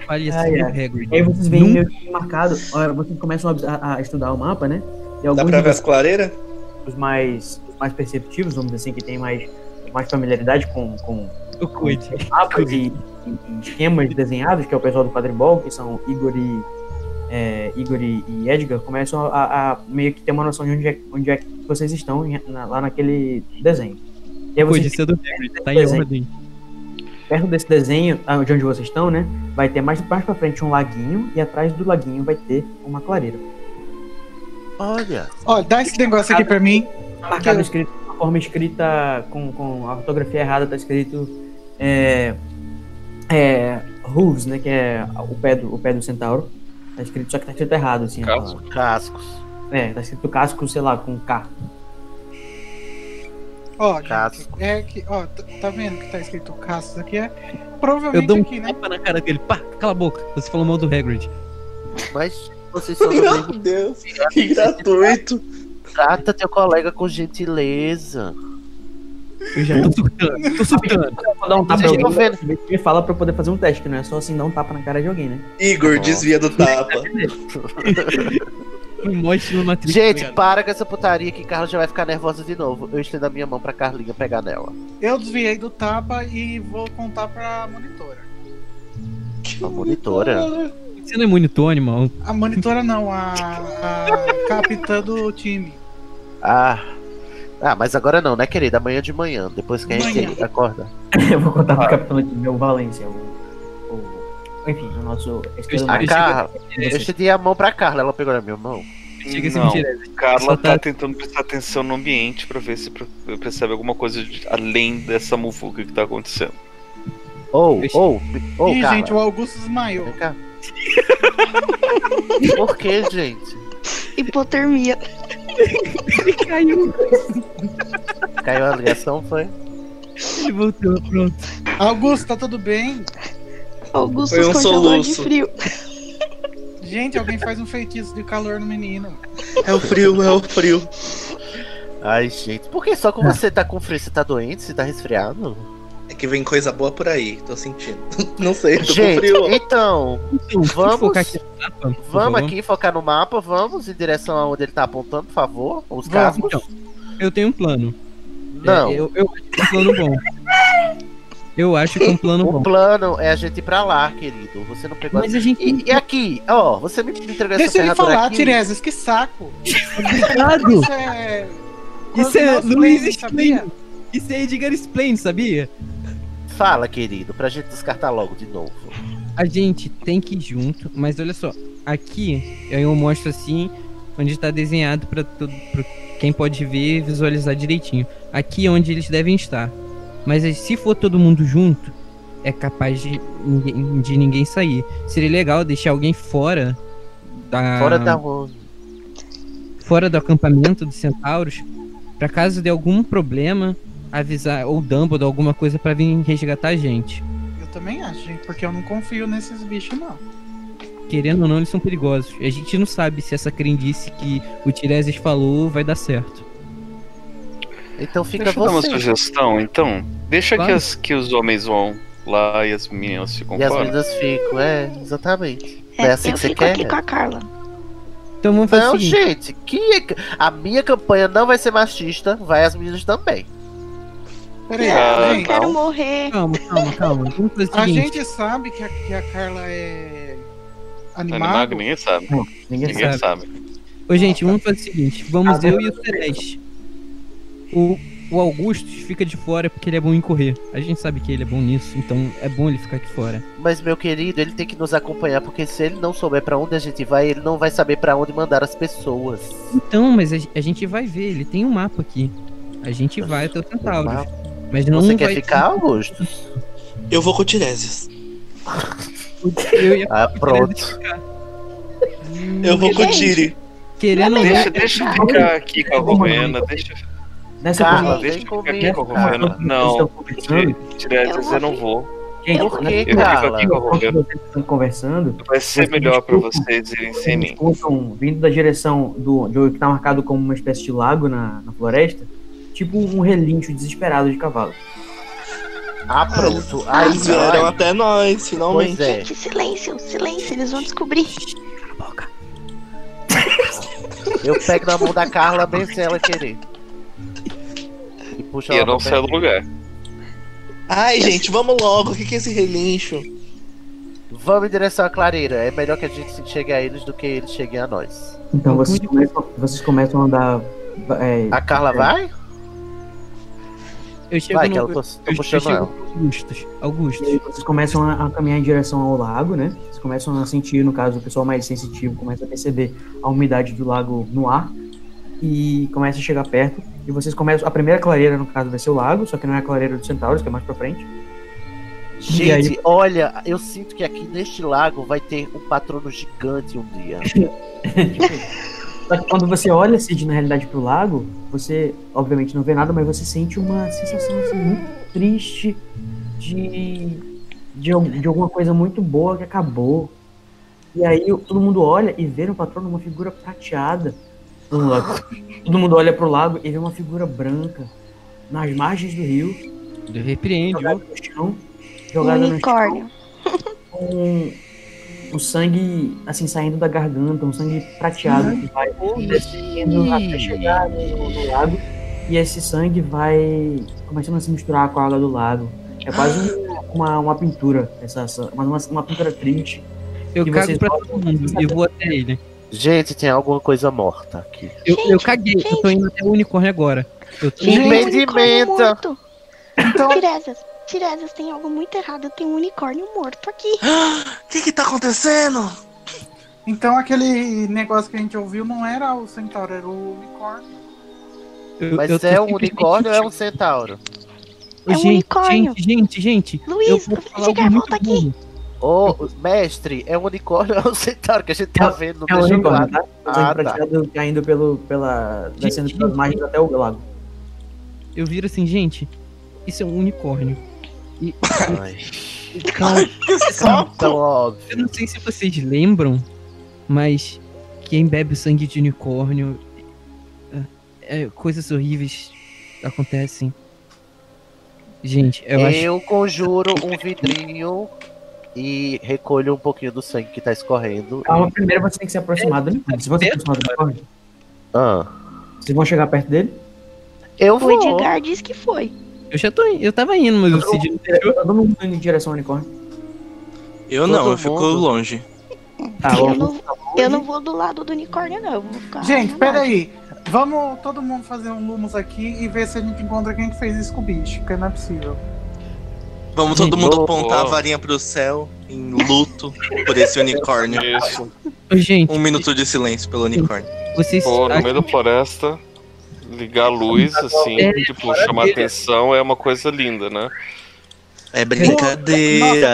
mais assim, Ai, ai. Hagrid. E aí vocês veem Nunca- meio que marcado. Vocês começam a, a estudar o mapa, né? E Dá alguns pra de ver as clareiras? os mais, os mais perceptivos, vamos dizer assim, que tem mais, mais familiaridade com, com Eu cuide. mapas e, e- e esquemas desenhados, que é o pessoal do quadribol, que são Igor e, é, Igor e, e Edgar, começam a, a meio que ter uma noção de onde é, onde é que vocês estão em- na- lá naquele desenho. E aí vocês, é do Hagrid, tá em ordem. perto desse desenho, ah, de onde vocês estão, né? Vai ter mais, mais pra frente um laguinho e atrás do laguinho vai ter uma clareira. Olha. Olha, dá esse negócio aqui pra mim. Marcado escrito, a forma escrita com, com a ortografia errada, tá escrito é, é, hooves, né? Que é o pé do, o pé do centauro. Tá escrito, só que tá escrito errado, assim. a Casco. palavra. Cascos. É, tá escrito casco, sei lá, com K. Ó, gente, é que, ó, tá- tá vendo que tá escrito Cascos aqui? É Eu provavelmente dou um aqui, né? tapa na cara dele. Pá, cala a boca. Você falou mal do Hagrid. Mas vocês são do Meu Deus, que gratuito. Trata teu colega com gentileza. Eu já tô surtando, tô surtando. Vou dar um tapa estão alguém, me fala pra eu poder fazer um teste, que não é só assim dar um tapa na cara de alguém, né? Igor, desvia do tapa. Me mostre no Matrix. Gente, tá para com essa putaria que Carla já vai ficar nervosa de novo. Eu estendo a minha mão pra Carlinha pegar nela. Eu desviei do tapa e vou contar pra monitora. A monitora. Você não é monitor, animal. A monitora não, a, a capitã do time. Ah. Ah, mas agora não, né, querida? Amanhã de manhã, depois que a gente Manhã. acorda. eu vou contar pro capitão aqui, meu Valência, o, o- enfim, o nosso A. Carla. Eu estendi a mão pra Carla, ela pegou na minha mão. Não, mentira. Carla tá tá- tentando prestar atenção no ambiente pra ver se percebe alguma coisa de- além dessa muvuca que tá acontecendo. Ou, ou, ou, Ih, Carla. gente, o Augusto desmaiou. Vem cá. Por que, gente? Hipotermia. Caiu. Caiu a ligação, foi? Ele voltou, pronto. Augusto, tá tudo bem? Augusto Foi um congelou de frio. Gente, alguém faz um feitiço de calor no menino. É o frio, é o frio. Ai, gente. Por que só com você tá com frio? Você tá doente? Você tá resfriado? É que vem coisa boa por aí, tô sentindo. Não sei, tô com Gente, frio. então, Vamos- focar aqui no mapa, vamos aqui focar no mapa, vamos em direção aonde ele tá apontando, por favor. Os Vamos, cascos. então. Eu tenho um plano. Não. É, eu, eu acho que é um plano bom. Eu acho que é um plano O bom. plano é a gente ir pra lá, querido. Você não pegou Mas a gente. E, e aqui, ó, você me entregou essa Deixa ele falar, aqui. Tiresias, que saco. Cuidado! Isso é. Isso é Luiz? Explain. Isso é Edgar Explain, sabia? Fala, querido, pra gente descartar logo de novo. A gente tem que ir junto, mas olha só. Aqui eu mostro assim, onde tá desenhado pra quem pode ver e visualizar direitinho. Aqui é onde eles devem estar. Mas se for todo mundo junto, é capaz de ninguém, de ninguém sair. Seria legal deixar alguém fora da. Fora da fora do acampamento dos centauros, pra caso de algum problema, avisar, ou Dumbledore, alguma coisa pra vir resgatar a gente. Eu também acho, gente, porque eu não confio nesses bichos, não. Querendo ou não, eles são perigosos. A gente não sabe se essa crendice que o Tiresias falou vai dar certo. Então fica Deixa eu dar uma você. sugestão, então. Deixa que, as, que os homens vão lá e as meninas ficam E as meninas ficam, é, exatamente. É, é assim eu que você fico quer? aqui com a Carla. Então vamos fazer Não, o seguinte. gente, que é a minha campanha não vai ser machista, vai as meninas também. Peraí, Ah, Eu gente, quero morrer. Calma, calma, calma. Vamos fazer o a seguinte. gente sabe que a, que a Carla é Animago, animada. ninguém sabe. Não, ninguém Ninguém sabe. sabe. Ô, gente, vamos fazer o seguinte: vamos Ah, eu e o Celeste. O, o Augusto fica de fora porque ele é bom em correr. A gente sabe que ele é bom nisso, então é bom ele ficar aqui fora. Mas meu querido, ele tem que nos acompanhar, porque se ele não souber pra onde a gente vai, ele não vai saber pra onde mandar as pessoas. Então, mas a, a gente vai ver, ele tem um mapa aqui. A gente vai até o Centauro. Mas não Você quer ficar, Augusto? Eu vou com o Tiresias. Eu ia Ah, pronto. Eu vou com o. Tiri. querendo ou não. Deixa, deixa eu ficar aqui com a Rovena. Deixa, Nessa Carla, deixa eu ficar aqui com a vocês Não, Tiresias, eu não vou. gente, Por nessa que, Eu fico Carla? aqui com a vocês estão conversando, Vai ser melhor pra vocês irem sem mim. escutam, vindo da direção do, de que tá marcado como uma espécie de lago na, na floresta, tipo um relincho desesperado de cavalo. Ah, pronto. Aí Eles vieram até nós, finalmente. Pois é. Gente, silêncio, silêncio, eles vão descobrir. Eu pego na mão da Carla bem se ela querer. E puxa E eu ela não pra saio do lugar. Ai, gente, vamos logo. O que que é esse relincho? Vamos em direção à clareira. É melhor que a gente chegue a eles do que eles cheguem a nós. Então vocês começam, vocês começam a andar. é, A Carla vai? Eu chego Vai, no. que eu tô, tô eu, eu puxando chego ela. aí vocês começam a, a caminhar em direção ao lago, né? Vocês começam a sentir, no caso, o pessoal mais sensitivo começa a perceber a umidade do lago no ar e começa a chegar perto. E vocês começam. A primeira clareira, no caso, vai ser o lago, só que não é a clareira dos centauros, que é mais pra frente. E aí- Gente, olha, eu sinto que aqui neste lago vai ter um patrono gigante um dia. Só que quando você olha, Cid, na realidade, pro lago, você, obviamente, não vê nada, mas você sente uma sensação, assim, muito triste de, de, de alguma coisa muito boa que acabou. E aí todo mundo olha e vê no patrono uma figura prateada no lago. Todo mundo olha pro lago e vê uma figura branca nas margens do rio, Eu repreendo. jogada no chão, jogada no chão Unicórnio. com o sangue assim saindo da garganta, um sangue prateado que vai descendo até chegar no, no lago e esse sangue vai começando a se misturar com a água do lago. É quase um- uma, uma pintura, essa, essa- uma, uma, pintura triste. Eu cago pra todo mundo e vou até ele. Gente, tem alguma coisa morta aqui. Eu, eu Gente, caguei, eu tô indo até o unicórnio agora. Eu tô um morto. Então, Tiresias, tem algo muito errado. Tem um unicórnio morto aqui. O que que tá acontecendo? então aquele negócio que a gente ouviu não era o centauro, era o unicórnio. eu- Mas eu é um unicórnio ou é um centauro? É um gente, unicórnio. Gente, gente, gente. eu Luiz, muito volta aqui. burro. Ô, mestre, é um unicórnio ou é um centauro que a gente tá vendo? Não É um unicórnio, tá? Ah, tá. caindo pelo, pela. descendo pelas margens até o lago. Eu viro assim, gente, isso é um unicórnio. E, Ai, e calma, tão óbvio. eu não sei se vocês lembram, mas quem bebe o sangue de unicórnio, é, é, coisas horríveis acontecem. Gente, eu acho. Eu conjuro um vidrinho e recolho um pouquinho do sangue que tá escorrendo. Calma, primeiro você tem que se aproximar do unicórnio. Se você se aproximar do unicórnio, Ah, vocês vão chegar perto dele? eu O vou. Edgar disse que foi. Eu já tô indo, eu tava indo, mas o Cid não deixou. Todo mundo indo em direção ao unicórnio. Eu não, eu fico longe. Tá, Eu não, eu não vou do lado do unicórnio, não. Eu vou ficar. Gente, peraí. Vamos todo mundo fazer um Lumos aqui e ver se a gente encontra quem que fez isso com o bicho, porque não é possível. Vamos todo mundo Boa. apontar a varinha pro céu em luto por esse unicórnio. Isso. Gente, Um minuto de silêncio pelo unicórnio. vocês Pô, no meio da floresta, ligar a luz, assim, É, tipo, chamar atenção é uma coisa linda, né? É brincadeira.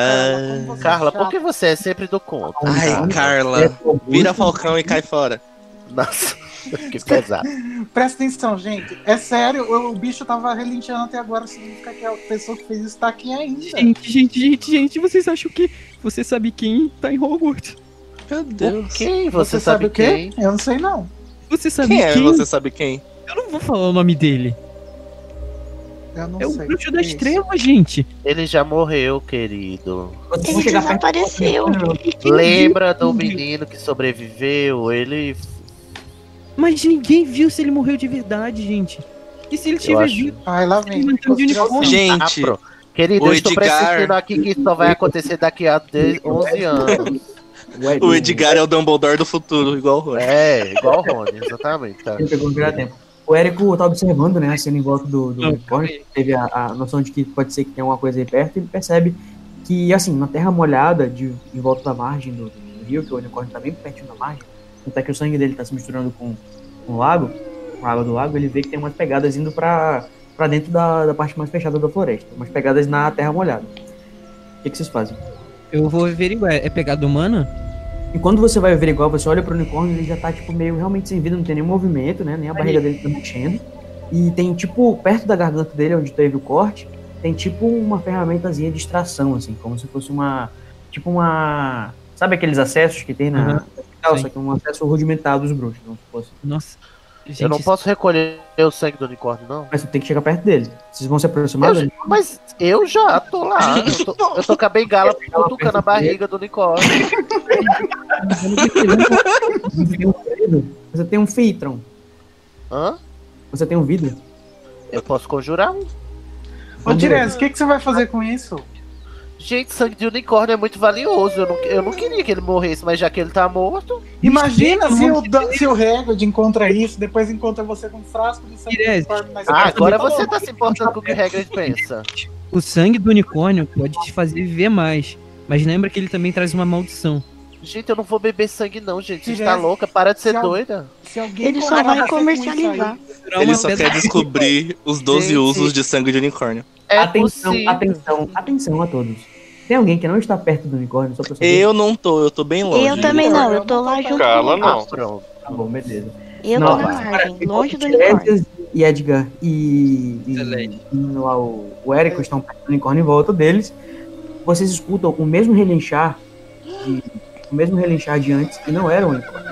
Carla, por que você é sempre do contra? Ai, Carla. Vira Falcão e cai fora. Nossa, que pesado. Presta atenção, gente. É sério, o, o bicho tava relinchando até agora. Significa que a pessoa que fez isso tá aqui ainda. Gente, gente, gente, gente, vocês acham que você sabe quem tá em Hogwarts? Meu Deus. Quem? Você, Você sabe o quê? quem? Eu não sei, não. Você sabe Quem é? quem? Você sabe quem? Eu não vou falar o nome dele. Eu não É o sei. bruxo da Isso. estrela, gente. Ele já morreu, querido. Ele desapareceu. Lembra do menino que sobreviveu? Ele. Mas ninguém viu se ele morreu de verdade, gente. E se ele tiver acho- vivo? Ai, lá vem. Gente, Ah. Querido, o eu estou Edgar- aqui que isso só vai acontecer daqui a 10, 11 anos. O Edgar é o Dumbledore do futuro, igual o Rony. É, igual o Rony, exatamente. Tá. Ele pegou no primeiro tempo. O Érico tá observando, né, a cena em volta do, do unicórnio, teve a, a noção de que pode ser que tenha uma coisa aí perto, e ele percebe que, assim, na terra molhada, de, em volta da margem do, do rio, que o unicórnio tá bem pertinho da margem, até que o sangue dele tá se misturando com, com o lago, com a água do lago, ele vê que tem umas pegadas indo pra, pra dentro da, da parte mais fechada da floresta, umas pegadas na terra molhada. O que, que vocês fazem? Eu vou averiguar. É pegada humana? E quando você vai averiguar, você olha pro unicórnio, ele já tá, tipo, meio realmente sem vida, não tem nenhum movimento, né? Nem a barriga dele tá mexendo. E tem, tipo, perto da garganta dele, onde teve o corte, tem, tipo, uma ferramentazinha de extração, assim, como se fosse uma. Tipo, uma. Sabe aqueles acessos que tem na. Sim. só que um acesso rudimentar dos bruxos, como se fosse. Nossa. Gente, Eu não posso recolher o sangue do unicórnio, não. Mas você tem que chegar perto dele. Vocês vão se aproximar Eu dele? mas eu já tô lá. Eu tô, eu tô com a bengala cutucando a barriga do unicórnio. Você tem um filtron. Hã? Você tem um vidro? Eu posso conjurar um. Ô, Direz, o que, que você vai fazer com isso? Gente, sangue de unicórnio é muito valioso. Eu não, eu não queria que ele morresse, mas já que ele tá morto. Imagina se o, de Dan- se o Hagrid encontra isso, depois encontra você com um frasco de sangue de unicórnio Ah, agora você tá se importando com o que o Hagrid pensa. O sangue do unicórnio pode te fazer viver mais. Mas lembra que ele também traz uma maldição. Gente, eu não vou beber sangue não, gente. Você Direz, tá louca? Para de ser se doida. Se alguém Ele só vai comercializar. Ele só quer descobrir os 12 Gente. usos de sangue de unicórnio. É atenção, possível. atenção, atenção a todos. Tem alguém que não está perto do unicórnio, só pra saber? Eu não tô, eu tô bem longe. Eu também não, eu tô lá junto. Carla, com não. Ah, pronto. Tá bom, beleza. Eu Não, tô na margem, longe do unicórnio. E Edgar e, e, e lá o, o Érico estão perto do unicórnio em volta deles. Vocês escutam o mesmo relinchar de, o mesmo relinchar de antes, que não era o unicórnio.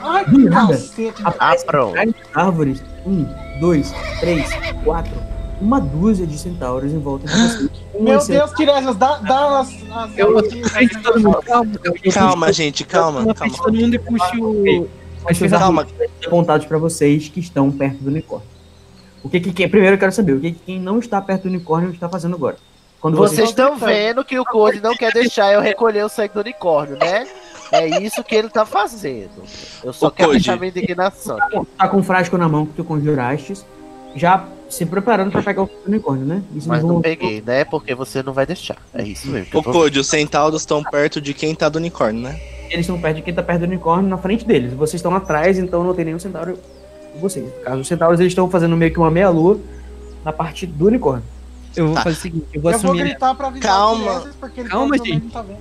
Ai, Do nada. cacete. Ah, Aparecem várias árvores. Um, dois, três, quatro. Uma dúzia de centauros em volta de vocês. Um Meu Deus, Tiresias, dá, dá as, as Eu frente todo mundo. Calma, Calma, gente, calma, eu calma. todo mundo e puxo o. Mas seus Calma. apontados para vocês que estão perto do unicórnio. O que que primeiro eu quero saber o que que quem não está perto do unicórnio está fazendo agora? Quando Vocês vocês estão vendo que o Code não quer deixar eu recolher o sangue do unicórnio, né? É isso que ele tá fazendo. Eu só Ô, quero Code. deixar minha indignação. tá com um frasco na mão que tu conjuraste, já se preparando para pegar o unicórnio, né? Isso Mas não peguei, né? Porque você não vai deixar. É isso mesmo. Ô, Code, os centauros estão perto de quem tá do unicórnio, né? Eles estão perto de quem tá perto do unicórnio na frente deles. Vocês estão atrás, então não tem nenhum centauro com vocês. No caso, os centauros eles estão fazendo meio que uma meia-lua na parte do unicórnio. Eu vou Tá. fazer o seguinte, eu vou Eu vou assumir. gritar pra avisar Calma. Tiresias, porque ele Calma, gente. não tá vendo.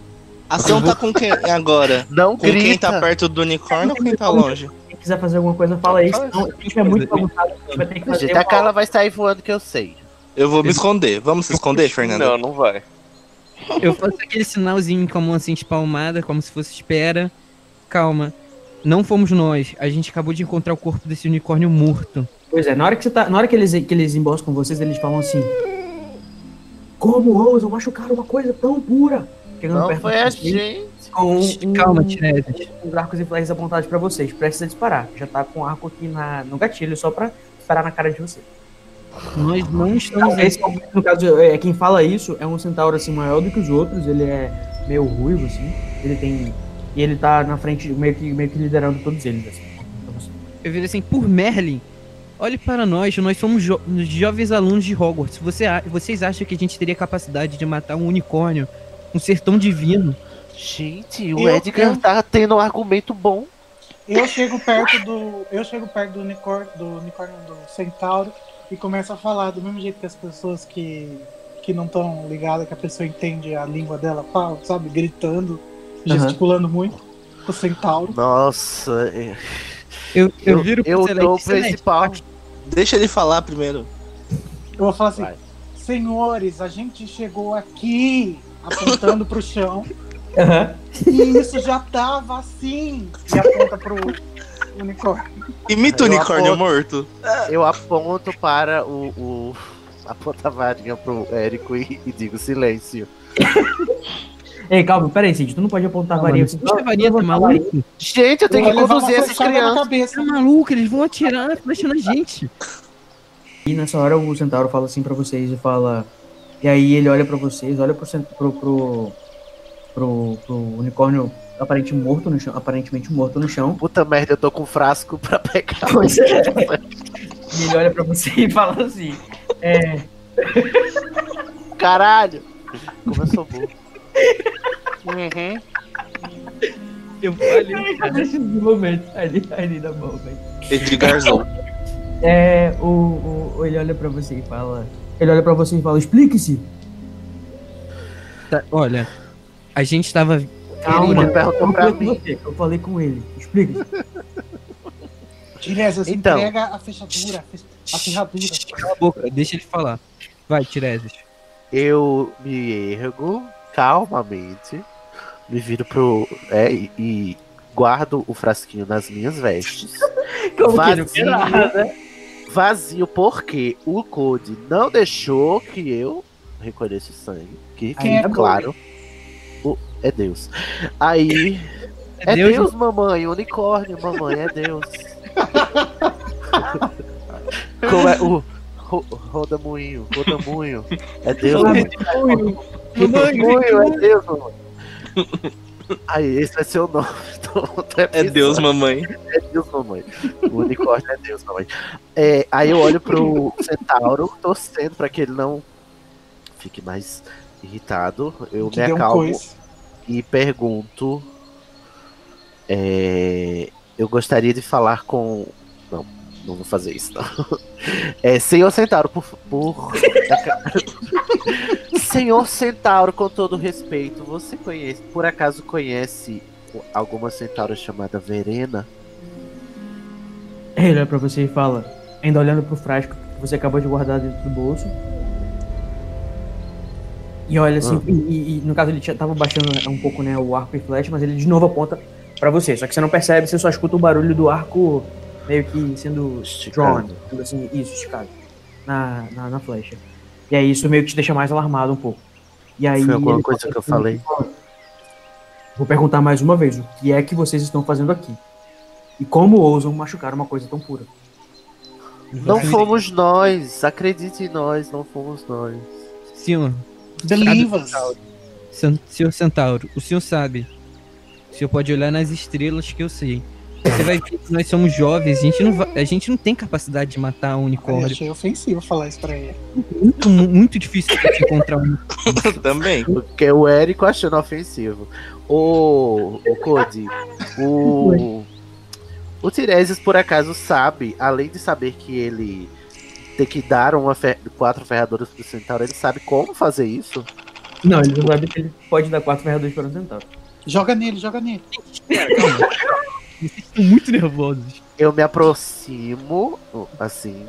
A ação tá com quem agora? Não Com quem grita. tá perto do unicórnio ou quem tá longe? Quem quiser fazer alguma coisa, fala aí. Senão, se tiver muito bagunçado, a gente vai ter que fazer. Gente, a Carla vai sair voando que eu sei. Eu vou me esconder. Vamos se esconder, Fernando? Não, não vai. Eu faço aquele sinalzinho com a mão assim espalmada, como se fosse espera. Calma. Não fomos nós. A gente acabou de encontrar o corpo desse unicórnio morto. Pois é, na hora que, você tá, na hora que eles, que eles emboscam vocês, eles falam assim: Como ousam machucar uma coisa tão pura? Chegando Não perto foi de a gente. Com um, Calma, Tiresias. os arcos e flechas apontados pra vocês. Precisa disparar. Já tá com o arco aqui na, no gatilho, só pra disparar na cara de vocês. Nós não Então, estamos. esse, no caso, é, quem fala isso é um centauro assim maior do que os outros. Ele é meio ruivo, assim. Ele tem. E ele tá na frente, meio que, meio que liderando todos eles, assim. você. Eu virei assim, por Merlin. Olhe para nós, nós somos jo- jovens alunos de Hogwarts. Você, vocês acham que a gente teria capacidade de matar um unicórnio? Um ser tão divino? Gente, o Eu- Edgar eu- tá tendo um argumento bom. Eu chego perto do. Eu chego perto do unicórnio, do unicórnio do centauro e começo a falar do mesmo jeito que as pessoas que, que não estão ligadas, que a pessoa entende a língua dela, fala, sabe? Gritando, gesticulando muito. O centauro. Nossa, é- Eu, eu, eu, viro pro eu dou o principal. Deixa ele falar primeiro. Eu vou falar assim, Vai. senhores, a gente chegou aqui apontando pro chão Aham. e isso já tava assim. E aponta pro unicórnio. Imita o unicórnio aposto. morto. Eu aponto para o. o aponto a varinha pro Érico e, e digo silêncio. Ei, calma, pera aí, Cid, tu não pode apontar a varinha. Você Puxa a varinha, tá maluco? Gente, eu tenho que conduzir essas crianças. cabeça. Tá maluco? Eles vão atirar na flecha na gente. E nessa hora o centauro fala assim pra vocês e fala. E aí ele olha pra vocês, olha pro, cent- pro, pro, pro, pro unicórnio aparentemente morto no chão, aparentemente morto no chão. Puta merda, eu tô com um frasco pra pegar. Pois é. E ele olha pra você e fala assim. É. Caralho! Como eu sou burro. Eu falei, cara. Nesse momento, ali, ali da mão, velho. Edgarzão. É, o, o, ele olha pra você e fala. Ele olha pra você e fala, explique-se. Tá, olha, a gente tava. Calma, Ele perguntou eu pra falei com mim. você, eu falei com ele. Explique-se. Tiresias, Então. entrega a fechadura, a fe- a ferradura. Cala a boca, deixa ele falar. Vai, Tiresias. Eu me ergo calmamente, me viro pro. É, e, e guardo o frasquinho nas minhas vestes. Como que Vazio. não quer nada? Vazio porque o Code não deixou que eu recolhesse sangue. Que Quem é claro. O, é Deus. Aí. É É, Deus, Deus, mamãe. Unicórnio, mamãe, é Deus. Como é o. Ro, rodamuinho, rodamuinho. É Deus, mamãe. Rodamuinho, é Deus, mamãe. Aí, esse vai ser o nome do, do É. Deus, mamãe. É Deus, mamãe. O unicórnio é Deus, mamãe. É, aí eu olho pro centauro, torcendo pra que ele não fique mais irritado. Eu Que me um acalmo coice. e pergunto. é, eu gostaria de falar com. Não, não vou fazer isso, não. É, senhor Centauro, por. por... senhor Centauro, com todo respeito, você conhece, por acaso conhece alguma centaura chamada Verena? Ele olha pra você e fala, ainda olhando pro frasco que você acabou de guardar dentro do bolso. E olha assim, e, e- e, no caso ele tava baixando um pouco né, o arco e flecha, mas ele de novo aponta pra você. Só que você não percebe, você só escuta o barulho do arco meio que sendo Esticado. drawn, sendo assim, isso, esticado, na, na, na flecha. E aí isso meio que te deixa mais alarmado um pouco. E aí Foi alguma coisa fala que eu assim, falei? Vou perguntar mais uma vez, o que é que vocês estão fazendo aqui? E como ousam machucar uma coisa tão pura? Não fomos nós, acredite em nós, não fomos nós. Senhor. Sen- senhor Centauro, o senhor sabe. O senhor pode olhar nas estrelas que eu sei. Você vai ver que nós somos jovens, a gente não, va- a gente não tem capacidade de matar um Eu unicórnio. achei ofensivo falar isso pra ele. Muito, mu- muito difícil de encontrar um. Também. Porque o Érico achando ofensivo. O, o Cody, o. O Tiresias, por acaso, sabe, além de saber que ele tem que dar uma fer- quatro ferraduras pro Centauro, ele sabe como fazer isso? Não, ele não sabe que ele pode dar quatro ferradores para um centauro. Joga nele, joga nele. Vocês estão muito nervosos. Eu me aproximo, assim,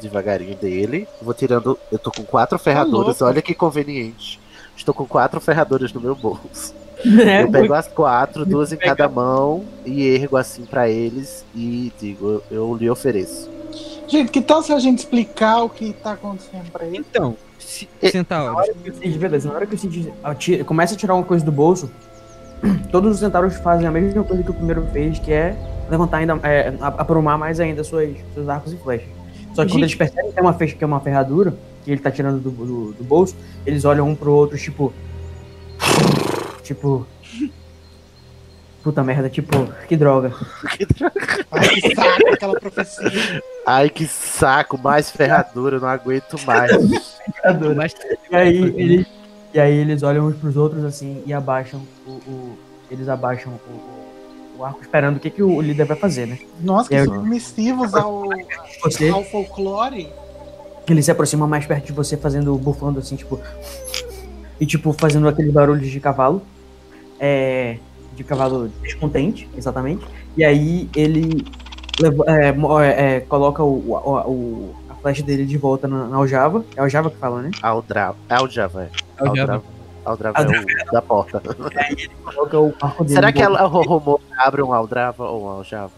devagarinho dele. Vou tirando. Eu tô com quatro ferraduras, louco. olha que conveniente. Estou com quatro ferraduras no meu bolso. É, eu pego as quatro, duas em cada mão, e ergo assim pra eles e digo, eu, eu lhe ofereço. Gente, que tal se a gente explicar o que tá acontecendo pra ele? Então, se- E- Centauro, O Cid, beleza, na hora que o Cid atira- começa a tirar uma coisa do bolso, todos os centauros fazem a mesma coisa que o primeiro fez, que é levantar ainda, é, aprumar mais ainda suas, seus arcos e flechas. Só que quando eles percebem que é uma, fecha, que é uma ferradura, que ele tá tirando do, do, do bolso, eles olham um pro outro, tipo. Tipo. Puta merda, tipo, que droga. Ai, que saco aquela profecia. Ai, que saco, mais ferradura, eu não aguento mais. mas E aí, ele, e aí eles olham uns pros outros assim e abaixam o. o- eles abaixam o, o- arco esperando o que, que o líder vai fazer, né? Nossa, que submissivos ao, Você, ao folclore. Ele se aproxima mais perto de você, fazendo, bufando assim, tipo. E tipo, fazendo aqueles barulhos de cavalo. É. De cavalo descontente, exatamente. E aí ele leva- é, é, é, coloca o, o- o- flecha dele de volta na, na aljava. É aljava que fala, né? Aldrava. Aljava, é. Aljava. Aldrava é o da porta. E aí ele coloca o arco dele. Será que ela, o Romô abre um Aldrava ou um Aljava?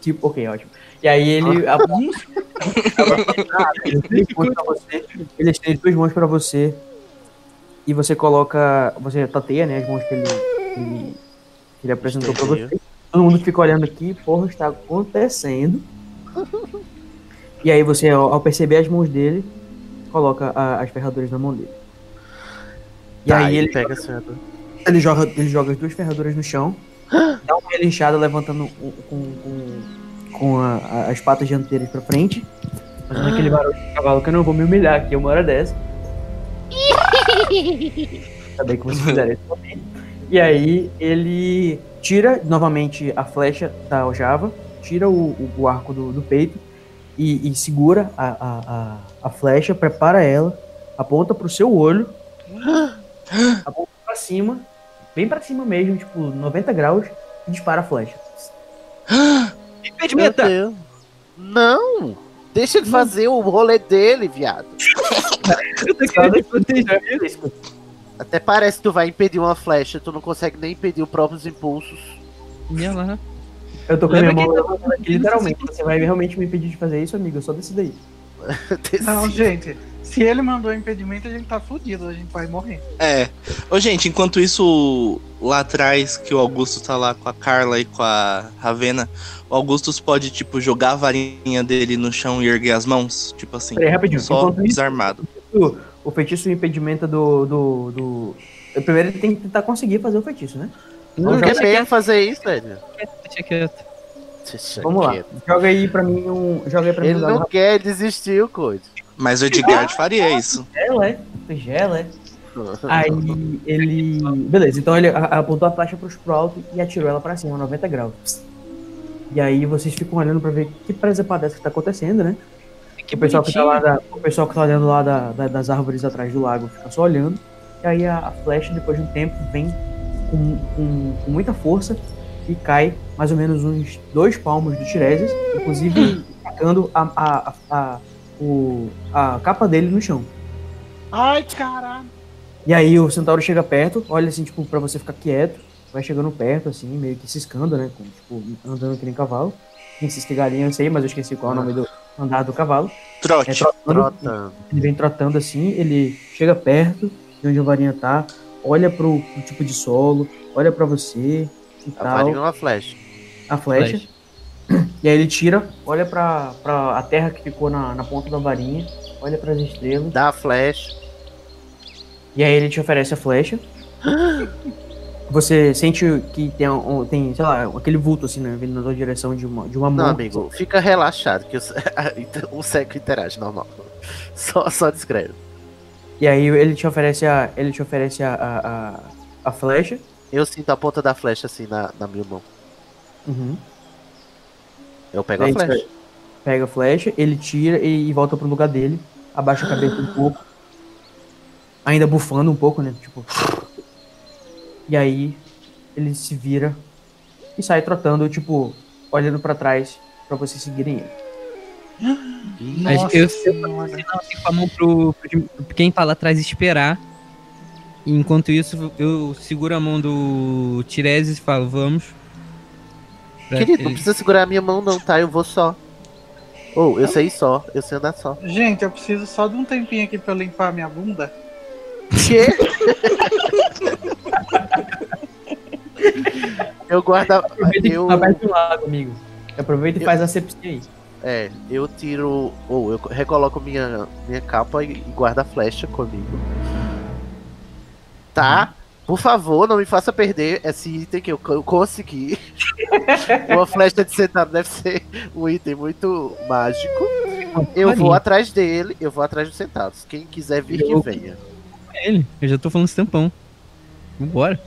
Tipo, ok, ótimo. E aí ele. a- ele estende duas mãos pra você. Ele estende duas mãos pra você. E você coloca. Você tateia, né? As mãos que ele. que ele, apresentou pra Entendi. você. Todo mundo fica olhando aqui, porra, está acontecendo. E aí você, ao, perceber as mãos dele, coloca a- as ferraduras na mão dele. E Tá, aí ele pega essa ferradura. ele joga, ele joga as duas ferraduras no chão, dá uma relinchada levantando com, com, com a- a- as patas dianteiras pra frente, fazendo aquele barulho de cavalo que eu não vou me humilhar aqui uma hora dessa. Bem que você fizer isso também. E aí ele tira novamente a flecha da aljava, tira o, o- o arco do, do peito e, e segura a, a, a, a flecha, prepara ela, aponta pro seu olho, aponta pra cima, bem pra cima mesmo, tipo 90 graus, e dispara a flecha. Deus. Não! Deixa ele fazer o rolê dele, viado. Até parece que tu vai impedir uma flecha, tu não consegue nem impedir os próprios impulsos. Ia lá. Eu tô com a minha mão literalmente. Você vai realmente me impedir de fazer isso, amigo? Eu só desse daí. Não, gente, se ele mandou impedimento, a gente tá fudido, a gente vai morrer. É. Ô, gente, enquanto isso, lá atrás, que o Augustus tá lá com a Carla e com a Ravena, o Augustus pode, tipo, jogar a varinha dele no chão e erguer as mãos? Tipo assim, Peraí, rapidinho. só isso, desarmado. o, o feitiço e impedimento do, do, do. Primeiro ele tem que tentar conseguir fazer o feitiço, né? Não Então, quer mesmo fazer isso, velho. Deixa quieto. Deixa Vamos lá. Joga aí pra mim um. Joga aí pra mim Ele um não dado quer desistir, coisa. Mas o Edgard faria isso. Gela, é? Gela, é? Aí ele. Beleza, então ele apontou a flecha pro, pro alto e atirou ela pra cima, 90 graus. E aí vocês ficam olhando pra ver que presepada é essa que tá acontecendo, né? Que o pessoal que tá lá da- o pessoal que tá olhando lá da- da- das árvores atrás do lago fica só olhando. E aí a, a flecha, depois de um tempo, vem com, com- com muita força e cai mais ou menos uns dois palmos do Tiresias, inclusive tacando a, a, a, a, o- a capa dele no chão. Ai, caralho. E aí o centauro chega perto, olha assim, tipo, pra você ficar quieto, vai chegando perto, assim, meio que ciscando, né? Com, tipo, andando que nem cavalo. Tem cisca e galinha, eu sei, mas eu esqueci qual é o nome do andar do cavalo. Trote. É, trotando, Trotando. Ele vem trotando assim, ele chega perto de onde a varinha tá, olha pro, pro tipo de solo, olha pra você e A tal, varinha é uma flecha. a flecha. E aí ele tira, olha pra, pra a terra que ficou na, na ponta da varinha, olha pras estrelas. Dá a flecha. E aí ele te oferece a flecha. Você sente que tem, um, tem sei lá, aquele vulto assim, né? Vindo na tua direção de uma, de uma Não, mão. amigo, fica relaxado que o, o seco interage normal. Só, só descreve. E aí ele te oferece a. Ele te oferece a, a, a, a flecha. Eu sinto a ponta da flecha assim na, na minha mão. Uhum. Eu pego Aí a flecha. Pega a flecha, ele tira e, e volta pro lugar dele. Abaixa a cabeça um pouco. Ainda bufando um pouco, né? Tipo. E aí ele se vira e sai trotando, tipo, olhando pra trás pra vocês seguirem ele. Nossa eu, eu senhora. sinal assim com a mão pro, pro- pro quem tá lá atrás esperar. E enquanto isso, eu seguro a mão do Tiresias e falo, vamos. Querido, não precisa segurar a minha mão não, tá? Eu vou só. Ou, eu sei só. Eu sei andar só. Gente, eu preciso só de um tempinho aqui pra eu limpar minha bunda. Quê? eu guardo. a- Aproveita Eu, que tá perto do lago, amigo. Aproveita e Eu- faz a sepsia aí. É, eu tiro. Ou eu recoloco minha, minha capa e, e guardo a flecha comigo. Tá? Por favor, não me faça perder esse item que eu, eu consegui. Uma flecha de centavo deve ser um item muito mágico. Eu vou atrás dele, eu vou atrás dos centavos. Quem quiser vir, que venha. ele. Eu já tô falando esse tempão. Vambora.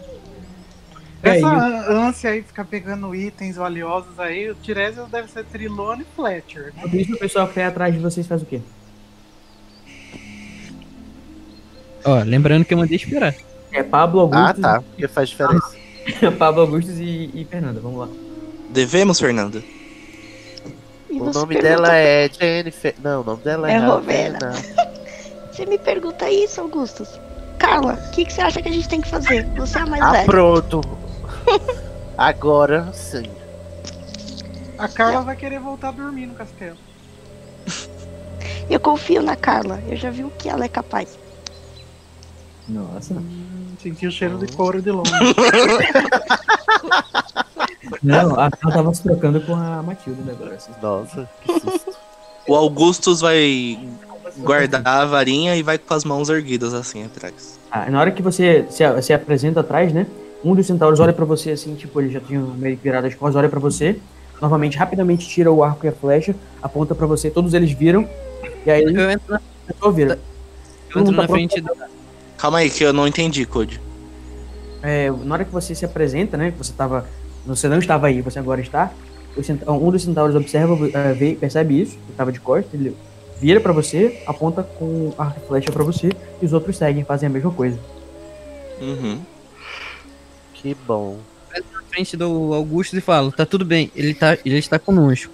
É, Essa ânsia aí, ficar pegando itens valiosos aí, o Tiresias deve ser Trilone e Fletcher, né? Por isso o pessoal que tá atrás de vocês faz o quê? Ó, lembrando que eu mandei esperar. É Pablo Ah, Augusto. tá. Porque faz diferença. Pablo Augusto e, e Fernanda, vamos lá. Devemos, Fernanda? O nome pergunta- dela é Jennifer. Não, o nome dela é, É Ravena. Você me pergunta isso, Augustus. Carla, o que, que você acha que a gente tem que fazer? Você é a mais Ah, velha. pronto. Agora sim. A Carla vai querer voltar a dormir no castelo. Eu confio na Carla. Eu já vi o que ela é capaz. Nossa. Hum, senti o cheiro de couro de longe. Não, a ela tava se trocando com a Matilda né, agora. assim. Nossa, que susto. O Augustus vai guardar a varinha e vai com as mãos erguidas assim atrás. Ah, na hora que você se, se apresenta atrás, né? Um dos centauros olha pra você assim, tipo, ele já tinha meio que virado as costas, olha pra você. Novamente, rapidamente tira o arco e a flecha, aponta pra você, todos eles viram. E aí Eu entro na, só vira. eu entro Não, tá na frente do. Calma aí, que eu não entendi, Code. É, na hora que você se apresenta, né? Que você tava. Você não estava aí, você agora está. o centa- um dos centauros observa, eh, vê, percebe isso, que estava de costas, ele vira pra você, aponta com arco e flecha pra você, e os outros seguem, fazem a mesma coisa. Uhum. Que bom. na frente do Augusto e falo, tá tudo bem, ele, tá, ele está conosco.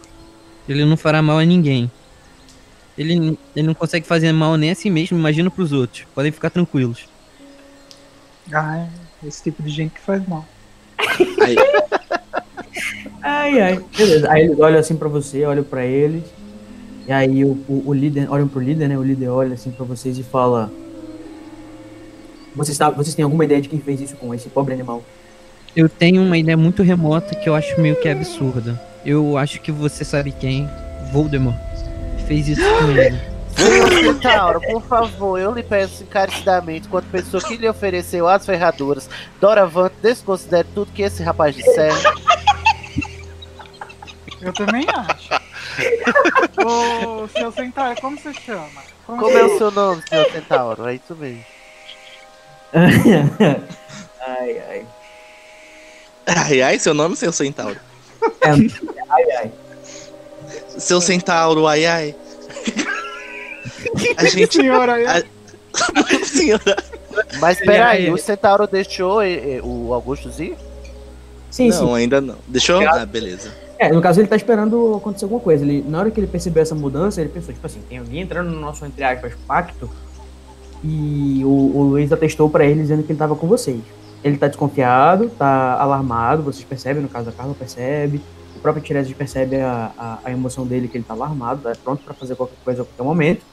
Ele não fará mal a ninguém. Ele, ele não consegue fazer mal nem a si mesmo, imagina pros outros. Podem ficar tranquilos. Ah, é esse tipo de gente que faz mal. Aí, Ai, ai. Beleza. Aí eles olham assim pra você, olham pra eles. E aí o, o, o líder, olham pro líder, né? O líder olha assim pra vocês e fala. Vocês, tá, vocês têm alguma ideia de quem fez isso com esse pobre animal? Eu tenho uma ideia muito remota que eu acho meio que absurda. Eu acho que você sabe quem. Voldemort. Fez isso com ele. Senhor Centauro, por favor, eu lhe peço encarecidamente, quanto pessoa que lhe ofereceu as ferraduras, Doravante, desconsidere tudo que esse rapaz disser. Eu também acho. Ô, seu Centauro, como você chama? Como é o seu nome, senhor Centauro? É isso mesmo. ai, ai. ai, ai, seu nome, seu centauro. É, ai, ai. Seu centauro, ai, ai. A gente. Senhora, a- Senhora. Mas peraí, Ele- o Centauro deixou o Augusto ir? Sim, Não, sim. ainda não. Deixou? Ah, beleza. É, no caso ele tá esperando acontecer alguma coisa. Ele, na hora que ele percebeu essa mudança, ele pensou, tipo assim, tem alguém entrando no nosso, entre aspas, pacto. E o, o Luiz atestou pra ele dizendo que ele tava com vocês. Ele tá desconfiado, tá alarmado, vocês percebem, no caso a Carla percebe. O próprio Tiresias percebe a, a, a emoção dele, que ele tá alarmado, tá pronto pra fazer qualquer coisa a qualquer momento.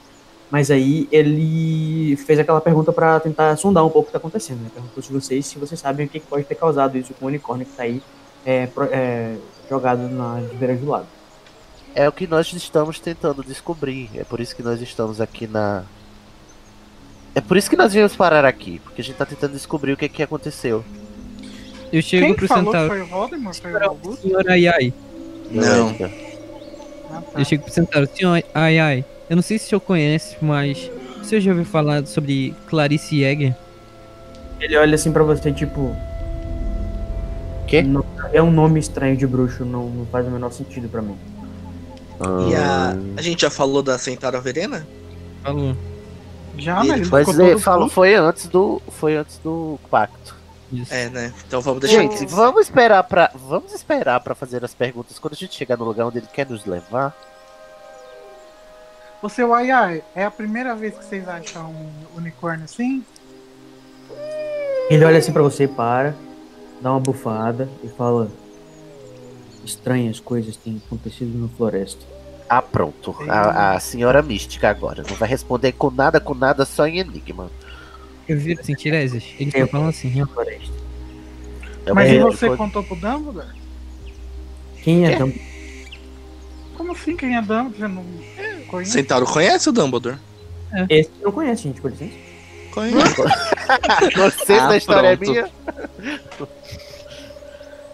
Mas aí ele fez aquela pergunta pra tentar sondar um pouco o que tá acontecendo. Né? Perguntou se vocês, se vocês sabem o que pode ter causado isso com o unicórnio que tá aí é, é, jogado na beira do lado. É o que nós estamos tentando descobrir. É por isso que nós estamos aqui na. É por isso que nós viemos parar aqui, porque a gente tá tentando descobrir o que, que aconteceu. Eu chego Quem pro falou centauro. foi o Voldemort? Foi o Augusto? Senhor ai ai. Não. Edgar. Ah, tá. Eu chego pro centauro. Senhor ai ai. Eu não sei se o senhor conhece, mas. O senhor já ouviu falar sobre Clarice Jäger? Ele olha assim pra você, tipo. Quê? não- é um nome estranho de bruxo, não, não faz o menor sentido pra mim. E a, Ah. a gente já falou da Centauro Verena? Falou. Já, mas ele Mas ficou ele todo falou, foi antes do. Foi antes do pacto. Isso. É, né? Então vamos deixar Gente, aqui. vamos esperar para vamos esperar para fazer as perguntas quando a gente chegar no lugar onde ele quer nos levar. O seu ai ai, é a primeira vez que vocês acham um unicórnio assim? Ele olha assim pra você, para, dá uma bufada e fala: Estranhas coisas têm acontecido na floresta. Ah, pronto. A, a senhora mística agora. Não vai responder com nada, com nada, só em enigma. Eu viro assim, Tiresias. Ele tá falando assim, ó. É Mas uma- e você foi- contou pro Dumbledore? Quem é Dum- Como assim quem é Dumbledore? Você não conhece? Centauro conhece o Dumbledore? Esse não conhece, gente, por licença. Conhece. Você Ah, da história é pronto. minha?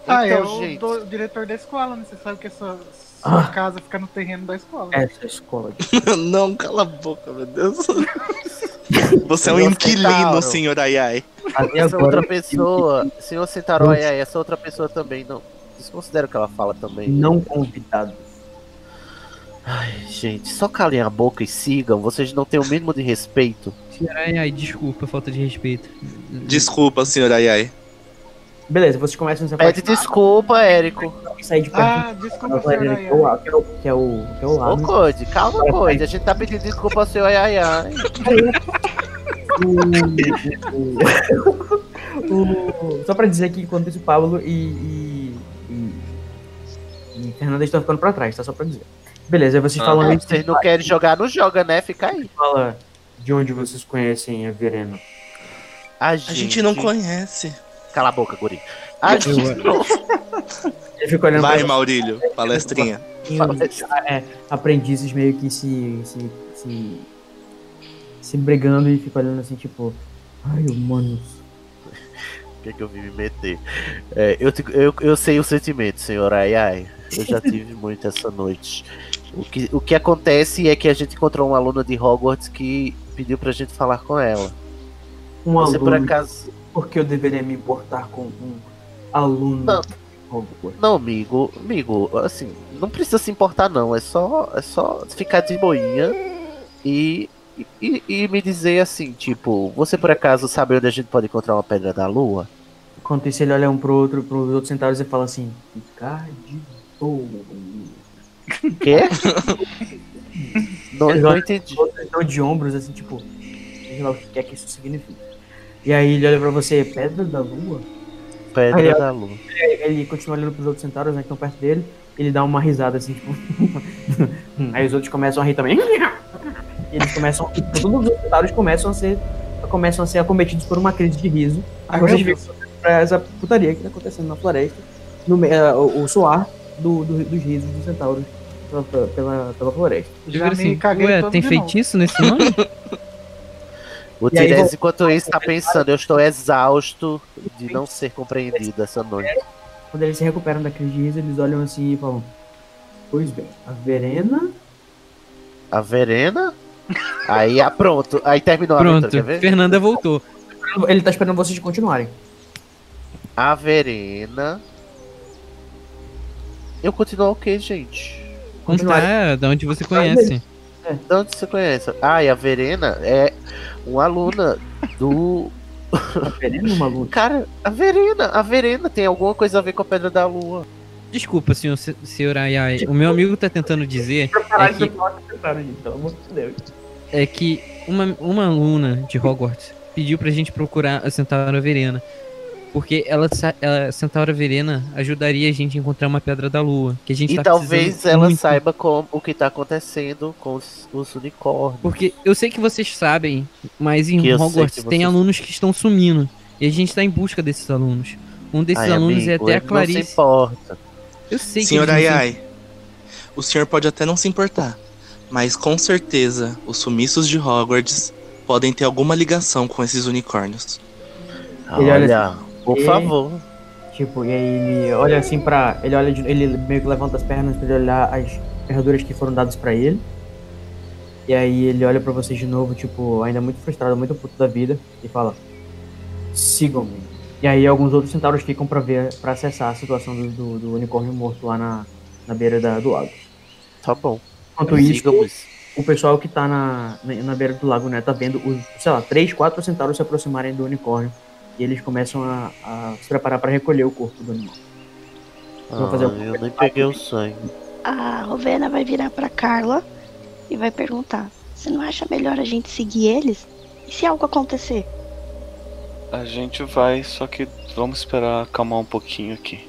Ah, é Então, o gente. do- diretor da escola, né? Você sabe que essa sua Ah. casa fica no terreno da escola. Essa escola. não, cala a boca, meu Deus. Você é um Senhor inquilino, senhor ai ai. Até Essa outra pessoa, senhor Centauro, é, essa outra pessoa também não. Desconsidera o que ela fala também. não convidado. Ai, gente, só calem a boca e sigam. Vocês não têm o mínimo de respeito. Ai, ai, desculpa, falta de respeito. Desculpa, senhor Ayai. Beleza, vocês começam a se Pede desculpa, Érico. sair de perto. Ah, desculpa, senhor que é o- que é o- que é o que é o Ô, lado. Code, calma, Code. A gente tá pedindo desculpa ao seu ai ai ai. O- o- Só pra dizer que enquanto isso, Pablo e, e, e, e Fernanda estão ficando pra trás, tá? Só pra dizer. Beleza, aí vocês Ah, falam. Vocês não querem jogar, não joga, né? Fica aí. Fala de onde vocês conhecem a Verena. A A gente, gente não conhece. Cala a boca, guri. A gente Vai, pra Maurílio, palestrinha. é, aprendizes meio que se, se, se, se brigando e fica olhando assim, tipo, ai, humanos. Por que, que eu vim me meter? É, eu, eu, eu sei o sentimento, senhor ai ai. Eu já tive muito essa noite. O que, o que acontece é que a gente encontrou uma aluna de Hogwarts que pediu pra gente falar com ela. Um Você por aluno, acaso. Por que eu deveria me importar com um aluno? Não. Não, amigo, amigo, assim, não precisa se importar não, é só, é só ficar de boinha e, e, e me dizer assim, tipo, você por acaso sabe onde a gente pode encontrar uma pedra da lua? Enquanto isso, ele olha um pro outro, pros outros centauros e fala assim: ficar de boa. Quê? não, não entendi. Outros de ombros, assim, tipo, sei lá o que é que isso significa. E aí ele olha pra você: pedra da lua? Pedra Aí, da lua. Ele continua olhando pros outros centauros, né, que estão perto dele. Ele dá uma risada, assim, tipo. aí os outros começam a rir também. E eles começam. Todos os centauros começam a ser. Começam a ser acometidos por uma crise de riso. Ai, Vocês meu veem pra essa putaria que tá acontecendo na floresta. No, me- eh, o, o soar do, do- dos risos dos centauros pela, pela, pela floresta. Já viro me assim, caguei ué, tem feitiço nesse nome? O E aí, Tirese, enquanto isso, tá pensando, eu estou exausto de não ser compreendido essa noite. Quando eles se recuperam da crise eles olham assim e falam: Pois bem, a Verena. A Verena? Aí, ah, pronto. Aí terminou a Pronto, aventura, quer ver? Fernanda voltou. Ele tá esperando vocês continuarem. A Verena. Eu continuo o quê, gente? Contar de onde você conhece. De onde você conhece? Ah, e a Verena é uma aluna do. A Verena é uma luta. Cara, a Verena, a Verena tem alguma coisa a ver com a Pedra da Lua. Desculpa, senhor, senhor Ayai. O meu amigo tá tentando dizer é que, Pelo amor de Deus. é que uma, uma aluna de Hogwarts pediu pra gente procurar a Centaura Verena. Porque ela, ela, a Centaura Verena ajudaria a gente a encontrar uma Pedra da Lua. Que a gente E tá talvez ela muito. saiba como, o que tá acontecendo com os, os unicórnios. Porque eu sei que vocês sabem, mas em Que Hogwarts que tem vocês- alunos que estão sumindo. E a gente tá em busca desses alunos. Um desses Ai, alunos é amigo, até a ele Não Clarice. se importa. Eu sei Senhor que eles não se- Ayai, o senhor pode até não se importar, mas com certeza os sumiços de Hogwarts podem ter alguma ligação com esses unicórnios. Ele olha Olha, por e- favor. Tipo, e aí ele olha assim pra. Ele olha de- ele meio que levanta as pernas pra ele olhar as ferraduras que foram dadas pra ele. E aí ele olha pra vocês de novo, tipo, ainda muito frustrado, muito puto da vida, e fala: Sigam-me. E aí alguns outros centauros ficam pra ver, para acessar a situação do, do, do unicórnio morto lá na, na beira da- do lago. Tá bom. Enquanto isso, o pessoal que tá na, na, na beira do lago, né, tá vendo os, sei lá, três, quatro centauros se aproximarem do unicórnio. E eles começam a, a se preparar pra recolher o corpo do animal. Fazer Ah, um- eu nem peguei o sangue. A Rovena vai virar pra Carla e vai perguntar: Você não acha melhor a gente seguir eles? E se algo acontecer? A gente vai, só que vamos esperar acalmar um pouquinho aqui.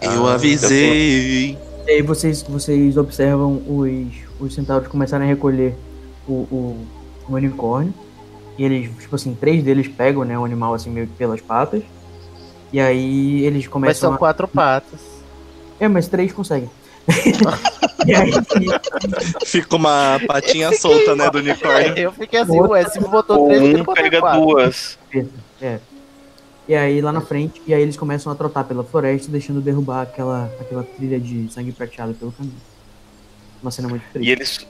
Eu Ah, avisei. E aí vocês, vocês observam os, os centauros começarem a recolher o, o, o unicórnio. E eles, tipo assim, três deles pegam, né, o animal assim meio que pelas patas. E aí eles Mas começam são a... quatro patas. É, mas três conseguem. e aí, Fica uma patinha solta, né, do unicórnio. Eu fiquei assim, ué, se botou três, Um pega quatro. duas. é. E aí lá na frente, e aí eles começam a trotar pela floresta, deixando derrubar aquela, aquela trilha de sangue prateado pelo caminho. Uma cena muito triste. E eles.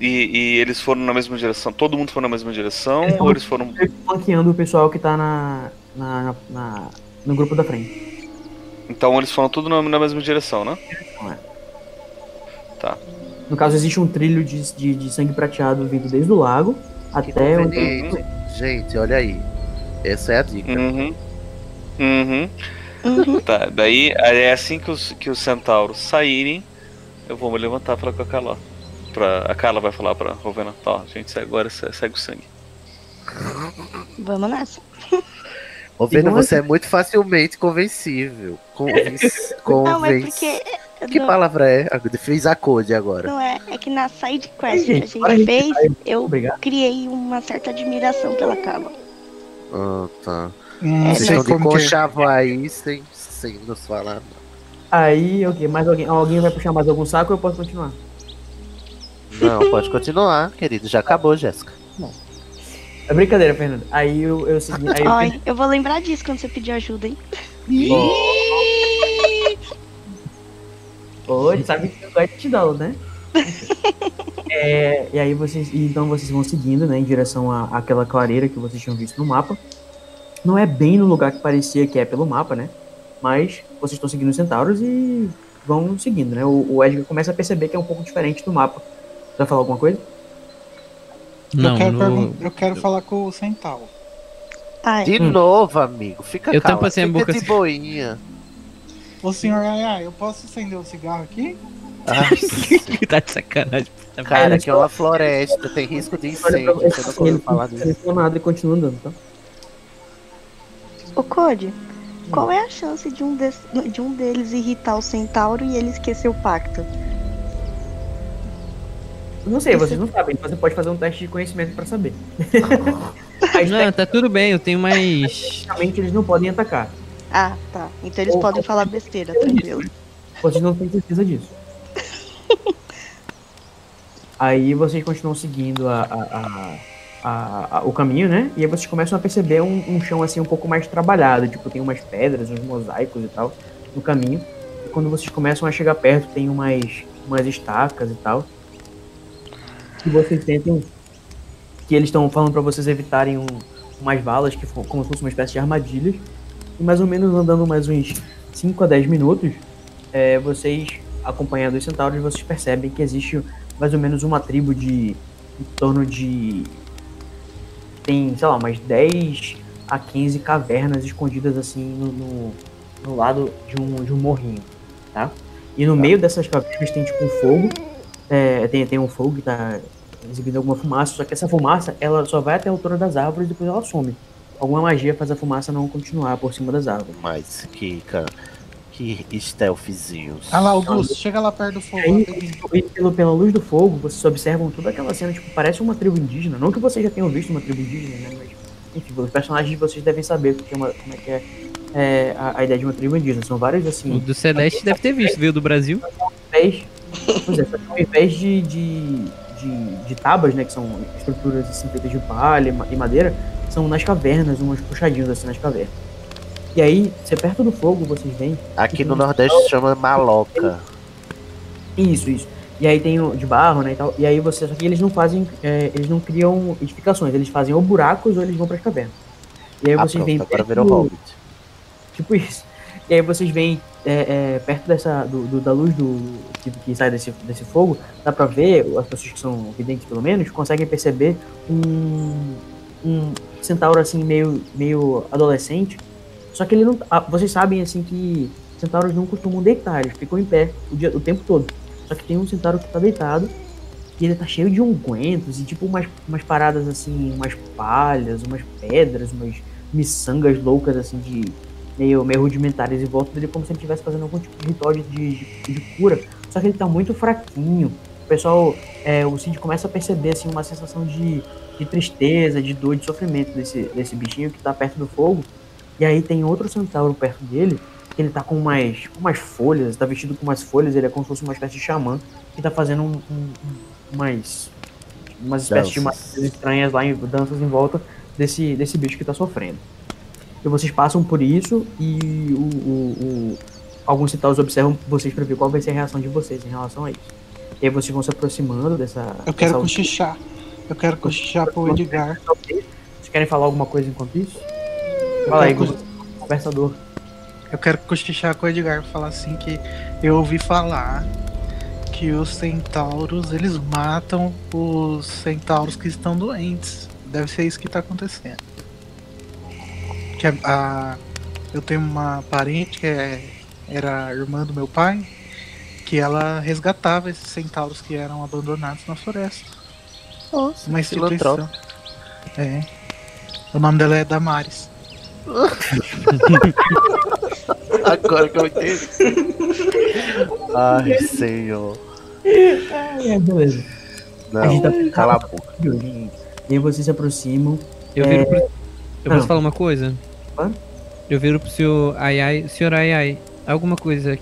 E, e eles foram na mesma direção. Todo mundo foi na mesma direção? Eles ou eles foram. flanqueando o pessoal que tá na, na, na- na- no grupo da frente. Então eles foram tudo na, na mesma direção, né? Não é. Tá. No caso, existe um trilho de, de, de sangue prateado vindo desde o lago até onde. Conveniente. Gente, olha aí. Essa é a dica. Uhum. Uhum. Tá, daí é assim que os, que os centauros saírem, eu vou me levantar pra com a Carla. Pra, a Carla vai falar pra Rovena, tá, ó, gente, agora se- segue o sangue. Vamos nessa. Ô, Vena, Igual você é muito facilmente convencível. Convenci... Não, é porque. Que não, palavra é? Fiz a code agora. não é, é que na side quest que a gente, para, gente gente, fez, eu Obrigado. criei uma certa admiração pela Carla. Ah, tá. Hum, É, Vocês sei estão de é. conchavo aí sem, sem nos falar. Aí, ok, mais alguém, alguém vai puxar mais algum saco ou eu posso continuar? Não, pode continuar, querido. Já acabou, Jéssica. É brincadeira, Fernando. Aí eu, eu segui. Aí eu Ai, eu vou lembrar disso quando você pedir ajuda, hein? Pô, sabe que eu gosto de te dar, né? É, e aí vocês. Então vocês vão seguindo, né? Em direção à, àquela clareira que vocês tinham visto no mapa. Não é bem no lugar que parecia que é pelo mapa, né? Mas vocês estão seguindo os centauros e vão seguindo, né? O, o Edgar começa a perceber que é um pouco diferente do mapa. Vai falar alguma coisa? Não, eu, quero no- eu quero falar com o Centauro. Ai, De Hum. novo, amigo. Fica Eu calma. assim a Fica boca de assim. boinha. Ô senhor Yaya, eu posso acender o cigarro aqui? Ai, tá de sacanagem. cara, aqui é uma floresta. Tem risco de incêndio. Você não pode falar disso. nada e continua andando, tá? ô Code, qual é a chance de um, des- de um deles irritar o centauro e ele esquecer o pacto? Não sei, vocês não sabem. Você pode fazer um teste de conhecimento pra saber. Mas Não, tá tudo bem, eu tenho mais. tecnicamente eles não podem atacar. Ah, tá. Então eles Ou- podem falar besteira, tranquilo. Vocês não têm certeza disso. Aí vocês continuam seguindo a, a- a- a- a- o caminho, né? E aí vocês começam a perceber um, um chão assim um pouco mais trabalhado. Tipo, tem umas pedras, uns mosaicos e tal no caminho. E quando vocês começam a chegar perto, tem umas, umas estacas e tal. Que vocês sentem que eles estão falando pra vocês evitarem um, umas valas, que for, como se fosse uma espécie de armadilhas. E mais ou menos andando mais uns 5 a 10 minutos, é, vocês, acompanhando os centauros, vocês percebem que existe mais ou menos uma tribo de em torno de. Tem, sei lá, umas 10 a 15 cavernas escondidas assim no, no, no lado de um, de um morrinho, tá? E no meio dessas cavernas tem tipo um fogo, é, tem, tem um fogo que tá exibindo alguma fumaça, só que essa fumaça ela só vai até a altura das árvores e depois ela some. Alguma magia faz a fumaça não continuar por cima das árvores. Mas que, cara, que stealthzinhos. Ah lá, Augusto, chega lá perto do fogo. Aí, e pelo, pela luz do fogo, vocês observam toda aquela cena, tipo, parece uma tribo indígena. Não que vocês já tenham visto uma tribo indígena, né? Mas, enfim, os personagens de vocês devem saber o que é uma, como é que é, é, a, a ideia de uma tribo indígena. São vários, O assim, do Celeste deve ter visto, veio do Brasil. pés. Pois é, só que ao invés de, de, de, de tábuas, né? Que são estruturas assim, feitas de palha e ma- madeira, são nas cavernas, umas puxadinhas assim nas cavernas. E aí, você perto do fogo, vocês veem Aqui no Nordeste chama maloca. Isso, isso. E aí tem o de barro, né, e tal. E aí você, só que eles não fazem, é, eles não criam edificações, eles fazem ou buracos ou eles vão para as cavernas. E aí Ah, vocês pronto, veem agora virou do- Hobbit. tipo isso. E aí vocês veem é, é, perto dessa do, do- da luz do que, que sai desse, desse fogo, dá pra ver as pessoas que são videntes pelo menos conseguem perceber um um centauro assim meio meio adolescente. Só que ele não, ah, vocês sabem assim que centauros não costumam deitar, eles ficam em pé o, dia, o tempo todo. Só que tem um centauro que tá deitado e ele tá cheio de ungüentos e tipo umas, umas paradas assim, umas palhas, umas pedras, umas miçangas loucas assim de meio, meio rudimentares em volta dele como se ele estivesse fazendo algum tipo de ritual de, de, de- cura. Só que ele tá muito fraquinho. O pessoal, é, o Cid começa a perceber assim uma sensação de, de tristeza, de dor, de sofrimento desse, desse bichinho que tá perto do fogo. E aí tem outro centauro perto dele, que ele tá com umas, com umas folhas, tá vestido com umas folhas, ele é como se fosse uma espécie de xamã, que tá fazendo um, um- um- umas, umas espécies de magias estranhas lá, em, danças em volta desse, desse bicho que tá sofrendo. E vocês passam por isso e o, o- o- alguns centauros observam vocês pra ver qual vai ser a reação de vocês em relação a isso. E aí vocês vão se aproximando dessa. Eu quero dessa- cochichar. Eu quero cochichar pro Edgar. Vocês querem falar alguma coisa enquanto isso? Fala aí, conversador. Eu quero cochichar com o Edgar, falar assim que eu ouvi falar que os centauros eles matam os centauros que estão doentes. Deve ser isso que tá acontecendo. Que a, a- eu tenho uma parente que é, era irmã do meu pai, que ela resgatava esses centauros que eram abandonados na floresta. Nossa, Uma instituição. É. O nome dela é Damares. Agora que eu entendi. Ai, senhor. É, beleza. A gente tá- Não, cala a boca. E aí vocês se aproximam. Eu É, viro pro... Eu não. posso falar uma coisa? Eu viro pro senhor Ai Ai. Senhor Ai Ai, alguma coisa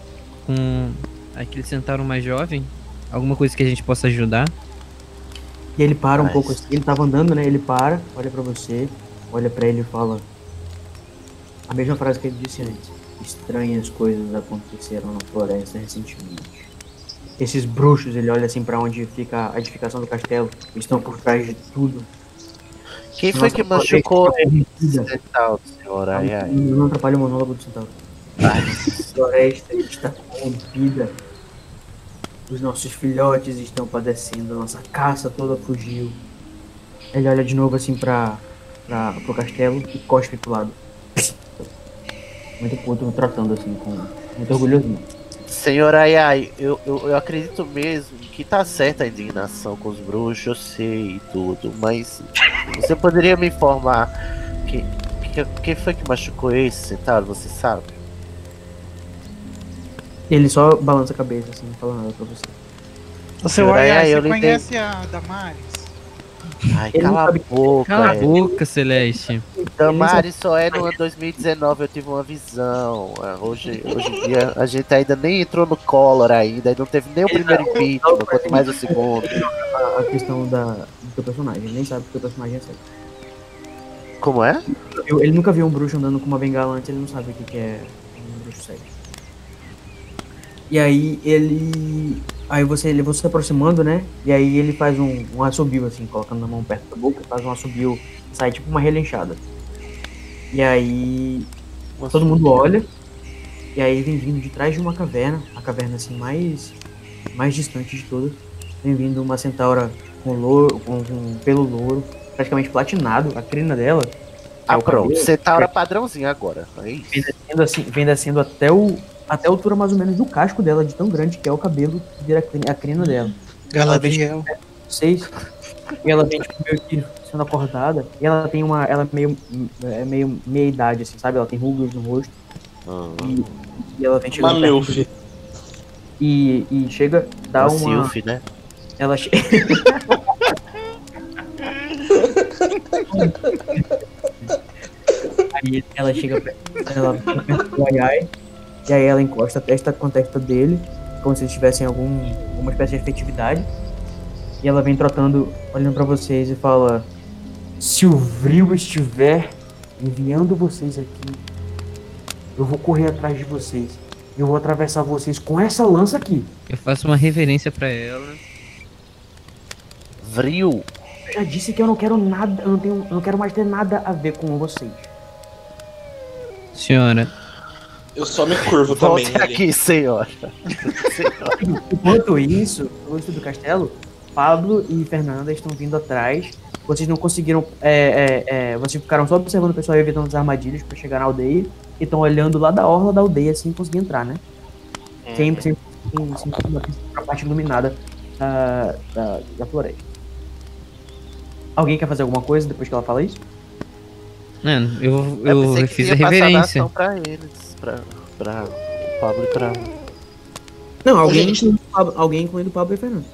com aquele centauro mais jovem? Alguma coisa que a gente possa ajudar? E ele para um Mas- pouco assim, ele tava andando, né? Ele para, olha pra você, olha pra ele e fala a mesma frase que ele disse antes. Estranhas coisas aconteceram na floresta recentemente. Esses bruxos, ele olha assim pra onde fica a edificação do castelo, estão por trás de tudo. Quem foi que machucou está centauro, senhor? Ai, ai. Não atrapalha o monólogo do centauro. A floresta está corrompida. Os nossos filhotes estão padecendo, a nossa caça toda fugiu. Ele olha de novo assim pra, pra, pro castelo e cospe pro lado. Muito puto, tratando assim, com muito orgulhoso. Senhor Ai, ai, eu, eu, eu acredito mesmo que tá certa a indignação com os bruxos, eu sei e tudo, mas você poderia me informar que, que, quem foi que machucou esse centauro, você sabe? Ele só balança a cabeça assim, não fala nada pra você. O seu Senhor Ai, Ai, Ai, eu você conhece a Damares? Ai, Ele cala a boca. Cala a é. boca, Celeste. Damares só é no 2019, eu tive uma visão. Ah, Hoje, hoje em dia a gente ainda nem entrou no Collor ainda, não teve nem o primeiro impeachment, quanto mais o segundo. A, a questão da, do teu personagem, ele nem sabe que o teu personagem é cego. Como é? Eu- Ele nunca viu um bruxo andando com uma bengala antes, ele não sabe o que, que é um bruxo cego. E aí ele. Aí você, ele você se aproximando, né? E aí ele faz um, um assobio, assim, colocando a mão perto da boca, faz um assobio, sai tipo uma relinchada. E aí todo mundo olha, e aí vem vindo de trás de uma caverna, a caverna assim mais, mais distante de todas, vem vindo uma centaura com, louro, com, com pelo louro, praticamente platinado, a crina dela. que é Ah, o pronto, cabelo, centauro padrãozinho agora. É isso. vem descendo assim, vem descendo até o até a altura mais ou menos do casco dela, de tão grande que é o cabelo que vira a crina, dela. Galadriel. Vocês e ela vem tipo, meio que sendo acordada e ela tem uma ela é meio é meio meia idade assim, sabe? Ela tem rugas no rosto Ah, e, e ela vem Uma chegando perto milf. e, e chega dá uma uma Sylph, né? ela che... Aí ela chega perto, ela fica perto do Ai Ai, e aí ela encosta a testa com a testa dele, como se eles tivessem algum, alguma espécie de efetividade. E ela vem trotando, olhando pra vocês e fala: Se o Vril estiver enviando vocês aqui, eu vou correr atrás de vocês. Eu vou atravessar vocês com essa lança aqui. Eu faço uma reverência pra ela. Vril. Eu já disse que eu não quero nada, eu não, tenho, eu não quero mais ter nada a ver com vocês. Senhora, Eu só me curvo Volte também. ali. aqui, senhora. Enquanto isso, no lado do castelo, Pablo e Fernanda estão vindo atrás. Vocês não conseguiram. É, é, é, vocês ficaram só observando o pessoal e evitando as armadilhas pra chegar na aldeia. E estão olhando lá da orla da aldeia assim conseguir entrar, né? Sempre, sempre, sempre, sempre pra parte iluminada da, da, da floresta. Alguém quer fazer alguma coisa depois que ela fala isso? mano, eu, Eu eu fiz a reverência. ação pra eles, pra, pra o Pablo e pra... Não, alguém, gente- incluindo, o Pablo- alguém incluindo Pablo e Fernanda.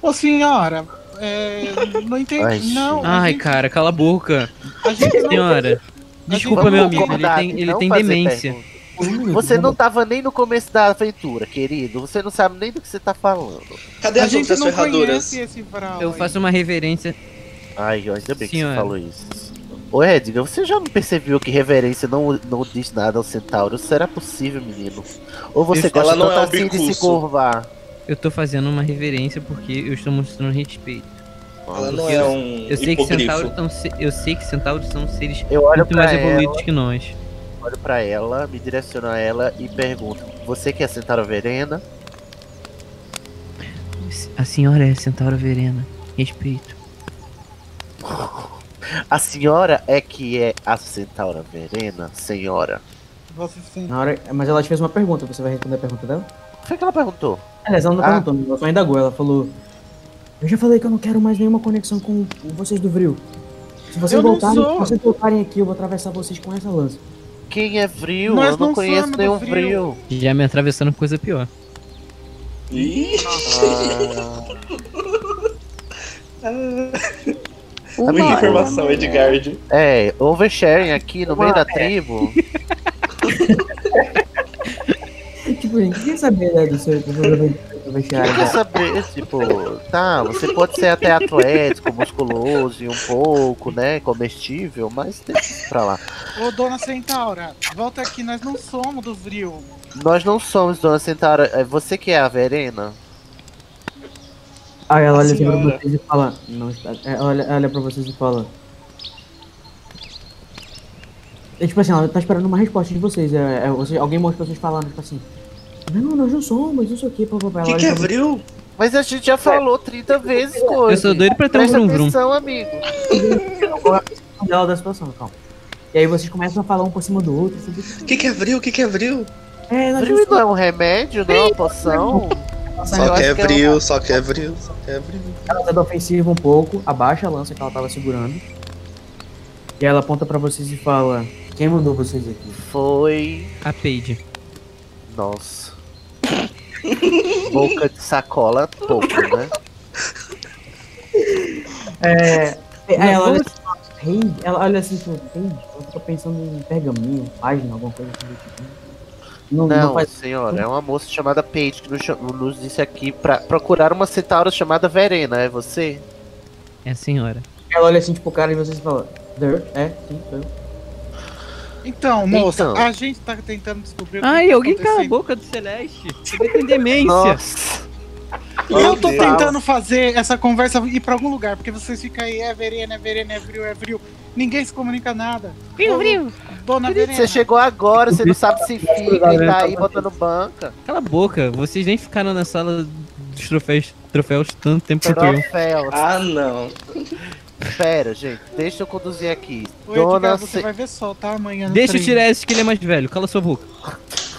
Ô senhora, é, não entendi. Ai, não, Ai, gente- cara, cala a boca. a gente não- Senhora, desculpa, Vamos meu amigo, ele tem, que ele tem demência. pergunta. Você não tava nem no começo da aventura, querido. Você não sabe nem do que você tá falando. Cadê A as gente outras não ferraduras? Eu aí. faço uma reverência. Ai, ainda bem que Senhora. você falou isso. Ô Edgar, você já não percebeu que reverência não, não diz nada ao centauro? Será possível, menino? Ou você Isso- gosta ela não tanto é assim de se curvar? Eu tô fazendo uma reverência porque eu estou mostrando respeito. Ela não é eu- um Eu sei que centauros são, eu sei que centauros são seres Eu olho muito mais ela, evoluídos que nós. olho pra ela, me direciono a ela e pergunto: Você que é centauro verena? A senhora é a Centaura Verena. Respeito. A senhora é que é a Centaura Verena, senhora. Você sim. Na hora, mas ela te fez uma pergunta, você vai responder a pergunta dela? Foi que ela perguntou. Aliás, ela não Ah. perguntou, ela só indagou. Ela falou: Eu já falei que eu não quero mais nenhuma conexão com vocês do Vril. Se vocês voltarem, se vocês voltarem aqui, eu vou atravessar vocês com essa lança. Quem é Vril? Nós Eu não não conheço nenhum Vril. Vril. Já me atravessando com coisa pior. Ih, Ah, muita Amigo. informação, Edgard. É, oversharing aqui no meio da tribo. tipo, gente, quem saber né, do seu do seu Quem vestiário? quer saber, tipo, tá, você pode ser até atlético, musculoso e um pouco, né, comestível, mas deixa pra lá. Ô, dona Centaura, volta aqui, nós não somos do Vril. Nós não somos Dona Centaura, é você que é a Verena? Aí ela olha pra vocês e fala: Não está. Ela olha, ela olha pra vocês e fala. É, tipo assim, ela tá esperando uma resposta de vocês. É, é, vocês alguém mostra vocês falando, tipo assim. Não, nós não somos, isso aqui, papapá. O que, que é Vril? Mas a gente já falou 30 vezes coisa. Eu sou doido pra ter um Presta vrum vrum. atenção, amigo. dela da situação, calma. E aí vocês começam a falar um por cima do outro. Assim, O que, que é Vril? O que, que é Vril? é, nós não é um remédio, não é uma poção? Só Eu que é é Vril, só que é Vril, só que é Vril. Ela tá da ofensiva um pouco, abaixa a lança que ela tava segurando. E ela aponta pra vocês e fala: Quem mandou vocês aqui? Foi. A Paige. Nossa. Boca de sacola, pouco, né? É. Aí ela olha assim, Paige, ela olha assim, Paige, ela fica pensando em pergaminho, página, alguma coisa assim do tipo. Não, não, Não, faz. senhora, é uma moça chamada Paige que nos, nos disse aqui pra procurar uma centaura chamada Verena, é você? É a senhora. Ela olha assim, tipo, o cara e vocês falam: There, é, sim, eu. Então, moça, Então. a gente tá tentando descobrir o que Ai, tá alguém cala a boca do Celeste. Você ter demência. Nossa. E eu tô Deus. tentando fazer essa conversa ir pra algum lugar, porque vocês ficam aí, é Verena, é Verena, é Vril, é Vril. Ninguém se comunica nada. Vril, vril. Dona Querido, Verena. você chegou agora, você não sabe se fica e tá aí botando banca. Cala a boca. Vocês nem ficaram na sala dos troféus, troféus tanto tempo quanto eu. Troféu. Ah, não. Pera, gente, deixa eu conduzir aqui. Ô, Dona Edgar, você Ce- vai ver só, tá? Amanhã Deixa o trem. Tiresias que ele é mais velho. Cala sua boca.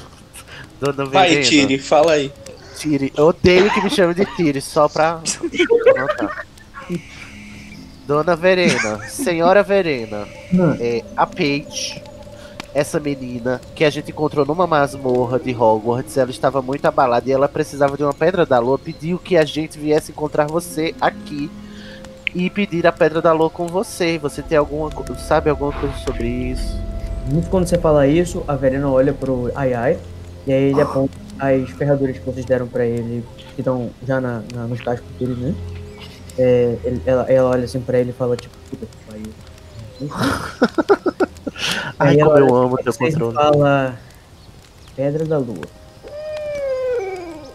Dona Vai, Verena. Tire, fala aí. Tire. Eu odeio que me chame de Tire, só pra. Dona Verena, Senhora Verena, Hum. é a Paige, essa menina que a gente encontrou numa masmorra de Hogwarts, ela estava muito abalada e ela precisava de uma pedra da lua, pediu que a gente viesse encontrar você aqui e pedir a pedra da lua com você. Você tem alguma, sabe alguma coisa sobre isso? Muito quando você fala isso, a Verena olha pro Ai Ai, e aí ele aponta as ferraduras que vocês deram pra ele, que estão já na, na- nos cascos deles, né? É, ele- ela, ela olha assim pra ele e fala, tipo, puta que pariu. Ai, Aí como ela eu amo teu controle. fala, Pedra da Lua.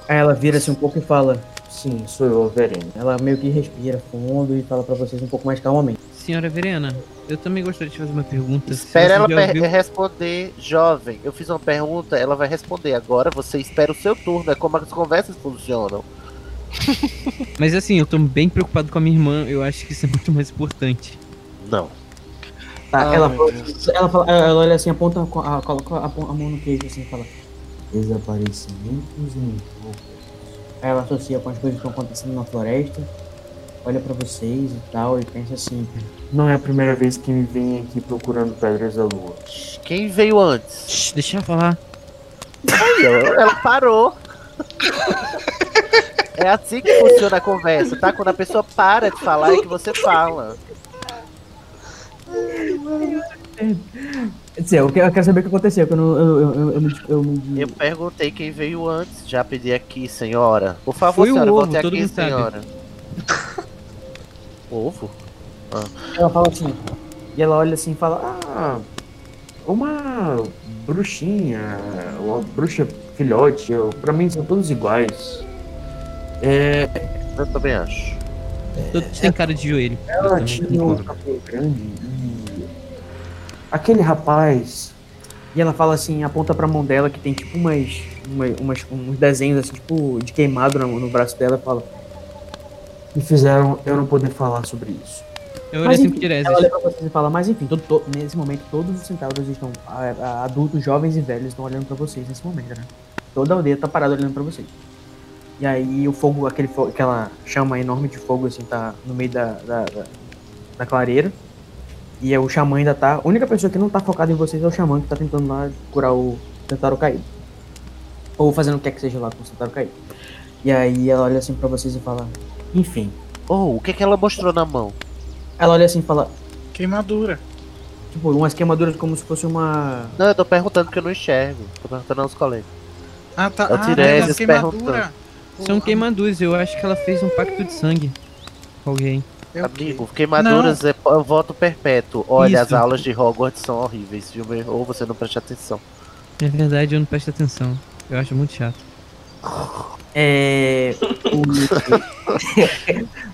Aí ela vira assim um pouco e fala, sim, sou eu, Verena. Ela meio que respira fundo e fala pra vocês um pouco mais calmamente. Senhora Verena, eu também gostaria de fazer uma pergunta. Espera ela ouviu- responder, jovem. Eu fiz uma pergunta, ela vai responder. Agora você espera o seu turno. É como as conversas funcionam. Mas assim, eu tô bem preocupado com a minha irmã. Eu acho que isso é muito mais importante. Não. Tá, Ai, ela, fala, Deus. ela, fala- ela olha assim, aponta, a, coloca a, a mão no queijo assim e fala Desaparecimentos em ela associa com as coisas que estão acontecendo na floresta, olha pra vocês e tal, e pensa assim, não é a primeira vez que me vem aqui procurando pedras da lua. Quem veio antes? Deixa ela falar. Aí, ela parou. É assim que funciona a conversa, tá? Quando a pessoa para de falar é que você fala. Quer dizer, eu quero, saber o que aconteceu, que eu não. Eu, eu, eu, eu, eu perguntei quem veio antes. Já pedi aqui, senhora. Por favor, Foi o senhora, ovo, volte aqui, senhora. Ovo? Ela fala assim, e ela olha assim e fala, ah, uma bruxinha, uma bruxa filhote, eu, pra mim são todos iguais. É, Eu também acho. Todos têm cara de joelho. Ela tinha um cabelo grande aquele rapaz. E ela fala assim, aponta pra mão dela que tem tipo umas, uma- umas uns desenhos assim, tipo, de queimado no, no braço dela e fala. me fizeram eu não poder falar sobre isso. Eu olho Mas assim Tiresias. ela olha pra vocês e fala, mas enfim, todo- to- nesse momento todos os centauros estão, a- a- adultos, jovens e velhos estão olhando pra vocês nesse momento, né? Toda a aldeia tá parada olhando pra vocês. E aí o fogo, aquele fo- aquela chama enorme de fogo assim tá no meio da, da, da, da clareira. E aí o xamã ainda tá. A única pessoa que não tá focada em vocês é o xamã que tá tentando lá curar o centauro caído. Ou fazendo o que é que seja lá com o centauro caído. E aí ela olha assim pra vocês e fala, enfim. Oh, o que, que ela mostrou na mão? Ela olha assim e fala, Queimadura. Tipo, umas queimaduras como se fosse uma. Não, eu tô perguntando que eu não enxergo. Tô perguntando aos colegas. Ah, tá. É o ah, mas queimadura. perguntando. São queimaduras, eu acho que ela fez um pacto de sangue com alguém. É? Amigo, queimaduras Não. é voto perpétuo. Olha, as Isso. aulas de Hogwarts são horríveis, viu? meu? Ou você não presta atenção. É verdade, eu não presto atenção. Eu acho muito chato. É.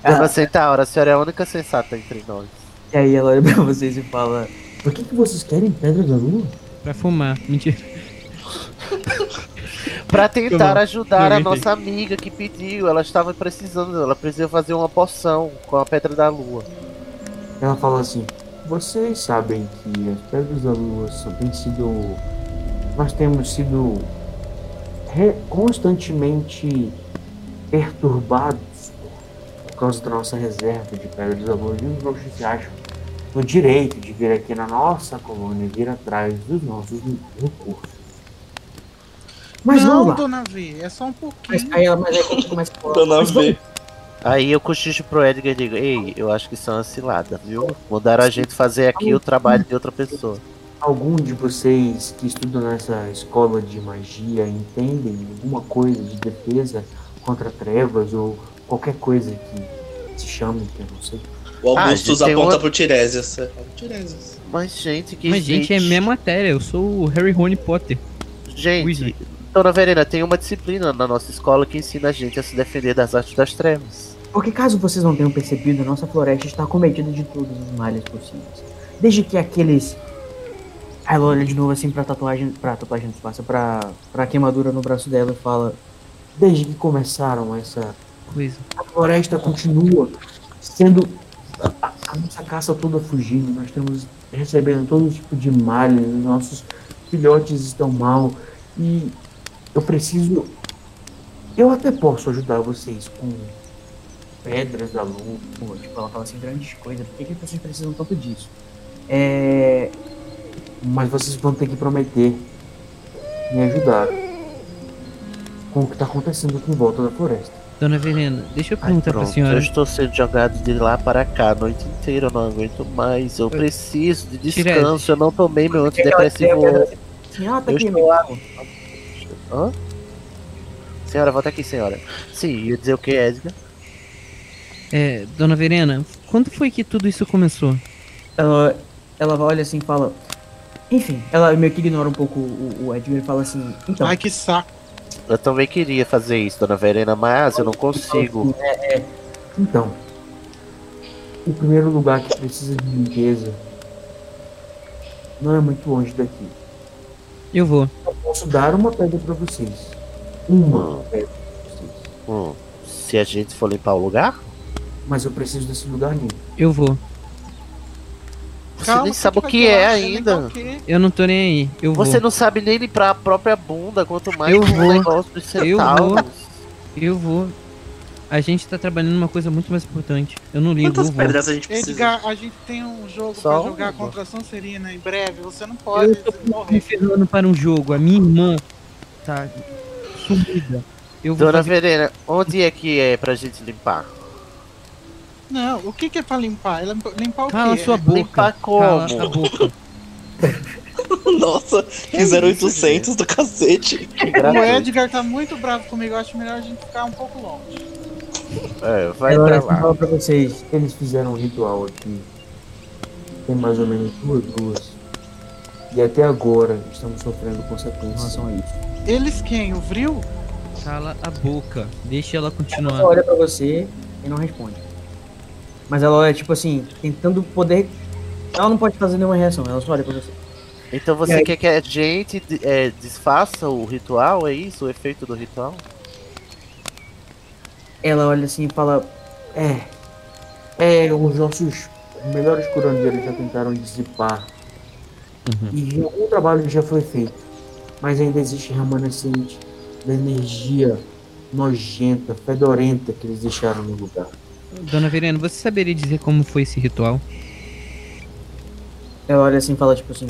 Dona Centaura, a senhora é a única sensata entre nós. E aí ela olha pra vocês e fala: Por que, que vocês querem pedra da lua? Pra fumar. Mentira. Pra tentar Eu- ajudar eu a nossa amiga que pediu. Ela estava precisando, ela precisa fazer uma poção com a pedra da lua. Ela fala assim: Vocês sabem que as pedras da lua são, têm sido. Nós temos sido re- constantemente perturbados por causa da nossa reserva de pedras da lua. E os bruxos se acham no direito de vir aqui na nossa colônia vir atrás dos nossos recursos. Mas não, vamos lá. dona V, é só um pouquinho. Mas aí ela mas aí quando começa a falar, Dona "Mas vamos V. Aí eu cochicho pro Edgar e digo, ei, eu acho que isso é uma cilada, viu? Mandaram a gente fazer aqui o trabalho de outra pessoa. Algum de vocês que estudam nessa escola de magia entendem alguma coisa de defesa contra trevas ou qualquer coisa que se chame, que eu não sei? O Ah, Augustus tem aponta uma- pro Tiresias. É, Tiresias. Mas, gente, que Mas, gente, é gente- minha matéria. Eu sou o Harry Rony Potter. Gente, Wizard. Dona Verena, tem uma disciplina na nossa escola que ensina a gente a se defender das artes das trevas. Porque caso vocês não tenham percebido, a nossa floresta está cometida de todos os males possíveis. Desde que aqueles. Aí ela olha de novo assim pra tatuagem. Pra tatuagem do espaço, pra, pra queimadura no braço dela e fala. Desde que começaram essa Coisa. a floresta continua sendo a, a nossa caça toda fugindo, nós estamos recebendo todo tipo de males, os nossos filhotes estão mal e eu preciso. Eu até posso ajudar vocês com pedras da lua, tipo, ela fala assim, grandes coisas, por que, que vocês precisam tanto disso? É. Mas vocês vão ter que prometer me ajudar com o que está acontecendo aqui em volta da floresta. Dona Verena, deixa eu Ai, perguntar pra pronto, senhora. eu estou sendo jogado de lá para cá a noite inteira, eu não aguento mais. Eu preciso de descanso, eu não tomei meu antidepressivo. Assim, ah, tá Eu aqui, estou amigo. Hã? Senhora, volta aqui, senhora. Sim, ia dizer o que, Edgar? É, Dona Verena, quando foi que tudo isso começou? ela, ela olha assim e fala. Enfim, ela meio que ignora um pouco o, o Edgar e fala assim. Então, Ai, que saco. Eu também queria fazer isso, dona Verena, mas eu não consigo. É, é. Então, o primeiro lugar que precisa de limpeza não é muito longe daqui. Eu vou. Eu posso dar uma pedra pra vocês. Uma pedra pra vocês. Hum, se a gente for limpar o lugar, Mas eu preciso desse lugar limpo. Eu vou. você Calma, nem sabe o que é lá, ainda. quê? Eu não tô nem aí. Eu Você vou. não sabe nem limpar a própria bunda, quanto mais Eu um vou. negócio dos Eu centauros. vou. Eu vou. A gente tá trabalhando numa coisa muito mais importante. Eu não ligo. Quantas pedras a gente precisa? Edgar, a gente tem um jogo Só pra jogar contra a Sonserina em breve. Você não pode Eu tô me ferrando para um jogo. A minha irmã tá sumida. Eu vou Dona fazer... Verena, onde é que é pra gente limpar? Não, o que, que é pra limpar? É limpa- Limpar o Cala quê? sua boca. Limpar Cala como? a boca. Nossa, fizeram 800 do cacete. O. Edgar tá muito bravo comigo. Eu acho melhor a gente ficar um pouco longe. É, vai Ela pra lá. fala pra vocês. Eles fizeram um ritual aqui. Tem mais ou menos duas luas. E até agora estamos sofrendo consequências em relação a isso. Eles quem? O Vril? Cala a boca. Deixa ela Ela continuar. olha pra você e não responde. Mas ela olha, tipo assim, tentando poder. Ela não pode fazer nenhuma reação, ela só olha pra você. Então você aí? quer que a gente é, desfaça o ritual? É isso? O efeito do ritual? Ela olha assim e fala: É. É, os nossos melhores curandeiros já tentaram dissipar. E algum trabalho já foi feito. Mas ainda existe remanescente da energia nojenta, fedorenta que eles deixaram no lugar. Dona Verena, você saberia dizer como foi esse ritual? Ela olha assim e fala, tipo assim,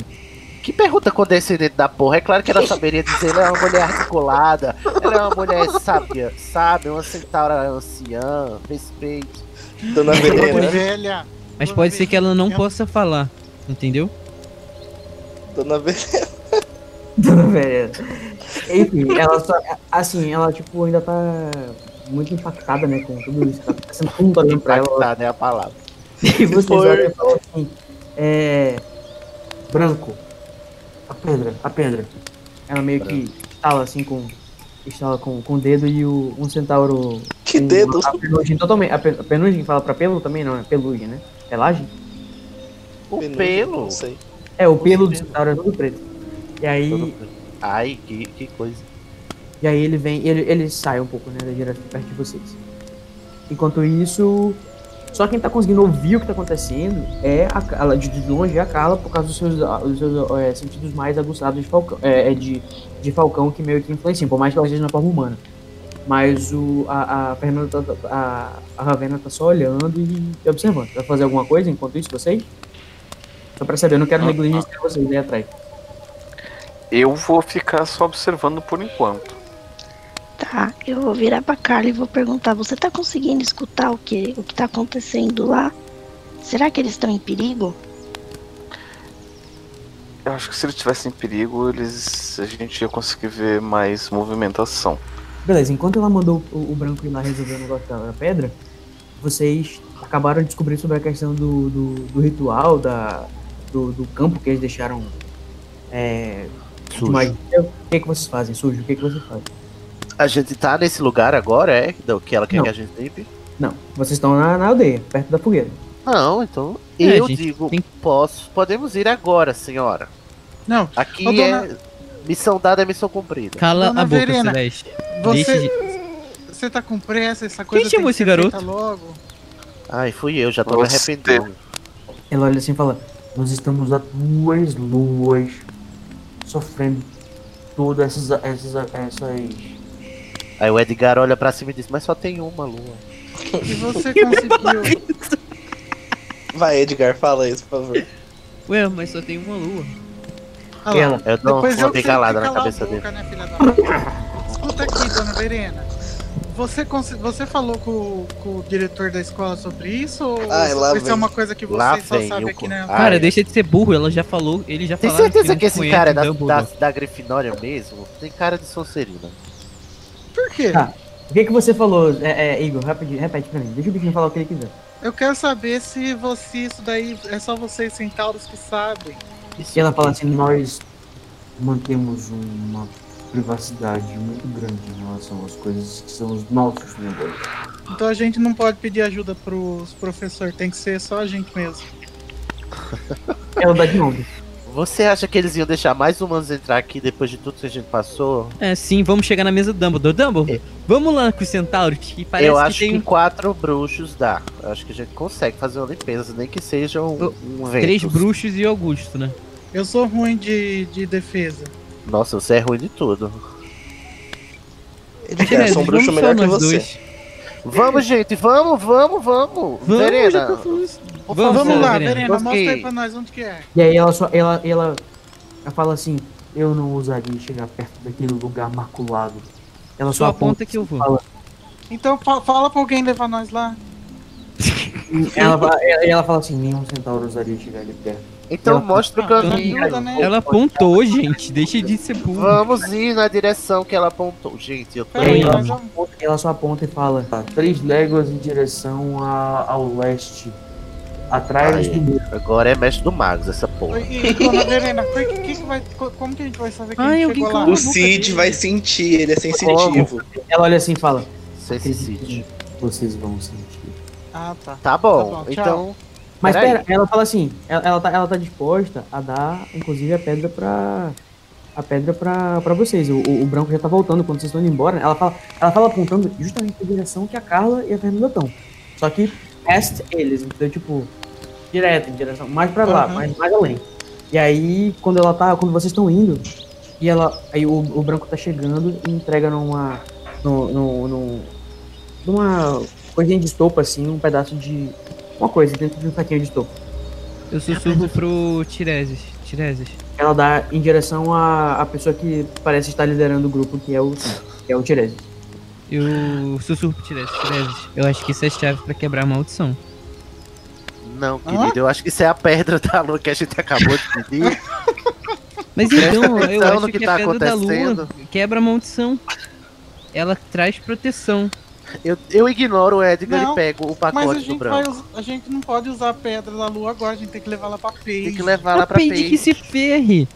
Que pergunta condescendente da porra. É claro que ela saberia dizer, ela é uma mulher articulada, ela é uma mulher sábia, sábia, uma centaura anciã, respeito. Dona Verena. velha. Mas Dona pode ser que ela não possa falar, entendeu? Dona Verena. Dona Verena. Enfim, ela só. Assim, ela tipo ainda tá muito impactada, né, com tudo isso. Tá passando fundo olhando pra ela. Impactada é a palavra. E vocês Foi. olham e falam assim, é. Branco. A pedra, a pedra. Ela meio que estala assim com. Estala com, com o dedo e o, um centauro. Que com dedo? A penugem totalmente. A, pe- a penugem fala pra pelo também, não, é pelugem, né? Pelagem? O Penugem, pelo. Não sei. É, o pelo do centauro é todo preto. E aí. Todo- Ai, que, que coisa. E aí ele vem, ele, ele sai um pouco, né, da direção perto de vocês. Enquanto isso, só quem tá conseguindo ouvir o que tá acontecendo é a, de, longe é a Carla, por causa dos seus, ah, dos seus é, sentidos mais aguçados de Falcão, é, é, de, de Falcão que meio que influenciam, por mais que ela esteja na forma humana. Mas o, a, a Fernanda, tá- a, a Ravena tá só olhando e observando. Vai fazer alguma coisa enquanto isso, vocês? Só pra saber, eu não quero negligenciar vocês aí atrás. Eu vou ficar só observando por enquanto. Tá, eu vou virar pra Carla e vou perguntar: você tá conseguindo escutar o que, o que tá acontecendo lá? Será que eles estão em perigo? Eu acho que se eles tivessem em perigo, eles a gente ia conseguir ver mais movimentação. Beleza, enquanto ela mandou o, o branco ir lá resolver o negócio da, pedra, vocês acabaram de descobrir sobre a questão do, do, do ritual, da, do, do campo que eles deixaram é, de Sujo. magia. O que, que vocês fazem, sujo? O que, que vocês fazem? A gente tá nesse lugar agora, é? Do que ela quer Não. que a gente limpe? Não, vocês estão na, na aldeia, perto da fogueira. Não, então. É, eu gente, digo, tem- posso. Podemos ir agora, senhora. Não, Aqui Ô, dona- é. Missão dada é missão cumprida. Cala Dona a boca, Verena, Celeste. Deixa você, de... você tá com pressa, essa coisa chamou tem esse que ser garoto? feita logo. Ai, fui eu, já tô me Você. arrependendo. Ela olha assim e fala: Nós estamos há duas luas sofrendo todas essas, essas, essas Aí o Edgar olha pra cima e diz, mas só tem uma lua. E você conseguiu. Vai, Edgar, fala isso, por favor. Ué, mas só tem uma lua. Ah lá, Ela. Eu dou Depois uma tenho na que cabeça calar a dele. boca, né, filha da puta? Escuta aqui, dona Verena. Você, cons- você falou com, com o diretor da escola sobre isso? Ou Ai, lá isso vem. é uma coisa que Lá vocês só vem sabem o aqui, né? Ah, Cara, é. deixa de ser burro, ela já falou, ele já Tem falaram certeza não que esse cara é da, da, da Grifinória mesmo? Tem cara de Sonserina. Por quê? Tá. O que, que você falou, é, é, Igor? Repete, repete pra mim. Deixa o bichinho falar o que ele quiser. Eu quero saber se você, isso daí é só vocês centauros que sabem. E ela fala assim, nós mantemos uma privacidade muito grande em relação às coisas que são os nossos negócios. Então a gente não pode pedir ajuda pros professores, tem que ser só a gente mesmo. Ela dá de novo. Você acha que eles iam deixar mais humanos entrar aqui depois de tudo que a gente passou? É, sim, vamos chegar na mesa do Dumbledore. Dumbledore, vamos lá com os centauros, que parece eu que acho tem que quatro bruxos dá. Eu acho que a gente consegue fazer uma limpeza, nem que seja um, um três bruxos e Augusto, né? Eu sou ruim de, de defesa. Nossa, você é ruim de tudo. Edgar, eu sou um bruxo melhor que nós você. dois. Vamos, gente, vamos, vamos, vamos. Vamos, já Verena, tá Vamos. Vamos lá, Verena. Verena, mostra aí pra nós onde que é. E aí ela só. Ela, ela, ela fala assim, eu não ousaria chegar perto daquele lugar maculado. Ela só Só aponta aponta que eu vou. Fala, Então fa- fala pra alguém levar nós lá. ela, fala- ela, ela fala assim, nenhum centauro ousaria chegar ali perto. Então Ela- mostra o caminho. ajuda, né? Ela apontou, gente. Deixa de ser burro. Vamos ir na direção que ela apontou. Gente, eu tô. Peraí, ela, só aponta, ela só aponta e fala, "Tá, três léguas em direção a- ao leste. Atrás Ai. do muro. Agora é mestre do Magos, essa porra. E, e, dona Verena, que, que que vai, co- como que a gente vai saber que a Ai, chegou lá? O Cid dele. vai sentir, ele é sensitivo. Ela olha assim e fala, vocês vão sentir. Ah, tá. Tá bom, Tá bom, tchau. Mas Peraí. pera, ela fala assim, ela, ela, tá, ela tá disposta a dar, inclusive, a pedra pra. A pedra pra, pra vocês. O, o, o branco já tá voltando quando vocês estão indo embora. Ela fala, ela fala apontando justamente a direção que a Carla e a Fernanda estão. Só que past eles, entendeu? Tipo, direto, em direção, mais pra lá, Aham. mais, mais além. E aí, quando ela tá, quando vocês estão indo, e ela, aí o, o branco tá chegando e entrega numa, no, no, no, numa coisinha de estopa, assim, um pedaço de, uma coisa dentro de um saquinho de estopa. Eu sussurro pro Tireses. Tireses. Ela dá em direção à, à pessoa que parece estar liderando o grupo, que é o, que é o Tirese. Eu sussurro pro Tireses. Tireses, eu acho que isso é chave pra quebrar a maldição. Não, querido, eu acho que isso é a pedra da lua que a gente acabou de pedir. Mas então, eu acho que, que a tá pedra da lua quebra a maldição. Ela traz proteção. Eu, eu ignoro o Edgar Não, e pego o Mas pacote a do gente, vai, branco. us- a gente não pode usar a pedra da lua agora, a gente tem que levar ela pra Face. Tem que levar lá A pra Peide que Paige. se ferre.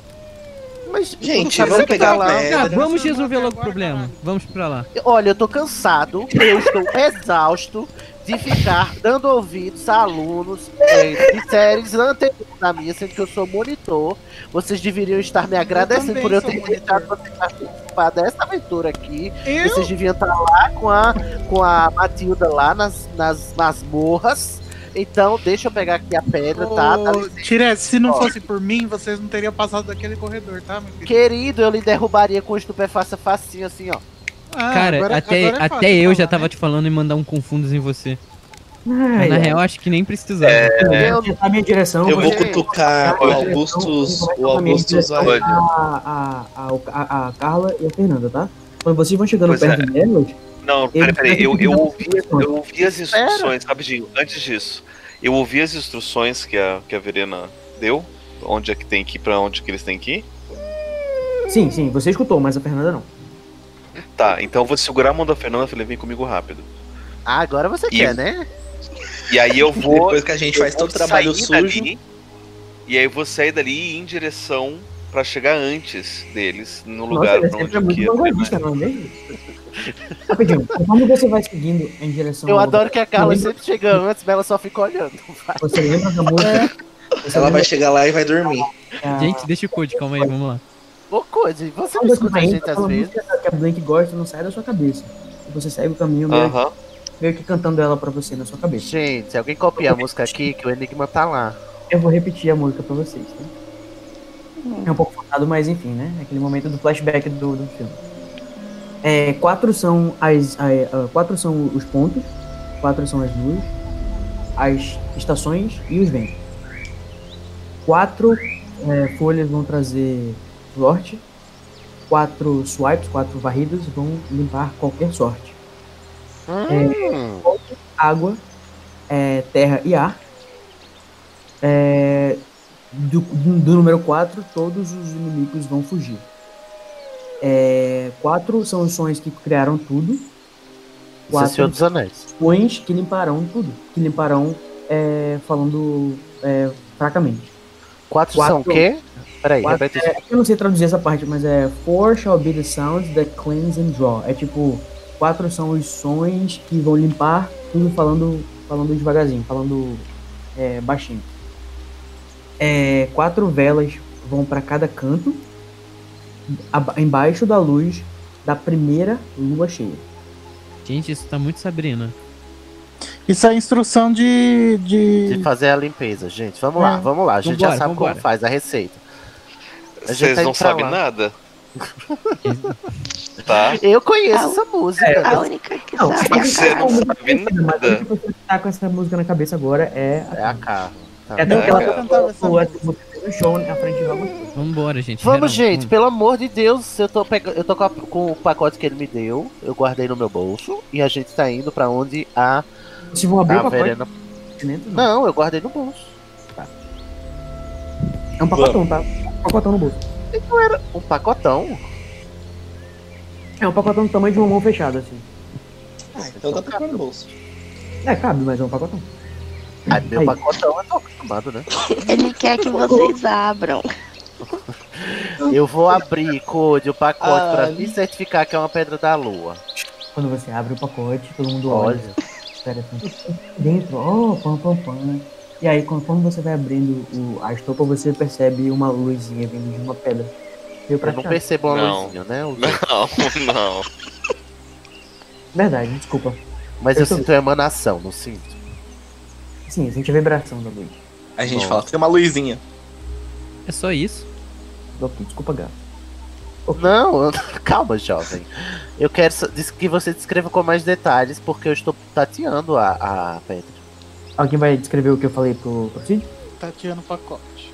Mas, Gente, vamos pegar tá lá. Pedra, vamos resolver vai logo o problema. caralho. Vamos pra lá. Olha, eu tô cansado, eu estou exausto de ficar dando ouvidos a alunos é, de séries anteriores da minha, sendo que eu sou monitor. Vocês deveriam estar me agradecendo também por eu ter deixado vocês participar dessa aventura aqui. Eu? Vocês deviam estar lá com a, com a Matilda lá nas, nas masmorras. Então, deixa eu pegar aqui a pedra, tá? Licença. Tire, se não fosse por mim, vocês não teriam passado daquele corredor, tá? Querido, eu lhe derrubaria com estupefácia facinho assim, ó. Ah, Cara, agora- até, agora é até eu já tava né? te falando em mandar um confundos em você. Ai, na ai. real, acho que nem precisava. Eu- Você tá minha direção. Eu vou cutucar o Augustus. O Augustus vai. A, a, a, a, Carla e a Fernanda, tá? Quando vocês vão chegando Pois perto é. delas, Não, peraí, peraí. Eu, eu, ouvi, eu ouvi as instruções, rapidinho, antes disso. Eu ouvi as instruções que a, que a Verena deu. Onde é que tem que ir, pra onde que eles têm que ir. sim, sim, você escutou, mas a Fernanda não. Tá, então eu vou segurar a mão da Fernanda e falei, vem comigo rápido. Ah, agora você E- quer, né? E aí eu vou. Depois que a gente eu faz todo o trabalho sujo. dali, e aí eu vou sair dali e ir em direção pra chegar antes deles, no lugar Nossa, onde é eu muito queria. vanguardista, não é? Rapidinho, conforme você vai seguindo em direção Eu ao- adoro que a Carla Lembra- sempre chega antes, mas ela só fica olhando. Vai. Você lembra da música? Você Ela lembra vai chegar lá e vai dormir. que a- Gente, deixa o code, calma aí, vamos lá. Ô, Code, você não quando você escuta a gente às vezes? música que a Blank gosta não sai da sua cabeça. E você segue o caminho meio, Aham. meio que cantando ela pra você na sua cabeça. Gente, se alguém copiar a música aqui, que o Enigma tá lá. Eu vou repetir a música pra vocês, tá? É um pouco forçado, mas enfim, né? Aquele momento do flashback do, do filme. É, quatro são as, a- a- quatro são os pontos, quatro são as luas, as estações e os ventos. Quatro é, folhas vão trazer sorte, quatro swipes, quatro varridas vão limpar qualquer sorte. Hum, água, é, terra e ar. É, do, do número 4, todos os inimigos vão fugir. É, quatro são os sonhos que criaram tudo. é Quatro Senhor dos Anéis. sonhos que limparão tudo. Que limparão é, falando é, fracamente. Quatro, Quatro- são o quê? Peraí, Quatro- repete isso. é, eu não sei traduzir essa parte, mas é Four shall be the sounds that cleanse and draw. É tipo, quatro são os sons que vão limpar tudo falando, falando devagarzinho, falando é, baixinho. É, quatro velas vão para cada canto, embaixo da luz da primeira lua cheia. Gente, isso tá muito Sabrina. Isso é instrução de. de... De fazer a limpeza, gente. Vamos lá, É. vamos lá. A gente já Vambora, sabe vambora. como faz a receita. A Vocês tá não sabem lá. nada? tá? Eu conheço Ah, essa música. A única que Não, sabe Você é não a sabe a nada. única pessoa que tá com essa música na cabeça agora é a É a Carla. Tá. É até porque ela É, cantou essa o música no show à frente do Agostinho. Vambora, gente. Vamos, gente, pelo amor de Deus, eu tô, pega... eu tô com, a- com o pacote que ele me deu, eu guardei no meu bolso e a gente tá indo pra onde a, Se vão abrir a o pacote Verena. Não, eu guardei no bolso. É um pacotão, tá? Um pacotão no bolso. Um pacotão. É um pacotão do tamanho de uma mão fechada, assim. Ah, então dá pra pôr no bolso. É, cabe, mas é um pacotão. Ah, meu Aí. pacotão eu tô acostumado, né? Ele quer que vocês abram. Eu vou abrir, Code, o pacote Ah, pra ali. me certificar que é uma pedra da lua. Quando você abre o pacote, todo mundo olha. Olha. Espera assim. Dentro, oh, pam, pam, pam. E aí, conforme você vai abrindo o, a estopa, você percebe uma luzinha vindo de uma pedra. Eu não percebo uma Não. luzinha, né? O- Não, não. Verdade, desculpa. Mas eu Eu tô- sinto a emanação, não sinto. Sim, sente a vibração da luz. A gente Bom. fala, tem uma luzinha. É só isso? Ok, desculpa, gato. Não, eu- calma, jovem. Eu quero que você descreva com mais detalhes, porque eu estou tateando a, a pedra. Alguém vai descrever o que eu falei pro, pro Cid? Tateando o pacote.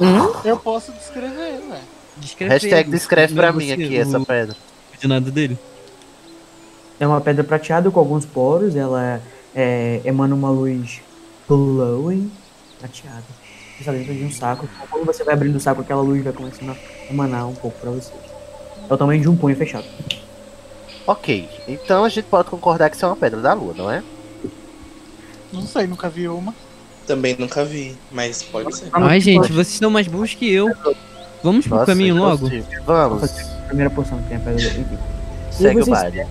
Uhum. Eu posso descrever, velho. Descreve Hashtag descreve é pra mim aqui o essa pedra. coordenado dele. É uma pedra prateada com alguns poros, ela é, emana uma luz glowing prateada. Está dentro de um saco. Quando você vai abrindo o saco, aquela luz vai começando a emanar um pouco pra você. É o tamanho de um punho fechado. Ok, então a gente pode concordar que isso é uma pedra da lua, não é? Não sei, nunca vi uma. Também nunca vi, mas pode ser. Ai, gente, vocês são mais burros que eu. Vamos pro Nossa, caminho logo? impossível. Vamos, primeira porção que tem a pedra da enfim. segue o vocês- baile.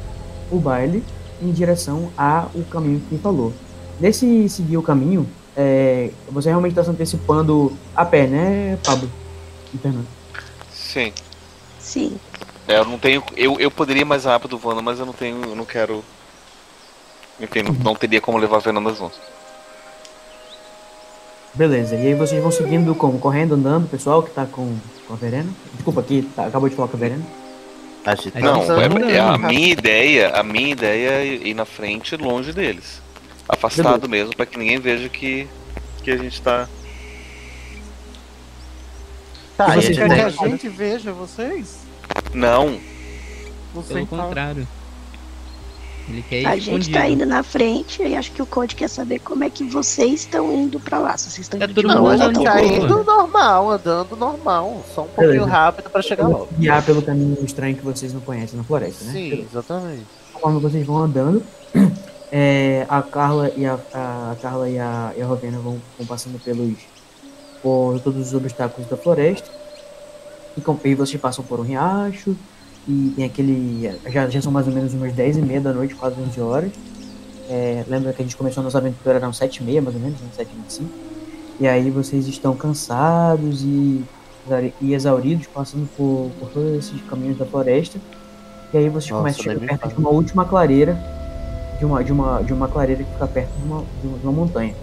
o baile em direção ao caminho que falou. Nesse seguir o caminho, é, você realmente está se antecipando a pé, né, Pablo? E Fernando. Sim. Sim. É, eu não tenho. Eu, eu poderia ir mais rápido voando, mas eu não tenho. Eu não quero. Enfim, não, não teria como levar a Fernanda junto. Beleza, e aí vocês vão seguindo como? Correndo, andando, pessoal que tá com, com a Verena? Desculpa, que tá- acabou de falar com a Verena. A gente tá Não, é, é a minha ideia, a minha ideia é ir na frente, longe deles. Afastado mesmo, pra que ninguém veja que, que a gente tá. Tá, E e a você gente Quer que a gente veja vocês? Não, Você Pelo tá- contrário. Ele quer ir A gente tá indo na frente e acho que o Code quer saber como é que vocês estão indo pra lá. Se vocês estão É indo todo de Não, mundo a boa, tão tá de indo normal, andando normal. Só um pouquinho Beleza. rápido pra chegar logo. Guiar pelo caminho estranho que vocês não conhecem na floresta, né? Sim, exatamente. Conforme vocês vão andando, é, a Carla e a, a Carla e a, e a Rovena vão, vão passando pelos por todos os obstáculos da floresta. E, com, e vocês passam por um riacho. E tem aquele. Já, já são mais ou menos umas 10 e meia da noite, quase 11 horas. É, lembra que a gente começou a nossa aventura, eram 7 e meia, mais ou menos, né? 7 e 25. E aí vocês estão cansados e, e exauridos, passando por, por todos esses caminhos da floresta. E aí vocês Nossa, começam a chegar perto de uma última clareira, de uma, de uma, de uma clareira que fica perto de uma, de uma, de uma montanha.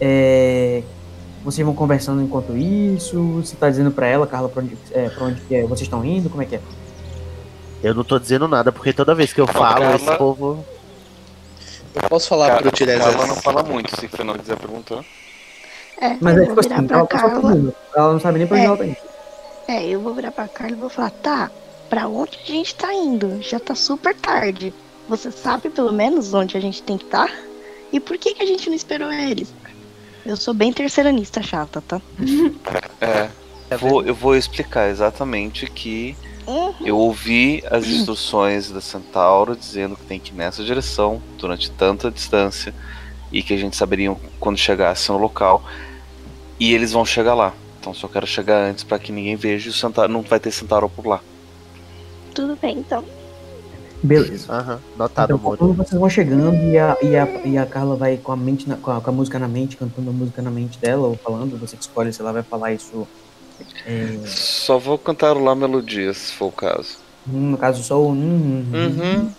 É, vocês vão conversando enquanto isso? Você tá dizendo pra ela, Carla, pra onde, é, pra onde é, vocês estão indo? Como é que é? Eu não tô dizendo nada, porque toda vez que eu falo, Carla- esse povo. Eu posso falar pro Tiresias. Ela não fala muito, se o Fernando quiser perguntar. É, Mas eu é vou tipo virar assim, pra ela tá Carla. falando. Ela não sabe nem pra onde É. ela tá indo. É, eu vou virar pra Carla e vou falar, tá, pra onde a gente tá indo? Já tá super tarde. Você sabe pelo menos onde a gente tem que estar? E por que, que a gente não esperou eles? Eu sou bem terceiranista chata, tá? É. Vou, eu vou explicar exatamente que eu ouvi as instruções da Centauro dizendo que tem que ir nessa direção durante tanta distância e que a gente saberia quando chegasse no local e eles vão chegar lá. Então só quero chegar antes para que ninguém veja e o Centauro não vai ter Centauro por lá. Tudo bem, então. Beleza. Aham, notado Então, quando vocês vão chegando e a, e a, e a Carla vai com a, mente na- com, a, com a música na mente, cantando a música na mente dela, ou falando, você que escolhe se ela vai falar isso. É, Só vou cantar lá melodias, se for o caso. no caso, só o. Hum, hum, Uhum.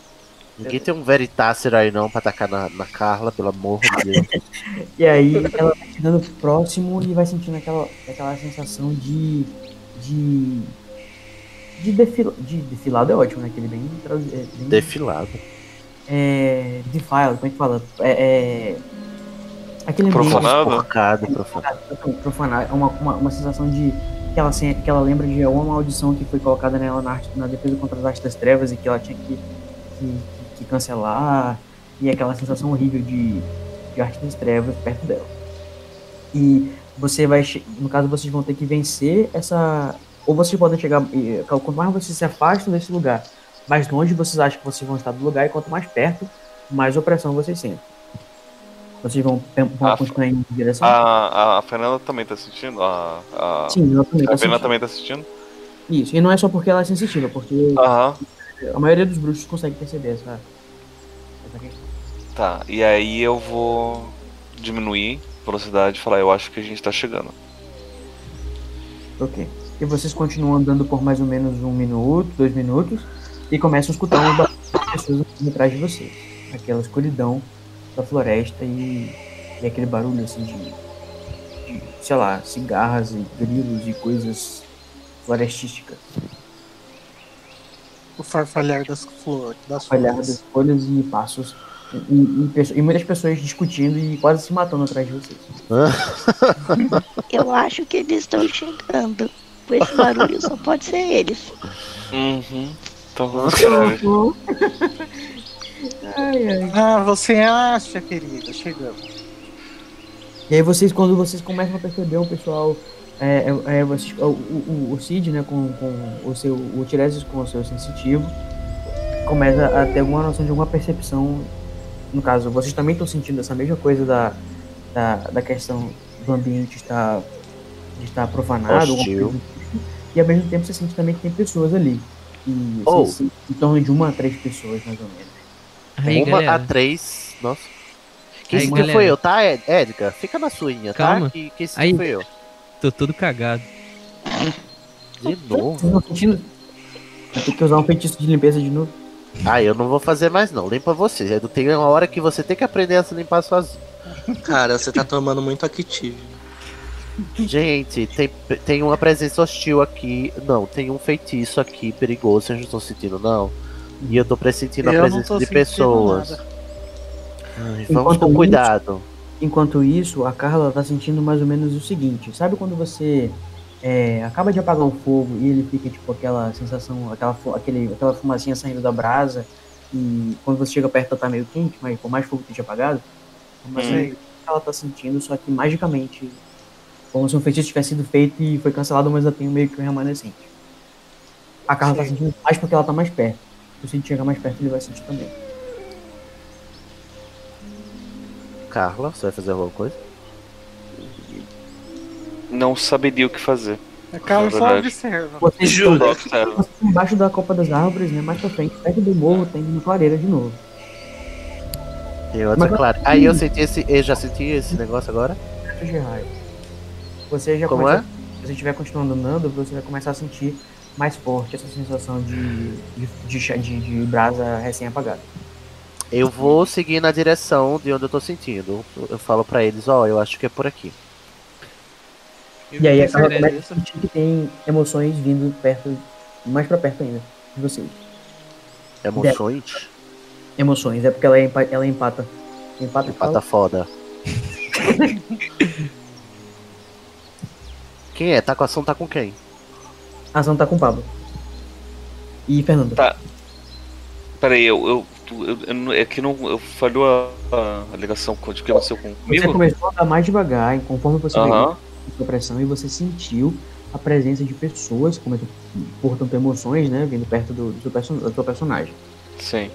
Ninguém tem um Veritácero aí não pra tacar na, na Carla, pelo amor de Deus. E aí ela vai chegando próximo e vai sentindo aquela, aquela sensação de. de. de, defila, de defilado é ótimo, né? Aquele bem. é, bem Defilado. é, defiled, como é que fala? É. é aquele Profanado? Porcado, profanado. profanar, é uma, uma, uma sensação de. Que ela, se- que ela lembra de uma maldição que foi colocada nela na, arte, na defesa contra as artes das trevas e que ela tinha que, que, que cancelar. E aquela sensação horrível de, de arte das trevas perto dela. E você vai. No caso, vocês vão ter que vencer essa. Ou vocês podem chegar. e, Quanto mais vocês se afastam desse lugar, mais longe vocês acham que vocês vão estar do lugar, e quanto mais perto, mais opressão vocês sentem. Vocês vão, vão Ah, continuar em direção. A, a, Fernanda também tá assistindo? A, a, Sim, ela também a tá Fernanda sentindo. também tá assistindo? Isso, e não é só porque ela é sensitiva, porque Aham. a maioria dos bruxos consegue perceber essa, essa questão. Tá, e aí eu vou diminuir a velocidade e falar, eu acho que a gente tá chegando. Ok. E vocês continuam andando por mais ou menos um minuto, dois minutos, e começam a escutar um barulho de pessoas atrás de vocês. Aquela escuridão da floresta e E aquele barulho assim de, de, sei lá, cigarras e grilos e coisas florestísticas. O farfalhar das flores. Das Falhar flores. das folhas e passos. E, e, pesso- e muitas pessoas discutindo e quase se matando atrás de vocês. Eu acho que eles estão chegando. Com esse barulho só pode ser eles. Uhum. Então vamos esperar. Ai, ai. Ah, você acha, querida? Chegamos. E aí vocês, quando vocês começam a perceber o pessoal, é, é, é, vocês- o, o, o Cid, né, com, com o seu, o Tiresias com o seu sensitivo, começa a ter alguma noção de alguma percepção. No caso, vocês também estão sentindo essa mesma coisa da, da, da questão do ambiente estar, de estar profanado, Hostil. tipo. e ao mesmo tempo você sente também que tem pessoas ali. E, Oh. assim, em torno de uma a três pessoas, mais ou menos. Aí, Uma galera. a três. Nossa. Quem Aí, galera. foi eu, tá, Ed- Edgar? Fica na suinha, Calma. tá? Que, que Aí. foi eu. Tô todo cagado. De novo. Vai ter que usar um feitiço de limpeza de novo. Ah, eu não vou fazer mais não. Limpa você. Tem uma hora que você tem que aprender a se limpar sozinho. Cara, você tá tomando muito Active. Gente, tem, tem uma presença hostil aqui. Não, tem um feitiço aqui perigoso. Vocês não estão sentindo, não? E eu tô pressentindo a Eu não presença de pessoas. Ai, vamos Enquanto com isso- cuidado. Enquanto isso, a Carla tá sentindo mais ou menos o seguinte: sabe quando você é, acaba de apagar um fogo e ele fica tipo aquela sensação, aquela, aquele, aquela fumacinha saindo da brasa e quando você chega perto ela tá meio quente, mas por mais fogo que tinha apagado? Mas Hum. é isso ela tá sentindo, só que magicamente, como se um feitiço tivesse sido feito e foi cancelado, mas ainda tem meio que um remanescente. A Carla tá Sim. sentindo mais porque ela tá mais perto. Se ele chegar mais perto, ele vai sentir também. Carla, você vai fazer alguma coisa? Não saberia o que fazer. A Carla Na só verdade. observa. Vocês Juro. estão Observa. Vocês estão embaixo da copa das árvores, né? Mais pra frente, perto do morro, tem uma clareira de novo. Tem outra, Mas- claro. Aí eu senti esse. Eu já senti esse negócio agora? Perto de raio. Você já Como começa, é? Se você estiver continuando andando, você vai começar a sentir mais forte essa sensação de, de, de, de, de brasa recém-apagada. Eu vou seguir na direção de onde eu tô sentindo. Eu falo pra eles, ó, eu acho que é por aqui. E aí a Carla Tiresias- começa a sentir que tem emoções vindo perto, mais pra perto ainda de vocês. Emoções? Emoções, é porque ela, é empa- ela empata. Empata, Empata fala. foda. Quem é? Tá com a ação, tá com quem? A ação tá com o Pablo. E Fernando. Tá. Peraí, eu. eu, eu, eu é que não. Eu falhou a, a ligação com- de o que aconteceu Você comigo? começou a andar mais devagar, e conforme você a sua pressão e você sentiu a presença de pessoas, como é que, portanto, emoções, né, vindo perto do, do seu, do seu personagem. Sim.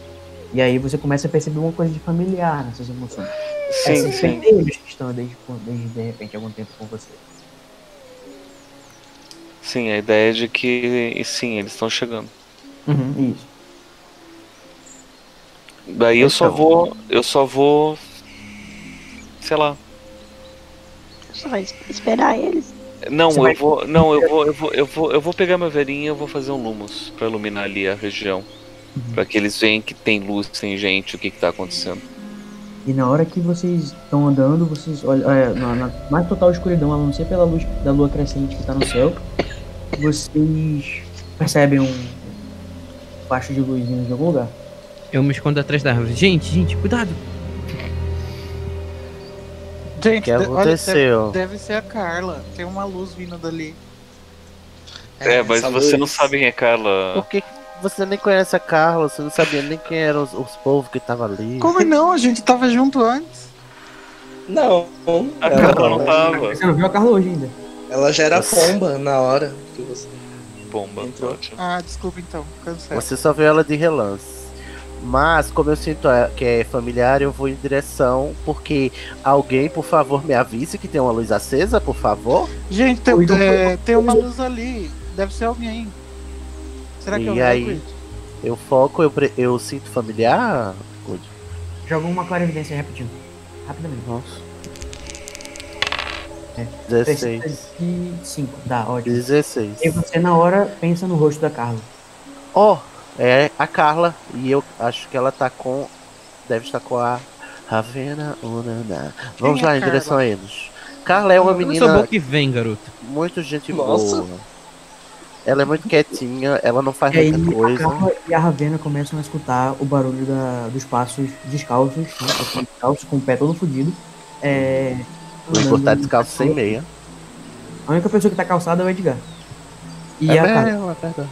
E aí você começa a perceber uma coisa de familiar nessas emoções. Sim, Essas sim. que estão desde, desde de repente algum tempo com você. Sim, a ideia é de que. e Sim, eles estão chegando. Uhum, isso. Daí eu só Então. vou. Eu só vou. Sei lá. Só vai es- esperar eles. Não, Você eu vai- vou. Não, eu vou, eu vou, eu vou, eu vou pegar minha velhinha e eu vou fazer um Lumos pra iluminar ali a região. Pra que eles veem que tem luz, tem gente, o que que tá acontecendo. E na hora que vocês estão andando, vocês olham. É, na, na mais total escuridão, a não ser pela luz da lua crescente que tá no céu, vocês percebem um baixo de luz vindo de algum lugar. Eu me escondo atrás da árvore. Gente, gente, cuidado. Gente, O que de- olha, aconteceu? deve, deve ser a Carla. Tem uma luz vindo dali. É, mas essa você não luz- sabe quem é Carla. Por que você nem conhece a Carla? Você não sabia nem quem eram os, os povos que estavam ali? Como não? A gente tava junto antes. Não, A Carla não tava. Você não viu a Carla hoje ainda. Ela já era pomba na hora que você. Bomba. Entrou. ótimo. Ah, desculpa então. Cancela. Você só viu ela de relance. Mas, como eu sinto é- que é familiar, eu vou em direção. Porque alguém, por favor, me avise que tem uma luz acesa, por favor. Gente, tem, Oi, é, tem uma luz ali. Deve ser alguém. Será que é o E aí? Eu foco, eu, pre- eu sinto familiar. Good. Joga uma clarividência rapidinho. Rapidamente. Nossa. É. 16. Precisa de 5. Dá, ótimo. 16. E você na hora pensa no rosto da Carla. Ó, é a Carla. E eu acho que ela tá com. Deve estar com a Ravena, Unana. Vamos lá, é em Carla? direção a eles. Carla é uma menina boca e vem, garoto. muito gente Nossa. boa. Ela é muito quietinha, ela não faz E aí muita a coisa. Carla e a Ravena começam a escutar o barulho da- dos passos descalços, né? Descalços, com o pé todo fudido. É, O Igor tá descalço sem meia. A única pessoa que tá calçada é o Edgar. E é, a Carla. é verdade.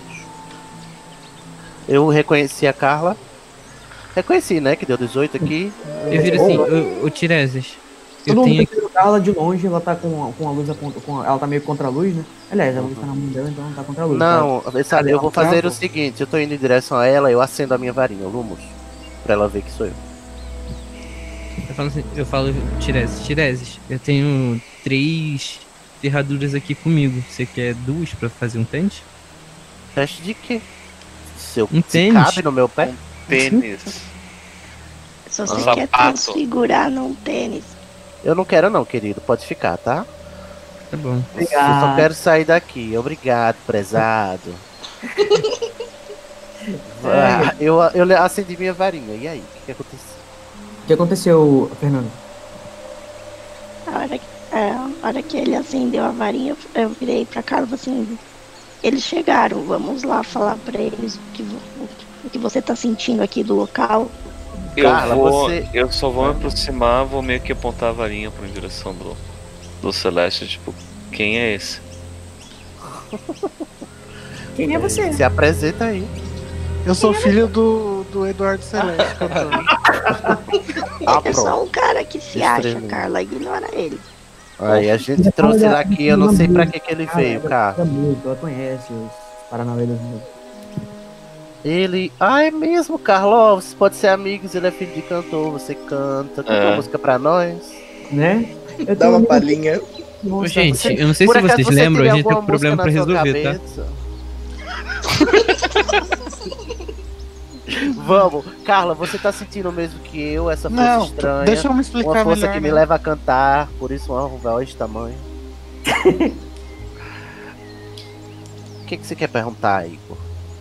Eu reconheci a Carla. Reconheci, né? Que deu 18 aqui. Eu viro assim, ô, ô Tiresias. Eu mundo tenho vendo Carla de longe, ela tá com, com a luz aponta, com a- ela tá meio contra a luz, né? Aliás, a luz tá na mão dela, então ela tá contra a luz. Não, tá? sabe, eu vou fazer Tá o seguinte, eu tô indo em direção a ela, eu acendo a minha varinha, o Lumos. Pra ela ver que sou eu. Eu falo, assim, eu falo, Tiresias, Tiresias, eu tenho três ferraduras aqui comigo. Você quer duas pra fazer um tente? Teste de quê? Seu Um se tênis. cabe no meu pé? Tênis. Se Um você quer sapato. transfigurar num tênis, Eu não quero não, querido, pode ficar, tá? Tá bom. Eu só quero sair daqui. Obrigado, prezado. Ah, eu, eu acendi minha varinha. E aí, o que, que aconteceu? O que aconteceu, Fernando? a hora, que- é, a hora que ele acendeu a varinha, eu, eu virei pra Carla e falei assim: eles chegaram, vamos lá falar pra eles o que, o o que você tá sentindo aqui do local. Eu, Carla, vou, você- eu só vou me aproximar, vou meio que apontar a varinha pra direção do, do Celeste, tipo, quem é esse? Quem é você? Se apresenta aí. Eu sou filho do, do Eduardo Celeste, cantor. Ah, é só um cara que se acha. Carla, ignora ele. Aí a gente trouxe ele aqui, eu não sei pra que, que ele veio, cara. Ela, conhece os Paranauê das músicas. Ele. Ah, é mesmo, Carlos. Vocês podem ser amigos, ele é filho de cantor, você canta. Canta É. uma música pra nós. Né? Eu Dá tenho uma um- palhinha. Nossa, gente, você- eu não sei Por se acaso vocês você lembram, teria a gente tem um problema pra música na sua resolver, tá? cabeça? Vamos, Carla, você tá sentindo o mesmo que eu, essa força Não, estranha? deixa eu me explicar Uma força melhor, que me né? leva a cantar, por isso uma voz de tamanho. O que, que você quer perguntar, Igor?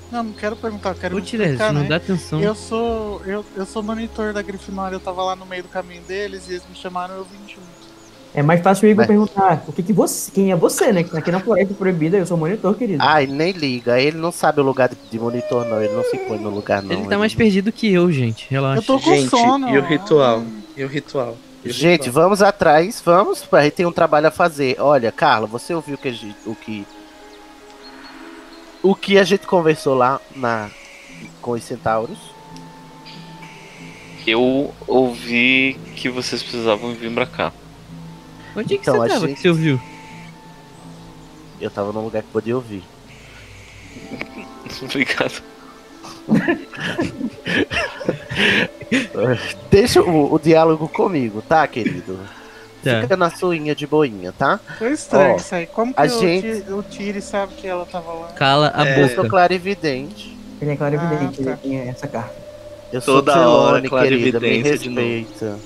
Não, não quero perguntar, eu quero me Tiresias, explicar, não né? dá atenção. Eu sou, eu, eu sou monitor da Grifinória, eu tava lá no meio do caminho deles e eles me chamaram eu vim junto. É mais fácil o Igor Mas- perguntar o que, que você, quem é você, né? Que tá aqui na Floresta Proibida, eu sou monitor, querido. Ah, ele nem liga, ele não sabe o lugar de, monitor, não. Ele não se põe no lugar, não. Ele tá mais perdido que eu, gente. Relaxa. Eu tô com Gente, sono. e o ritual? E o ritual? E o Gente, ritual? vamos atrás, vamos. A gente tem um trabalho a fazer. Olha, Carla, você ouviu que a gente- o que. O que a gente conversou lá na, com os centauros? Eu ouvi que vocês precisavam vir pra cá. Onde é que Então, você tava gente- que você ouviu? Eu tava num lugar que podia ouvir. Obrigado. Deixa o, o diálogo comigo, tá, querido? Tá. Fica na suinha de boinha, tá? Foi estranho Ó, isso aí. Como que a o, gente- o Tiri sabe que ela tava lá? Cala a É, Eu sou boca. clarividente. Ele é claro evidente, Ah, tá. ele tem essa carta. Eu sou Toda hora, querida. Me clarividência de novo.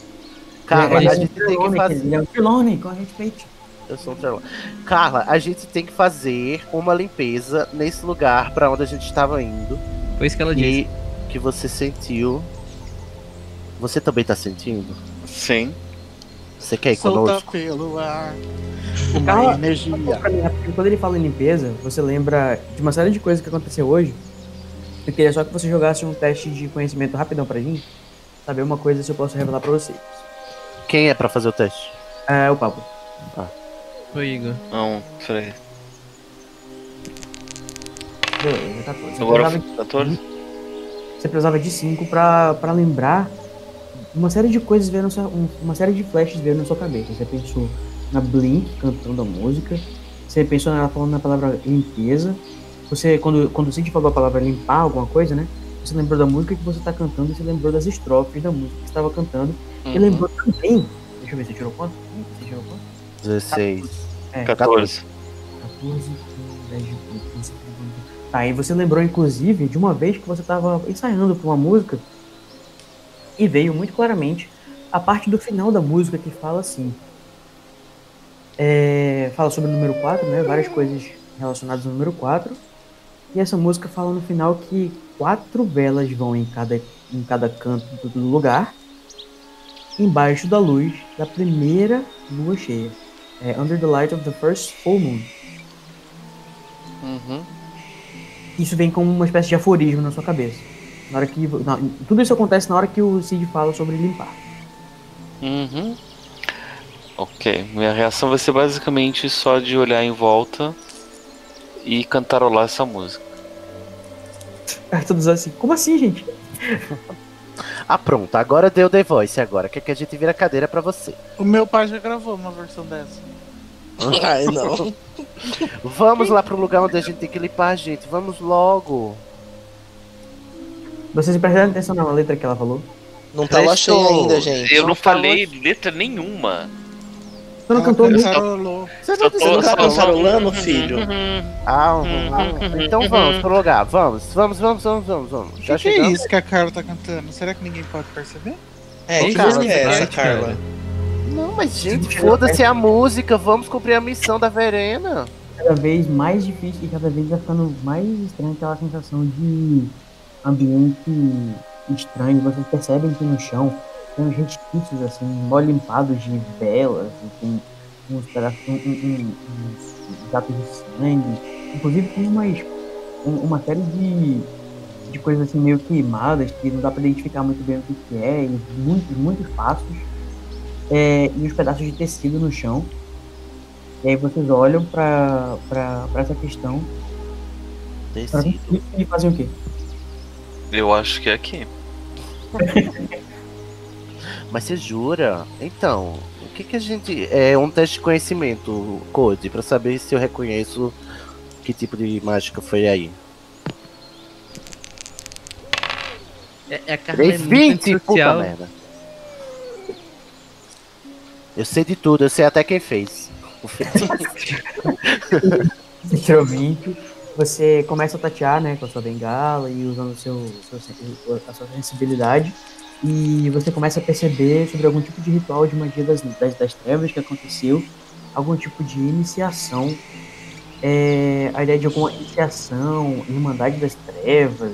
Carla, é a um gente tem que fazer. Ele é um Trelawney, com respeito. Eu sou um Trelawney. Carla, a gente tem que fazer uma limpeza nesse lugar pra onde a gente estava indo. Foi isso que ela disse. E que você sentiu. Você também tá sentindo? Sim. Você quer ir Solta conosco? pelo ar. Uma Carla, energia. Mim, Quando ele fala em limpeza, você lembra de uma série de coisas que aconteceu hoje. Eu queria só que você jogasse um teste de conhecimento rapidão pra mim. Saber uma coisa se eu posso revelar pra vocês. Quem é pra fazer o teste? É o Pablo. Foi, Igor. Não, peraí. Beleza, 14. Você Agora precisava de- 14? Você precisava de 5 pra, pra lembrar uma série de coisas vendo sua, um- uma série de flashes vendo na sua cabeça. Você pensou na Blink cantando a música. Você pensou nela falando na palavra limpeza. Você, quando, quando o Cid falou a palavra limpar alguma coisa, né? Você lembrou da música que você tá cantando e você lembrou das estrofes da música que você estava cantando. E Uhum. lembrou também. Deixa eu ver, você tirou quanto? Você tirou quanto? 16. É, 14. 14, 10 de 15. Tá, e você lembrou, inclusive, de uma vez que você estava ensaiando pra uma música e veio muito claramente a parte do final da música que fala assim. é, fala sobre o número 4, né? Várias coisas relacionadas ao número 4. E essa música fala no final que quatro velas vão em cada, em cada canto do, lugar. embaixo da luz da primeira lua cheia. É, under the light of the first full moon. Uhum. Isso vem como uma espécie de aforismo na sua cabeça. Na hora que, na- tudo isso acontece na hora que o Cid fala sobre limpar. Uhum. Ok, minha reação vai ser basicamente só de olhar em volta e cantarolar essa música. Aí todos assim, como assim, gente? Ah, pronto. Agora deu The Voice. Agora quer que a gente vira a cadeira pra você. O meu pai já gravou uma versão dessa. Ai, não. Vamos lá pro lugar onde a gente tem que limpar, gente. Vamos logo. Vocês prestaram atenção na letra que ela falou? Não tá ainda, gente. Eu não, Não falou falei letra nenhuma. Você não Ela cantou muito. Você não tá só- cantarolando, filho? Ah, ah, então vamos pro lugar. Vamos, vamos, vamos, vamos, vamos, vamos. O que, que é isso que a Carla tá cantando? Será que ninguém pode perceber? É, Ô, que Carla, música é essa. Carla? Não, mas gente, foda-se a música. Vamos cumprir a missão da Verena. cada vez mais difícil e cada vez vai ficando mais estranho aquela sensação de ambiente estranho. Vocês percebem que no chão tem uns resquícios assim, mal limpados de velas, e tem uns pedaços, um, um, um, uns gatos de sangue. Inclusive tem umas, um- uma série de, de coisas assim meio queimadas que não dá pra identificar muito bem o que, que é, e muitos, muitos passos. É, e uns pedaços de tecido no chão. E aí vocês olham pra, pra, pra essa questão pra Tecido. e fazem o quê? Eu acho que é aqui. Mas você jura? Então, o que que a gente. É um teste de conhecimento, Code, pra saber se eu reconheço que tipo de mágica foi aí. É, é a é muito 320, puta antissocial. merda. Eu sei de tudo, eu sei até quem fez. O tirou 20, você começa a tatear né, com a sua bengala e usando o seu, seu, a sua sensibilidade. E você começa a perceber sobre algum tipo de ritual de magia das, das, das trevas que aconteceu, algum tipo de iniciação, é, a ideia de alguma iniciação, irmandade das trevas,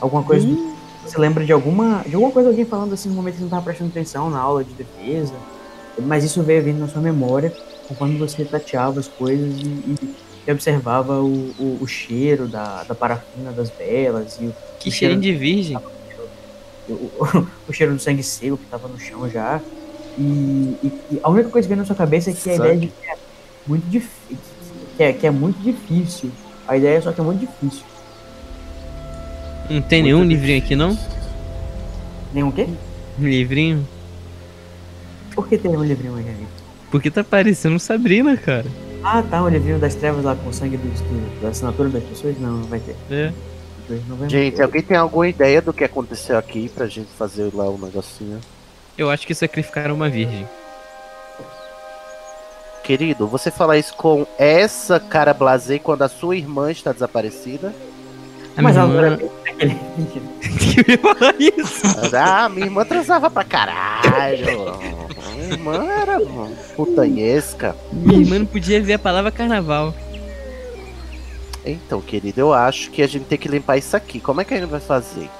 alguma coisa. do- Você lembra de alguma, de alguma coisa alguém falando assim no momento que você não estava prestando atenção na aula de defesa, mas isso veio vindo na sua memória conforme você tateava as coisas e, e- e observava o, o, o cheiro da, da parafina das velas e o, Que o cheirinho de virgem. o, o- o cheiro do sangue seco que estava no chão já. E, e- e a única coisa que vem na sua cabeça é que a ideia de que é muito difícil. Que é, que é muito difícil. A ideia só que é muito difícil. Não tem nenhum livrinho aqui, não? Nenhum quê? Um livrinho? Por que tem um livrinho aí, amigo? Porque tá parecendo Sabrina, cara. Ah, tá, um livrinho das trevas lá com o sangue dos, do- da assinatura das pessoas? Não, não vai ter. É. Gente, alguém tem alguma ideia do que aconteceu aqui pra gente fazer lá o negocinho? Eu acho que sacrificaram uma virgem. Querido, você fala isso com essa cara blasé quando a sua irmã está desaparecida? A Mas minha ela não irmã... Eu ia falar isso. Ah, minha irmã transava pra caralho. Minha irmã era putanhesca. Minha irmã não podia ver a palavra carnaval. Então, querido, eu acho que a gente tem que limpar isso aqui. Como é que a gente vai fazer?